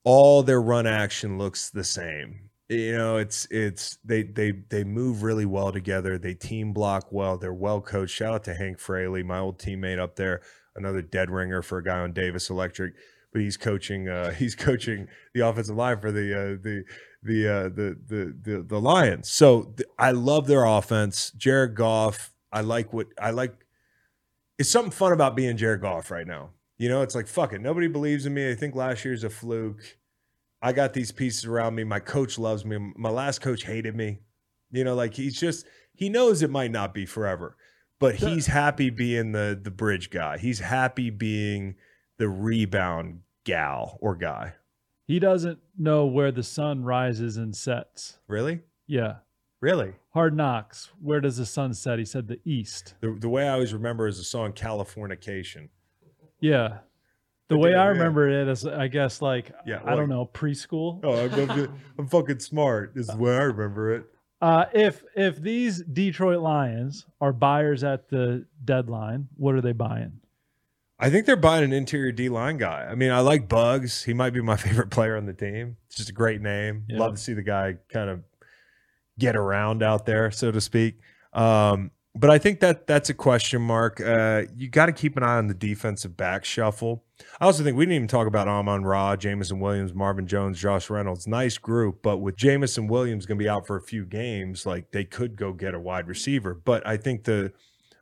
all their run action looks the same. You know, it's it's they they they move really well together. They team block well. They're well coached. Shout out to Hank Fraley, my old teammate up there, another dead ringer for a guy on Davis Electric. But he's coaching. Uh, [laughs] he's coaching the offensive line for the uh, the the, uh, the the the the Lions. So th- I love their offense. Jared Goff. I like what I like. It's something fun about being Jared Goff right now. You know, it's like fuck it. Nobody believes in me. I think last year's a fluke. I got these pieces around me. My coach loves me. My last coach hated me. You know, like he's just he knows it might not be forever, but he's happy being the the bridge guy. He's happy being the rebound gal or guy. He doesn't know where the sun rises and sets. Really? Yeah. Really? Hard knocks. Where does the sun set? He said the east. The, the way I always remember is the song Californication. Yeah. The way I remember it is, I guess, like, Yeah, I don't know, preschool. Oh, I'm, I'm, I'm fucking smart. Is the way I remember it. Uh, if if these Detroit Lions are buyers at the deadline, what are they buying? I think they're buying an interior D line guy. I mean, I like Bugs. He might be my [laughs] favorite player on the team. It's just a great name. Yeah. Love to see the guy kind of get around out there, so to speak. Um, but I think that that's a question mark. Uh, you got to keep an eye on the defensive back shuffle. I also think we didn't even talk about Amon Ra, Jameson Williams, Marvin Jones, Josh Reynolds. Nice group, but with Jameson Williams going to be out for a few games, like they could go get a wide receiver. But I think the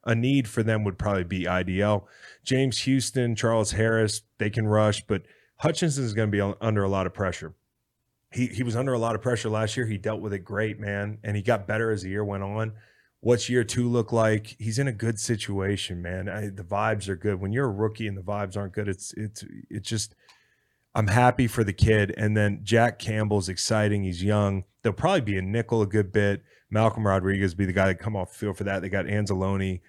a need for them would probably be IDL. James Houston, Charles Harris, they can rush, but Hutchinson is going to be under a lot of pressure. He he was under a lot of pressure last year. He dealt with it great, man, and he got better as the year went on. What's year two look like? He's in a good situation, man. I, the vibes are good. When you're a rookie and the vibes aren't good, it's it's it's just. I'm happy for the kid, and then Jack Campbell's exciting. He's young. They'll probably be a nickel a good bit. Malcolm Rodriguez be the guy that come off the field for that. They got Anzalone,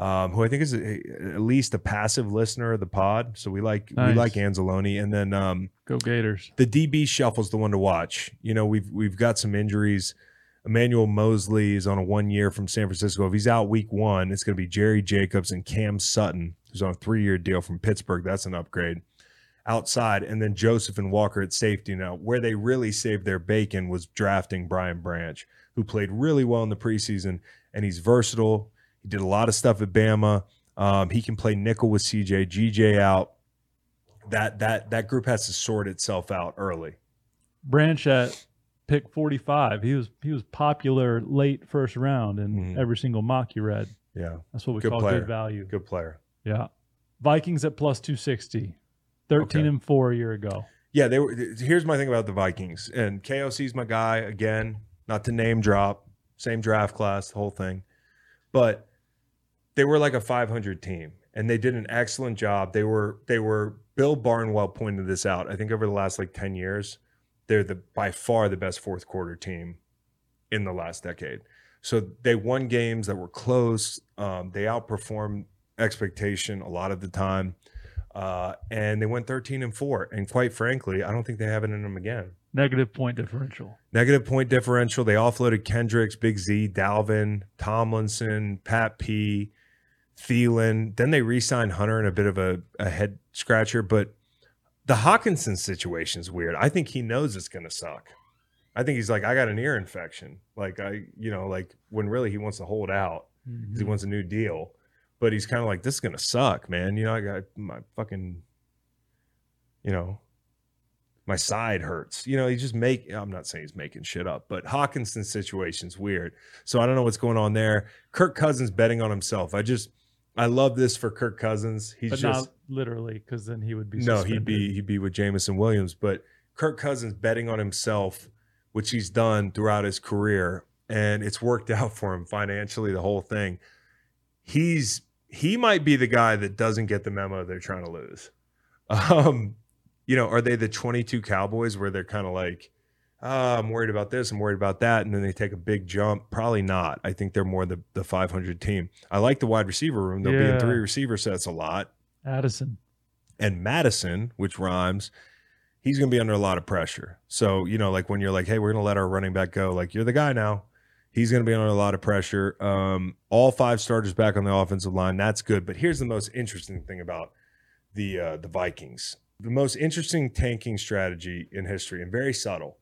um, who I think is a, at least a passive listener of the pod. So we like we like Anzalone, and then um, Go Gators. the DB shuffle's the one to watch. You know, we've we've got some injuries. Emmanuel Moseley is on a one year from San Francisco. If he's out week one, it's going to be Jerry Jacobs and Cam Sutton, who's on a three year deal from Pittsburgh. That's an upgrade. Outside, and then Joseph and Walker at safety. Now, where they really saved their bacon was drafting Brian Branch, who played really well in the preseason, and he's versatile. He did a lot of stuff at Bama. Um, he can play nickel with CJ, GJ out. That that that group has to sort itself out early. Branch at pick 45. He was he was popular late first round in Mhm. every single mock you read. Yeah, That's what we Good call player. good value. good player. Yeah. Vikings at plus 260. 13 Okay. and 4 a year ago. Yeah, they were. Here's my thing about the Vikings, and KOC's my guy again. Not to name drop, same draft class, the whole thing, but they were like a 500 team, and they did an excellent job. They were they were. Bill Barnwell pointed this out. I think over the last like 10 years, they're the by far the best fourth quarter team in the last decade. So they won games that were close. Um, they outperformed expectation a lot of the time. Uh, and they went 13 and 4 and quite frankly i don't think they have it in them again Negative point differential. negative point differential they offloaded kendricks big z dalvin tomlinson pat p Thielen. then they re-signed hunter in a bit of a, a head scratcher but the hockenson situation is weird i think he knows it's going to suck i think he's like i got an ear infection like i you know like when really he wants to hold out 'cause he mm-hmm. wants a new deal. But he's kind of like, this is gonna suck, man. You know, I got my fucking, you know, my side hurts. You know, he just make. I'm not saying he's making shit up, but Hockenson's situation's weird. So I don't know what's going on there. Kirk Cousins betting on himself. I just, I love this for Kirk Cousins. He's but just not literally, because then he would be no, suspended. he'd be he'd be with Jameson Williams, but Kirk Cousins betting on himself, which he's done throughout his career, and it's worked [laughs] out for him financially. The whole thing. He's he might be the guy that doesn't get the memo they're trying to lose. [laughs] Um, you know, are they the 22 Cowboys where they're kind of like, oh, I'm worried about this, I'm worried about that, and then they take a big jump? Probably not. I think they're more the the 500 team. I like the wide receiver room. They'll be in three receiver sets a lot Addison. and Madison, which rhymes, he's going to be under a lot of pressure. So, you know, like when you're like, hey, we're going to let our running back go, like you're the guy now. He's going to be under a lot of pressure. Um, all five starters back on the offensive line. That's good. But here's the most interesting thing about the uh, the Vikings. The most interesting tanking strategy in history and very subtle.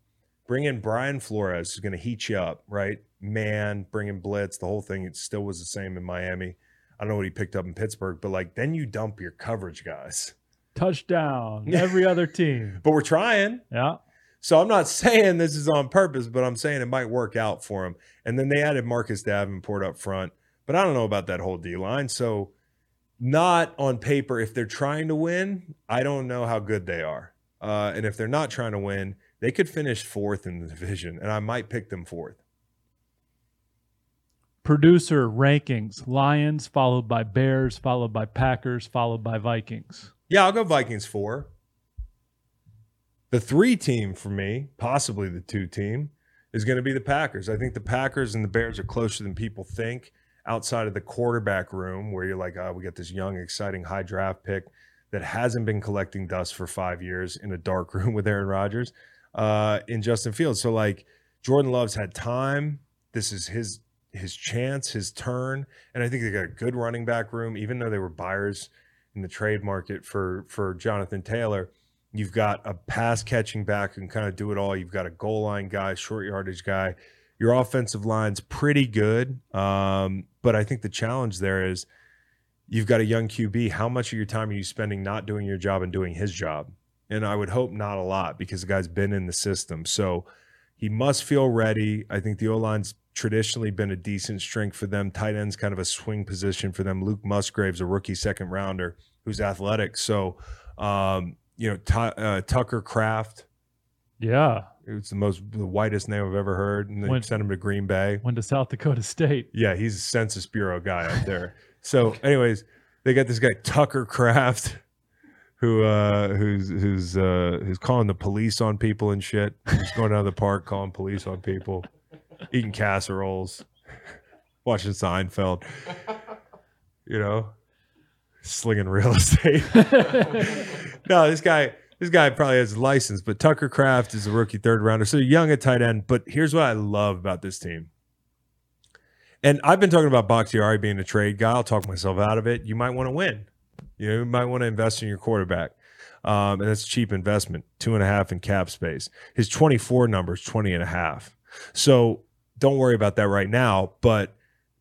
Bring in Brian Flores, who's going to heat you up, right? Man, bring in blitz. The whole thing it still was the same in Miami. I don't know what he picked up in Pittsburgh, but like then you dump your coverage guys. Touchdown. [laughs] Every other team. But we're trying. Yeah. So I'm not [laughs] saying this is on purpose, but I'm saying it might work out for him. And then they added Marcus Davenport up front, but I don't know about that whole D line. So not on paper. If they're trying to win, I don't know how good they are. Uh, and if they're not trying to win, they could finish fourth in the division, and I might pick them fourth. Producer rankings Lions, followed by Bears, followed by Packers, followed by Vikings. Yeah, I'll go Vikings four. The three team for me, possibly the two team, is going to be the Packers. I think the Packers and the Bears are closer than people think outside of the quarterback room where you're like, oh, we got this young, exciting high draft pick that hasn't been collecting dust for five years in a dark [laughs] room with Aaron Rodgers uh, in Justin Fields. So, like, Jordan Love's had time. This is his his chance, his turn. And I think they got a good running back room, even though they were buyers in the trade market for for Jonathan Taylor. You've got a pass catching back who can kind of do it all. You've got a goal line guy, short yardage guy. Your offensive line's pretty good, um, but I think the challenge there is you've got a young QB. How much of your time are you spending not doing your job and doing his job? And I would hope not a lot because the guy's been in the system. So he must feel ready. I think the O line's traditionally been a decent strength for them. Tight end's kind of a swing position for them. Luke Musgrave's a rookie second rounder who's athletic. So, um, you know, Tu- uh, Tucker Kraft. Yeah. it's the most the whitest name I've ever heard, and they When- sent him to Green Bay. Went to South Dakota State. Yeah, he's a Census Bureau guy up there. so, anyways, they got this guy Tucker Kraft, who uh, who's who's uh, who's calling the police on people and shit. He's going down to the park calling police on people, eating casseroles, [laughs] watching Seinfeld. You know, slinging real [laughs] estate. no, this guy. This guy probably has a license, but Tucker Kraft is a rookie third rounder. So young at tight end. But here's what I love about this team. And I've been talking about Bakhtiari being a trade guy. I'll talk myself out of it. You might want to win. You know, you might want to invest in your quarterback. Um, and that's a cheap investment, two and a half in cap space. His 24 number is 20 and a half. So don't worry about that right now. But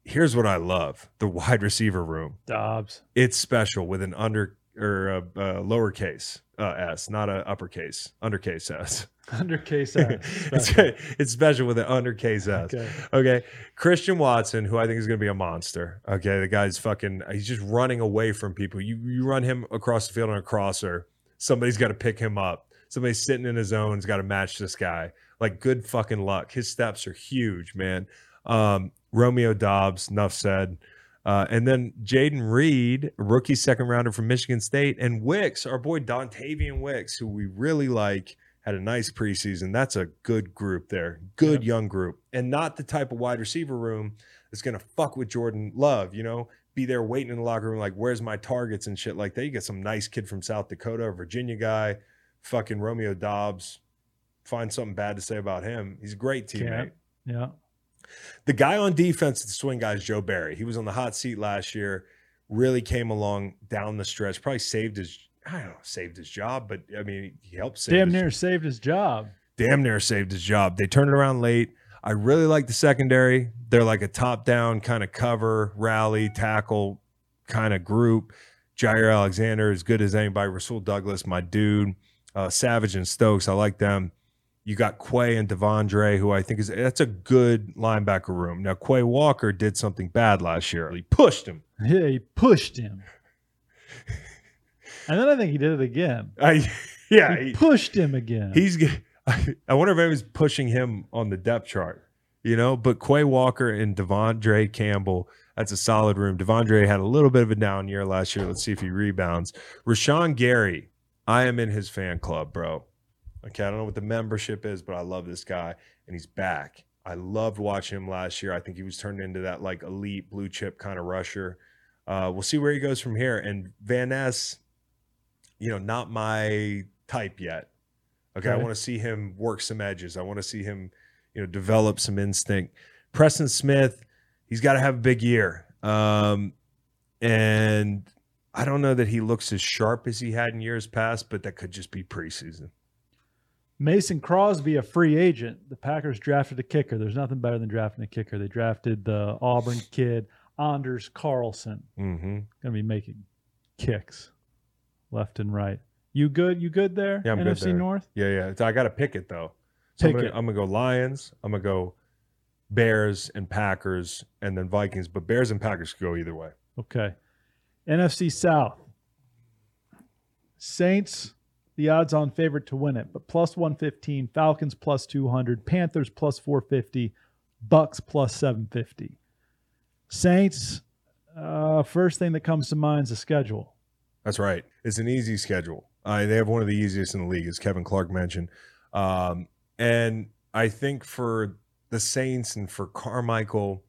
here's what I love the wide receiver room. Doubs. It's special with an under or a, a lowercase uh, s, not a uppercase, undercase s. Under S. [laughs] it's, it's special with an undercase s. Okay. Okay. Christian Watson, who I think is going to be a monster. Okay. The guy's fucking, he's just running away from people. You, you run him across the field on a crosser, somebody's got to pick him up. Somebody's sitting in his zone's got to match this guy. Like, good fucking luck. His steps are huge, man. Um, Romeo Doubs, enough said. Uh, and then Jayden Reed, rookie second rounder from Michigan State, and Wicks, our boy Dontayvion Wicks, who we really like, had a nice preseason. That's a good group there, good young group, and not the type of wide receiver room that's gonna fuck with Jordan Love. You know, be there waiting in the locker room like, where's my targets and shit like that. You get some nice kid from South Dakota, Virginia guy, fucking Romeo Doubs. Find something bad to say about him. He's a great teammate. Can't. Yeah. The guy on defense, the swing guy, is Joe Barry. He was on the hot seat last year. Really came along down the stretch. Probably saved his, I don't know, saved his job, but I mean, he helped save. Damn his, near saved his job. damn near saved his job. They turned it around late. I really like the secondary. They're like a top down kind of cover, rally, tackle kind of group. Jaire Alexander, as good as anybody. Rasul Douglas, my dude. Uh, Savage and Stokes, I like them. You got Quay and Devondre, who I think is that's a good linebacker room. Now Quay Walker did something bad last year. He pushed him Yeah, [laughs] he pushed him. [laughs] and then I think he did it again. [laughs] I, yeah, He he- pushed him again. he's. [laughs] I wonder if anyone's pushing him on the depth chart. You know, but Quay Walker and Devondre Campbell. That's a solid room. Devondre had a little bit of a down year last year. Let's see if he rebounds. Rashan Gary, I am in his fan club, bro. Okay, I don't know what the membership is, but I love this guy, and he's back. I loved watching him last year. I think he was turned into that like elite blue chip kind of rusher. Uh, we'll see where he goes from here. And Van Ness, you know, not my type yet. Okay, I want to see him work some edges. I want to see him, you know, develop some instinct. Preston Smith, he's got to have a big year. Um, and I don't know that he looks as sharp as he had in years past, but that could just be preseason. Mason Crosby, a free agent. The Packers drafted a kicker. There's nothing better than drafting a kicker. They drafted the Auburn kid, Anders Carlson. Mm-hmm. Gonna be making kicks left and right. You good? You good there? Yeah, I'm good NFC there. North? Yeah, yeah. So I got to pick it though. So I'm, Pick gonna, it. I'm gonna go Lions. I'm gonna go Bears and Packers, and then Vikings. But Bears and Packers could go either way. Okay. NFC South. Saints, the odds on favorite to win it, but plus 115, Falcons plus 200, Panthers plus 450, Bucks plus 750. Saints, uh, first thing that comes to mind is the schedule. That's right. It's an easy schedule. Uh, they have one of the easiest in the league, as Kevin Clark mentioned. Um, and I think for the Saints and for Carmichael,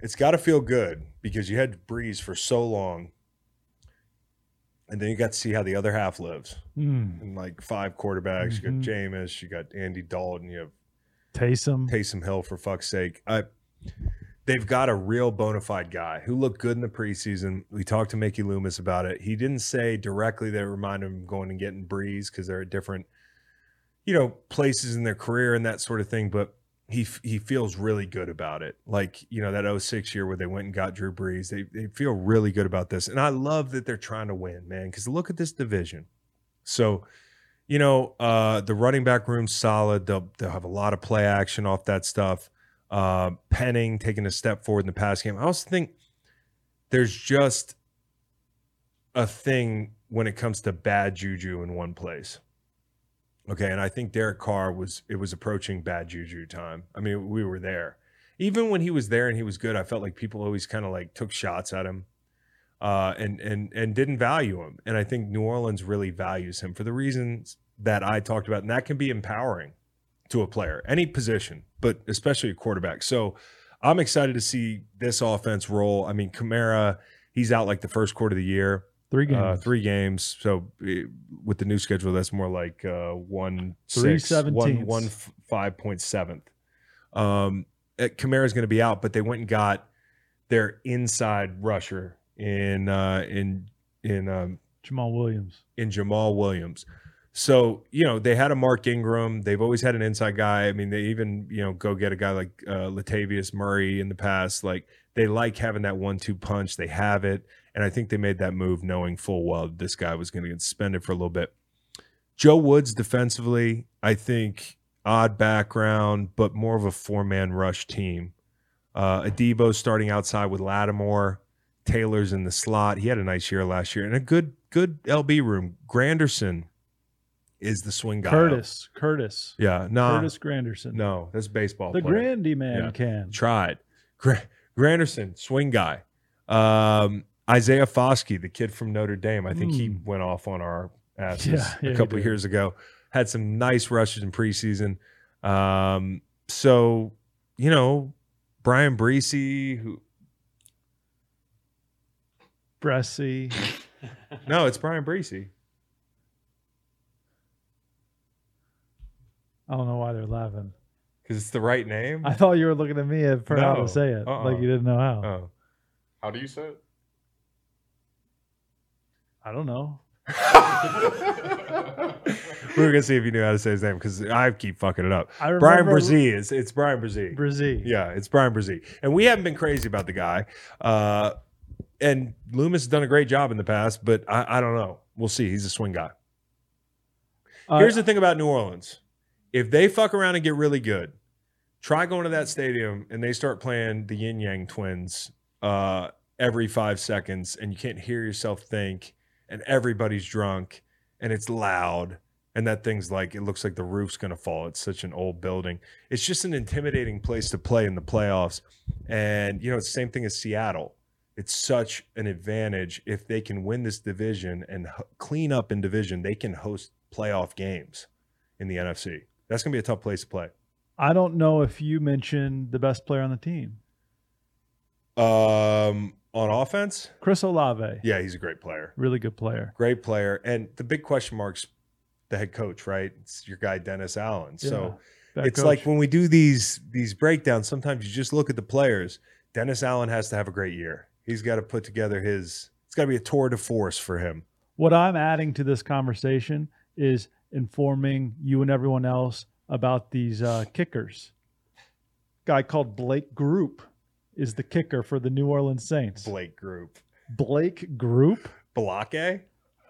it's got to feel good because you had Brees for so long. And then you got to see how the other half lives. Hmm. And like five quarterbacks. You Mhm. got Jameis, you got Andy Dalton, you have Taysom. Taysom Hill for fuck's sake. I, they've got a real bona fide guy who looked good in the preseason. We talked to Mickey Loomis about it. He didn't say directly that it reminded him going and getting Brees because they're at different, you know, places in their career and that sort of thing. But he he feels really good about it. Like you know that 06 year where they went and got Drew Brees. They they feel really good about this, and I love that they're trying to win, man. Because look at this division. So you know, uh, the running back room's solid. They'll they'll have a lot of play action off that stuff. Uh, Penning taking a step forward in the pass game. I also think there's just a thing when it comes to bad juju in one place. Okay, and I think Derek Carr was it was approaching bad juju time. I mean, we were there. Even when he was there and he was good, I felt like people always kind of like took shots at him uh, and and and didn't value him. And I think New Orleans really values him for the reasons that I talked about, and that can be empowering to a player, any position, but especially a quarterback. So I'm excited to see this offense roll. I mean, Kamara, he's out like the first quarter of the year, Three games. uh, three games. So eh, with the new schedule, that's more like uh, one Three six, one one f- five point seventh. Um, eh, Kamara's going to be out, but they went and got their inside rusher in uh, in in um, Jamaal Williams. in Jamaal Williams. So, you know, they had a Mark Ingram. They've always had an inside guy. I mean, they even, you know, go get a guy like uh, Latavius Murray in the past. Like, they like having that one two punch. They have it. And I think they made that move knowing full well this guy was going to get suspended for a little bit. Joe Woods defensively, I think odd background, but more of a four man rush team. Uh, Adebo starting outside with Lattimore. Taylor's in the slot. He had a nice year last year and a good good LB room. Granderson is the swing guy. Curtis. Curtis. Yeah, no, Curtis Granderson. no, that's baseball. The player. Grandy man Yeah. can. tried. Gra- Granderson, swing guy. Um, Isaiah Foskey, the kid from Notre Dame. I think he Mm. went off on our asses Yeah, yeah, a couple did. years ago. Had some nice rushes in preseason. Um, so you know, Brian Breesy, who Bressy. [laughs] no, it's Brian Breesy. I don't know why they're laughing. Because it's the right name. I thought you were looking at me for how No. to say it. Uh-uh. Like you didn't know how. oh. How do you say it? I don't know. we [laughs] were gonna see if you knew how to say his name because I keep fucking it up. I Brian remember Brzee is it's Brian Brzee. Brzee. Yeah, it's Brian Brzee, and we haven't been crazy about the guy. Uh, and Loomis has done a great job in the past, but I, I don't know. We'll see. He's a swing guy. Uh, Here's the thing about New Orleans: if they fuck around and get really good, try going to that stadium and they start playing the Yin Yang Twins uh, every five seconds and you can't hear yourself think and everybody's drunk and it's loud and that thing's like it looks like the roof's to fall. It's such an old building. It's just an intimidating place to play in the playoffs. And you know it's the same thing as seattle. It's such an advantage if they can win this division and clean up in division they can host playoff games in the nfc that's going to be a tough place to play. I don't know if you mentioned the best player on the team, um on offense? Chris Olave. yeah he's a great player. Really good player. great player. And the big question marks the head coach right? It's your guy dennis allen. So Yeah, that it's coach. like when we do these these breakdowns sometimes you just look at the players. Dennis allen has to have a great year. He's got to put together his it's got to be a tour de force for him. What I'm adding to this conversation is informing you and everyone else about these uh, kickers. Guy called Blake Grupe is the kicker for the New Orleans Saints. blake grupe Blake Grupe? Blake?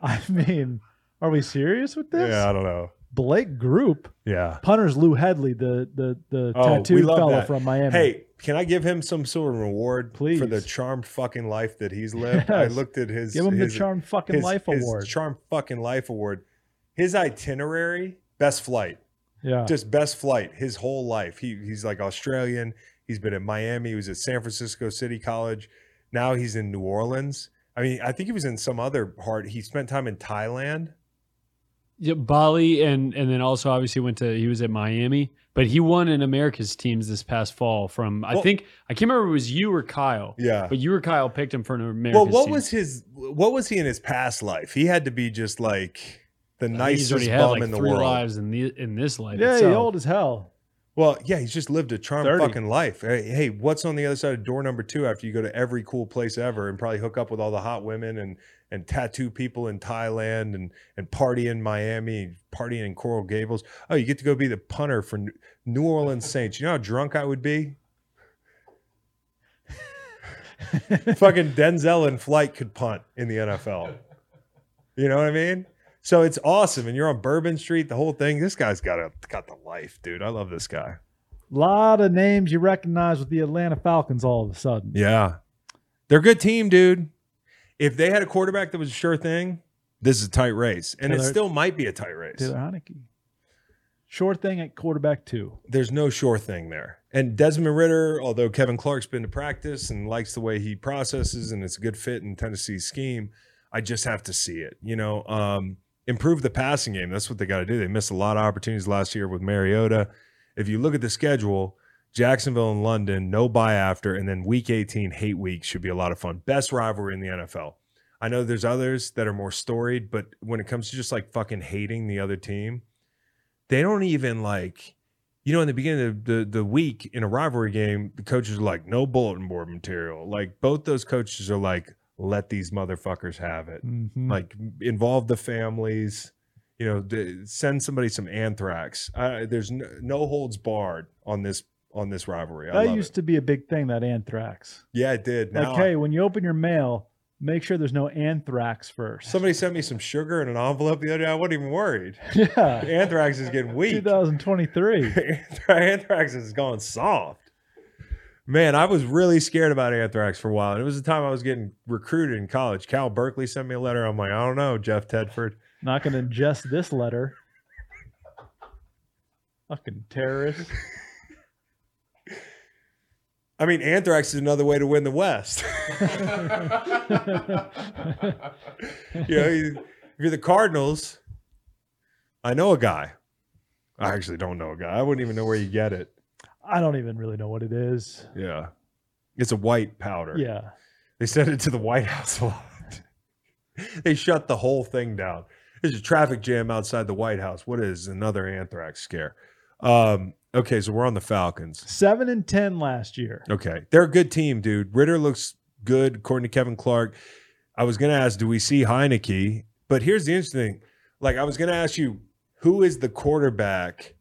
I mean, are we serious with this? yeah i don't know Blake Grupe. yeah Punter's Lou Hedley, the the the Oh, tattooed fella that. from Miami. hey can i give him some sort of reward please, for the charmed fucking life that he's lived i looked at his give him his, the Charm Fucking his- Life his Award. charmed fucking life award his itinerary best flight yeah. just best flight his whole life. He he's like Australian. He's been in Miami. He was at San Francisco City College. Now he's in New Orleans. I mean, I think he was in some other part. He spent time in Thailand. Yeah, Bali and and then also obviously went to he was at Miami, but he won in America's teams this past fall from I think I can't remember if it was you or Kyle. Yeah. But you or Kyle picked him for an America's Well, what team. was his? What was he in his past life? He had to be just like the I think he's nicest already bum had like in the three world. lives in the in this life. yeah, he's old as hell. Well, yeah, he's just lived a charmed 30. fucking life. Hey, hey, what's on the other side of door number two after you go to every cool place ever and probably hook up with all the hot women and and tattoo people in Thailand and and party in Miami, partying in Coral Gables. Oh, you get to go be the punter for New- New Orleans Saints. You know how drunk I would be? [laughs] fucking Denzel in flight could punt in the NFL. You know what I mean? So it's awesome, and you're on Bourbon Street, the whole thing. This guy's got a got the life, dude. I love this guy. A lot of names you recognize with the Atlanta Falcons all of a sudden. Yeah, they're a good team, dude. If they had a quarterback that was a sure thing, this is a tight race, and it still might be a tight race. Taylor Heinicke. Sure thing at quarterback two. There's no sure thing there. And Desmond Ridder, although Kevin Clark's been to practice and likes the way he processes, and it's a good fit in Tennessee's scheme, I just have to see it. You know, um, improve the passing game. That's what they got to do. They missed a lot of opportunities last year with Mariota. If you look at the schedule, Jacksonville and London, no buy after, and then week 18, hate week should be a lot of fun. Best rivalry in the NFL. I know there's others that are more storied, but when it comes to just like fucking hating the other team, they don't even like, you know, in the beginning of the, the week in a rivalry game, the coaches are like, no bulletin board material. Like both those coaches are like, let these motherfuckers have it. Mhm. Like involve the families, you know, send somebody some anthrax. Uh, there's no, no holds barred on this on this rivalry. I that used it. to be a big thing, that anthrax. Yeah, it did. Now, like, hey, when you open your mail, make sure there's no anthrax first. somebody sent me some sugar in an envelope the other day. I wasn't even worried. [laughs] yeah. Anthrax is getting weak. [laughs] 2023. [laughs] anthrax is going soft. Man, I was really scared about anthrax for a while. And it was the time I was getting recruited in college. Cal Berkeley sent me a letter. I'm like, I don't know, Jeff Tedford. Not going to ingest this letter. Fucking terrorist. I mean, anthrax is another way to win the West. [laughs] you know, you- if you're the Cardinals, I know a guy. I actually don't know a guy. I wouldn't even know where you get it. I don't even really know what it is. Yeah. It's a white powder. Yeah. They sent it to the White House a lot. they shut the whole thing down. There's a traffic jam outside the White House. What is another anthrax scare? Um, okay, so we're on the Falcons. Seven and 10 last year. Okay. They're a good team, dude. Ridder looks good, according to Kevin Clark. I was going to ask, do we see Heinicke? But here's the interesting thing. Like, I was going to ask you, who is the quarterback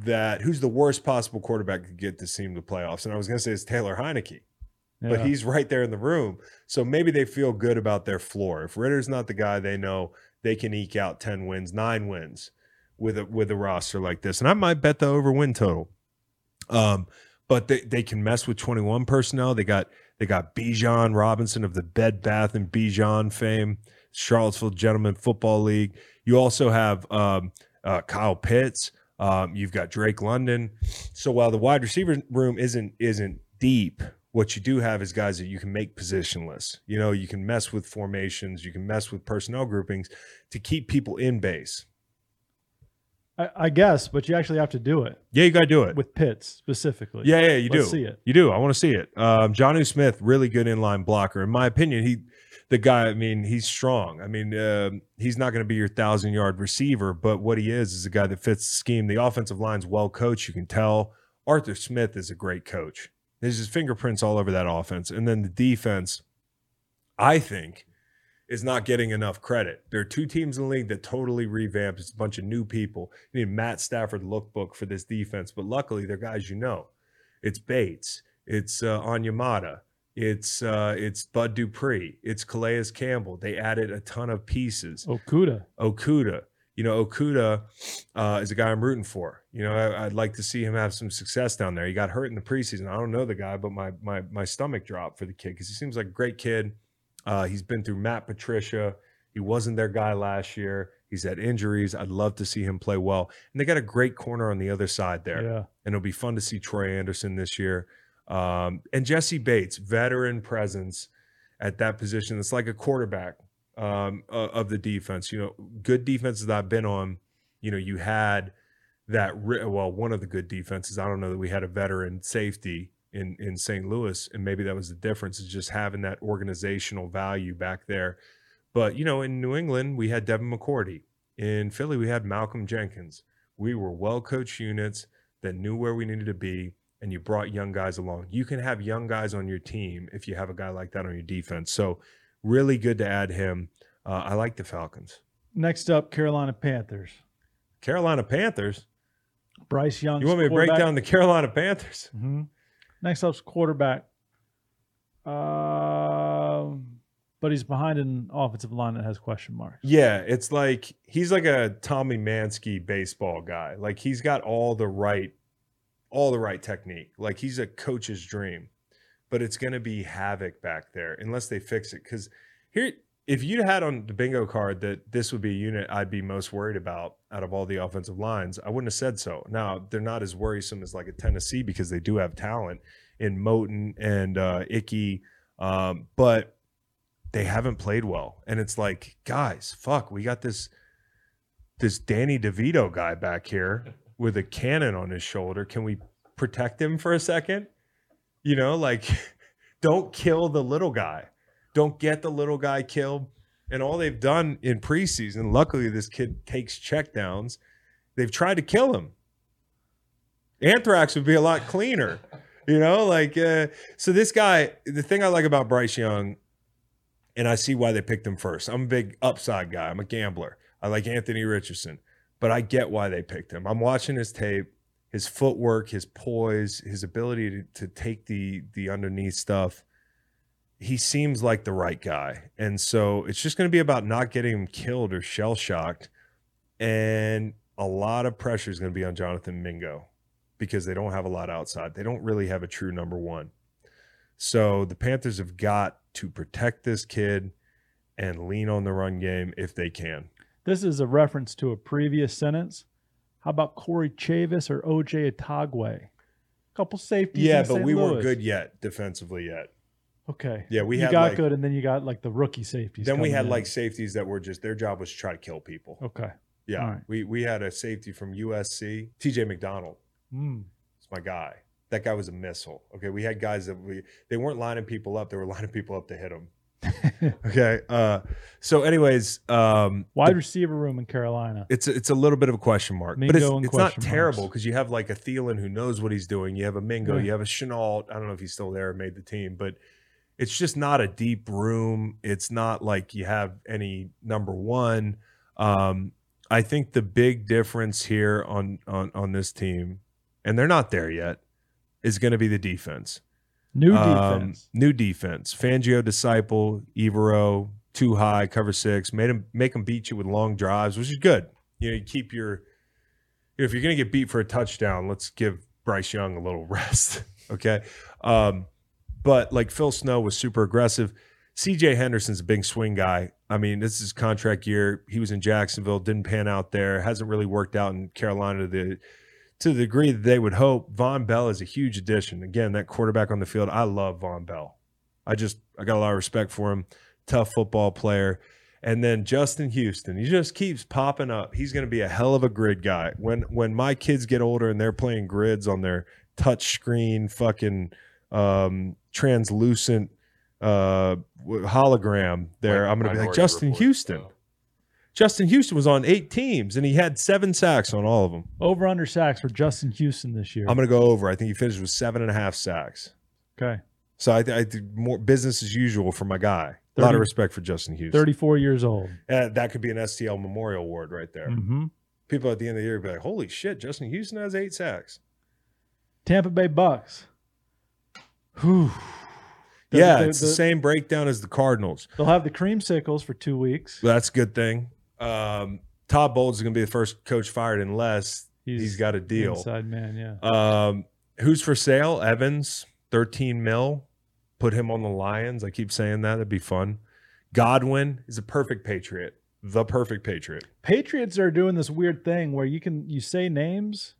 that, who's the worst possible quarterback to get this team to the playoffs? And I was going to say it's Taylor Heinicke but he's right there in the room. So maybe they feel good about their floor. If Ridder's not the guy, they know they can eke out 10 wins, nine wins with a with a roster like this. And I might bet the over win total. Um, but they, they can mess with 21 personnel. They got they got Bijan Robinson of the Bed Bath and Bijan fame, Charlottesville Gentlemen Football League. You also have um, uh, Kyle Pitts. Um, you've got Drake London. So while the wide receiver room isn't isn't deep, what you do have is guys that you can make positionless. You know, you can mess with formations, you can mess with personnel groupings to keep people in base. I, I guess, but you actually have to do it Yeah, you got to do it. with Pitts specifically. Yeah, yeah, you Let's do. see it. You do. I want to see it. Um, Jonnu Smith, really good inline blocker. In my opinion, he, the guy. I mean, he's strong. I mean, um he's not going to be your thousand yard receiver, but what he is is a guy that fits the scheme. The offensive line's well coached. You can tell. Arthur Smith is a great coach. There's his fingerprints all over that offense, and then the defense. I think is not getting enough credit. There are two teams in the league that totally revamped. It's a bunch of new people. You need Matt Stafford lookbook for this defense, but luckily they're guys you know. It's Bates, it's uh, Onyemata, it's uh, it's Bud Dupree, it's Calais Campbell. They added a ton of pieces. Okudah. Okudah. You know, Okudah uh, is a guy I'm rooting for. You know, I, I'd like to see him have some success down there. He got hurt in the preseason. I don't know the guy, but my my my stomach dropped for the kid because he seems like a great kid. Uh, he's been through Matt Patricia. He wasn't their guy last year. He's had injuries. I'd love to see him play well. And they got a great corner on the other side there Yeah. and it'll be fun to see Troy Andersen this year. Um, and Jessie Bates, veteran presence at that position. It's like a quarterback um, of the defense. You know, good defenses that I've been on. You know, you had that. Well, one of the good defenses. I don't know that we had a veteran safety in in St. Louis, and maybe that was the difference. Is just having that organizational value back there. But you know, in New England, we had Devin McCourty. In Philly, we had Malcolm Jenkins. We were well coached units that knew where we needed to be, and you brought young guys along. You can have young guys on your team if you have a guy like that on your defense. So, really good to add him. Uh, I like the Falcons. Next up, Carolina Panthers. Carolina Panthers. Bryce Young. You want me to break down the Carolina Panthers? hmm Next up's quarterback. Um, but he's behind an offensive line that has question marks. Yeah, it's like he's like a Tommy Mansky baseball guy. Like he's got all the right, all the right technique. Like he's a coach's dream, but it's going to be havoc back there unless they fix it. Because here, if you had on the bingo card that this would be a unit I'd be most worried about out of all the offensive lines, I wouldn't have said so. Now they're not as worrisome as like a Tennessee because they do have talent in Moton and uh, Icky, um, but they haven't played well. And it's like, guys, fuck, we got this this Danny DeVito guy back here with a cannon on his shoulder. Can we protect him for a second? You know, like [laughs] don't kill the little guy. Don't get the little guy killed. And all they've done in preseason, luckily this kid takes checkdowns. They've tried to kill him. Anthrax would be a lot cleaner. [laughs] You know, like uh, so this guy, the thing I like about Bryce Young and I see why they picked him first. I'm a big upside guy. I'm a gambler. I like Anthony Richardson, but I get why they picked him. I'm watching his tape, his footwork, his poise, his ability to, to take the the underneath stuff. He seems like the right guy, and so it's just going to be about not getting him killed or shell shocked, and a lot of pressure is going to be on Jonathan Mingo because they don't have a lot outside. They don't really have a true number one. So the Panthers have got to protect this kid and lean on the run game if they can. This is a reference to a previous sentence. How about Corey Chavous or OJ Atogwe? A couple safeties. Yeah, but St. we weren't good yet defensively yet. Okay. Yeah, we you had got like good, and then you got like the rookie safeties. then we had in. like safeties that were just their job was to try to kill people. okay. Yeah, right. we we had a safety from USC, TJ McDonald. Mm. It's my guy. That guy was a missile. Okay, we had guys that we they weren't lining people up; they were [laughs] lining people up to hit them. [laughs] okay. Uh, so, anyways, um, Wide receiver room in Carolina. it's it's a little bit of a question mark, but it's, it's not terrible because you have like a Thielen who knows what he's doing. You have a Mingo, Yeah. you have a Chenault. I don't know if he's still there or made the team, but it's just not a deep room. It's not like you have any number one. Um, I think the big difference here on on on this team, and they're not there yet, is going to be the defense. New Um, defense. new defense. Fangio, disciple, Evero, too high, cover six, made him make him beat you with long drives, which is good. You know, you keep your. You know, if you're going to get beat for a touchdown, let's give Bryce Young a little [laughs] rest. Okay. Um, but like Phil Snow was super aggressive. CJ Henderson's a big swing guy. I mean, this is contract year. He was in Jacksonville, didn't pan out there, hasn't really worked out in Carolina to the to the degree that they would hope. Vonn Bell is a huge addition. Again, that quarterback on the field. I love Vonn Bell. I just I got a lot of respect for him. Tough football player. And then Justin Houston, he just keeps popping up. He's going to be a hell of a grid guy. When when my kids get older and they're playing grids on their touch screen, fucking um, translucent uh, hologram, there, I'm going to be like Justin Report, Houston. so. Justin Houston was on eight teams and he had seven sacks on all of them. Over under sacks for Justin Houston this year. I'm going to go over. I think he finished with seven and a half sacks. okay. So I, I more business as usual for my guy. A lot of respect for Justin Houston. 34 years old. Uh, that could be an STL Memorial Award right there. hmm People at the end of the year would be like, "Holy shit, Justin Houston has eight sacks." Tampa Bay Bucks. Whew. The- yeah, the- it's the, the- same breakdown as the Cardinals. They'll have the creamsicles for two weeks. That's a good thing. Um, Todd Bowles is going to be the first coach fired unless he's got a deal. Inside man, yeah. Um, who's for sale? Evans, 13 mil. Put him on the Lions. I keep saying that. That'd be fun. Godwin is a perfect Patriot. The perfect Patriot. Patriots are doing this weird thing where you can you say names,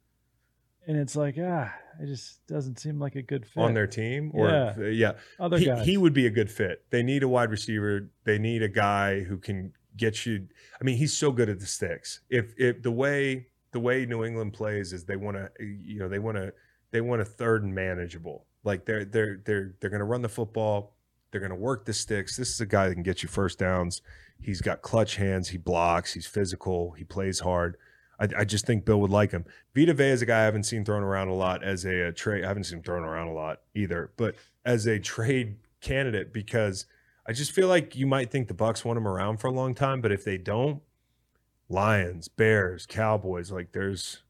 and it's like ah, it just doesn't seem like a good fit On their team, or Yeah. yeah, other he, guys. he would be a good fit. They need a wide receiver. They need a guy who can get you. I mean, he's so good at the sticks. If if the way the way New England plays is they want to, you know, they want to they want a third and manageable. Like they're they're they're they're going to run the football. They're going to work the sticks. This is a guy that can get you first downs. He's got clutch hands. He blocks. He's physical. He plays hard. I, I just think Bill would like him. Vita Vea is a guy I haven't seen thrown around a lot as a, a trade. I haven't seen him thrown around a lot either, but as a trade candidate because I just feel like you might think the Bucks want him around for a long time, but if they don't, Lions, Bears, Cowboys, like there's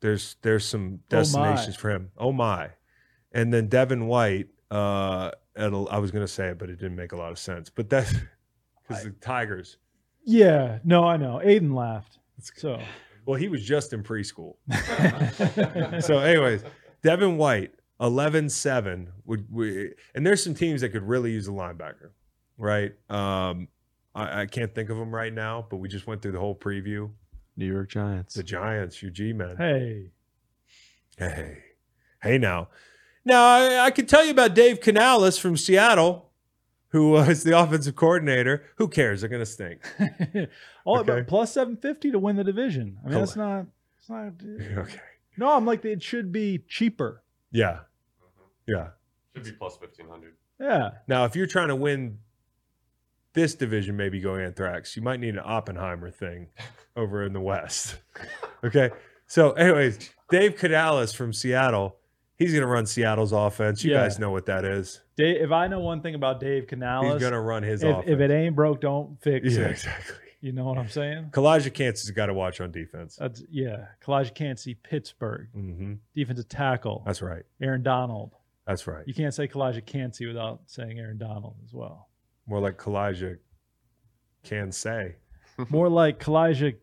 there's there's some Oh destinations for him. Oh my. And then Devin White, uh I was gonna say it, but it didn't make a lot of sense. But that's [laughs] because the Tigers. yeah, no, I know. Aiden laughed. So Well, he was just in preschool. [laughs] so, anyways, Devin White, 11 7 would, we, and there's some teams that could really use a linebacker, right? Um, I, I can't think of them right now, but we just went through the whole preview. New York Giants. The Giants, your G man. hey, Hey, hey, now, now I, I could tell you about Dave Canales from Seattle, who was the offensive coordinator. Who cares? They're gonna stink. [laughs] all Okay. about plus seven fifty to win the division. I mean, that's not. It's not. [laughs] okay. No, I'm like it should be cheaper. Yeah. Yeah. Should be plus 1500. Yeah, Now, if you're trying to win this division, maybe go Anthrax. You might need an Oppenheimer thing [laughs] over in the West. Okay. So, anyways, Dave Canales from Seattle. He's going to run Seattle's offense. You Yeah. guys know what that is. Dave, if I know one thing about Dave Canales, He's going to run his if, offense. if it ain't broke, don't fix yeah, it. exactly. You know what I'm saying? Calijah Kancey has got to watch on defense. That's yeah. Kalijah see Pittsburgh hmm defensive tackle. That's right. Aaron Donald. That's right. You can't say Kalijah see without saying Aaron Donald as well. More like Kalijah can say. [laughs] More like Kalijah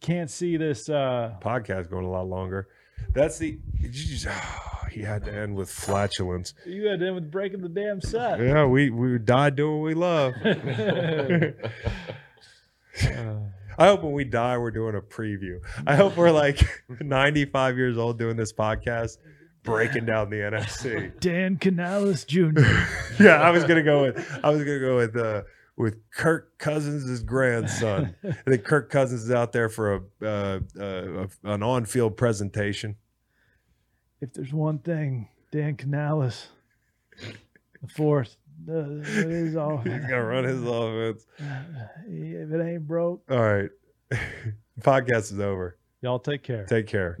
can't see this. Uh, Podcast going a lot longer. That's the. you just- [sighs] he had to end with flatulence. you had in with breaking the damn set. Yeah, we we died doing what we love. Uh, [laughs] [laughs] I hope when we die, we're doing a preview. I hope we're like 95 years old doing this podcast, breaking down the NFC. [laughs] Dan Canales Jr. [laughs] Yeah, I was gonna go with I was gonna go with uh with Kirk Cousins' grandson. I think Kirk Cousins is out there for a, uh, uh, an on-field presentation. if there's one thing, Dan Canales, the fourth, uh, it is all. [laughs] He's gonna run his offense. If it ain't broke, All right, podcast is over. y'all take care. Take care.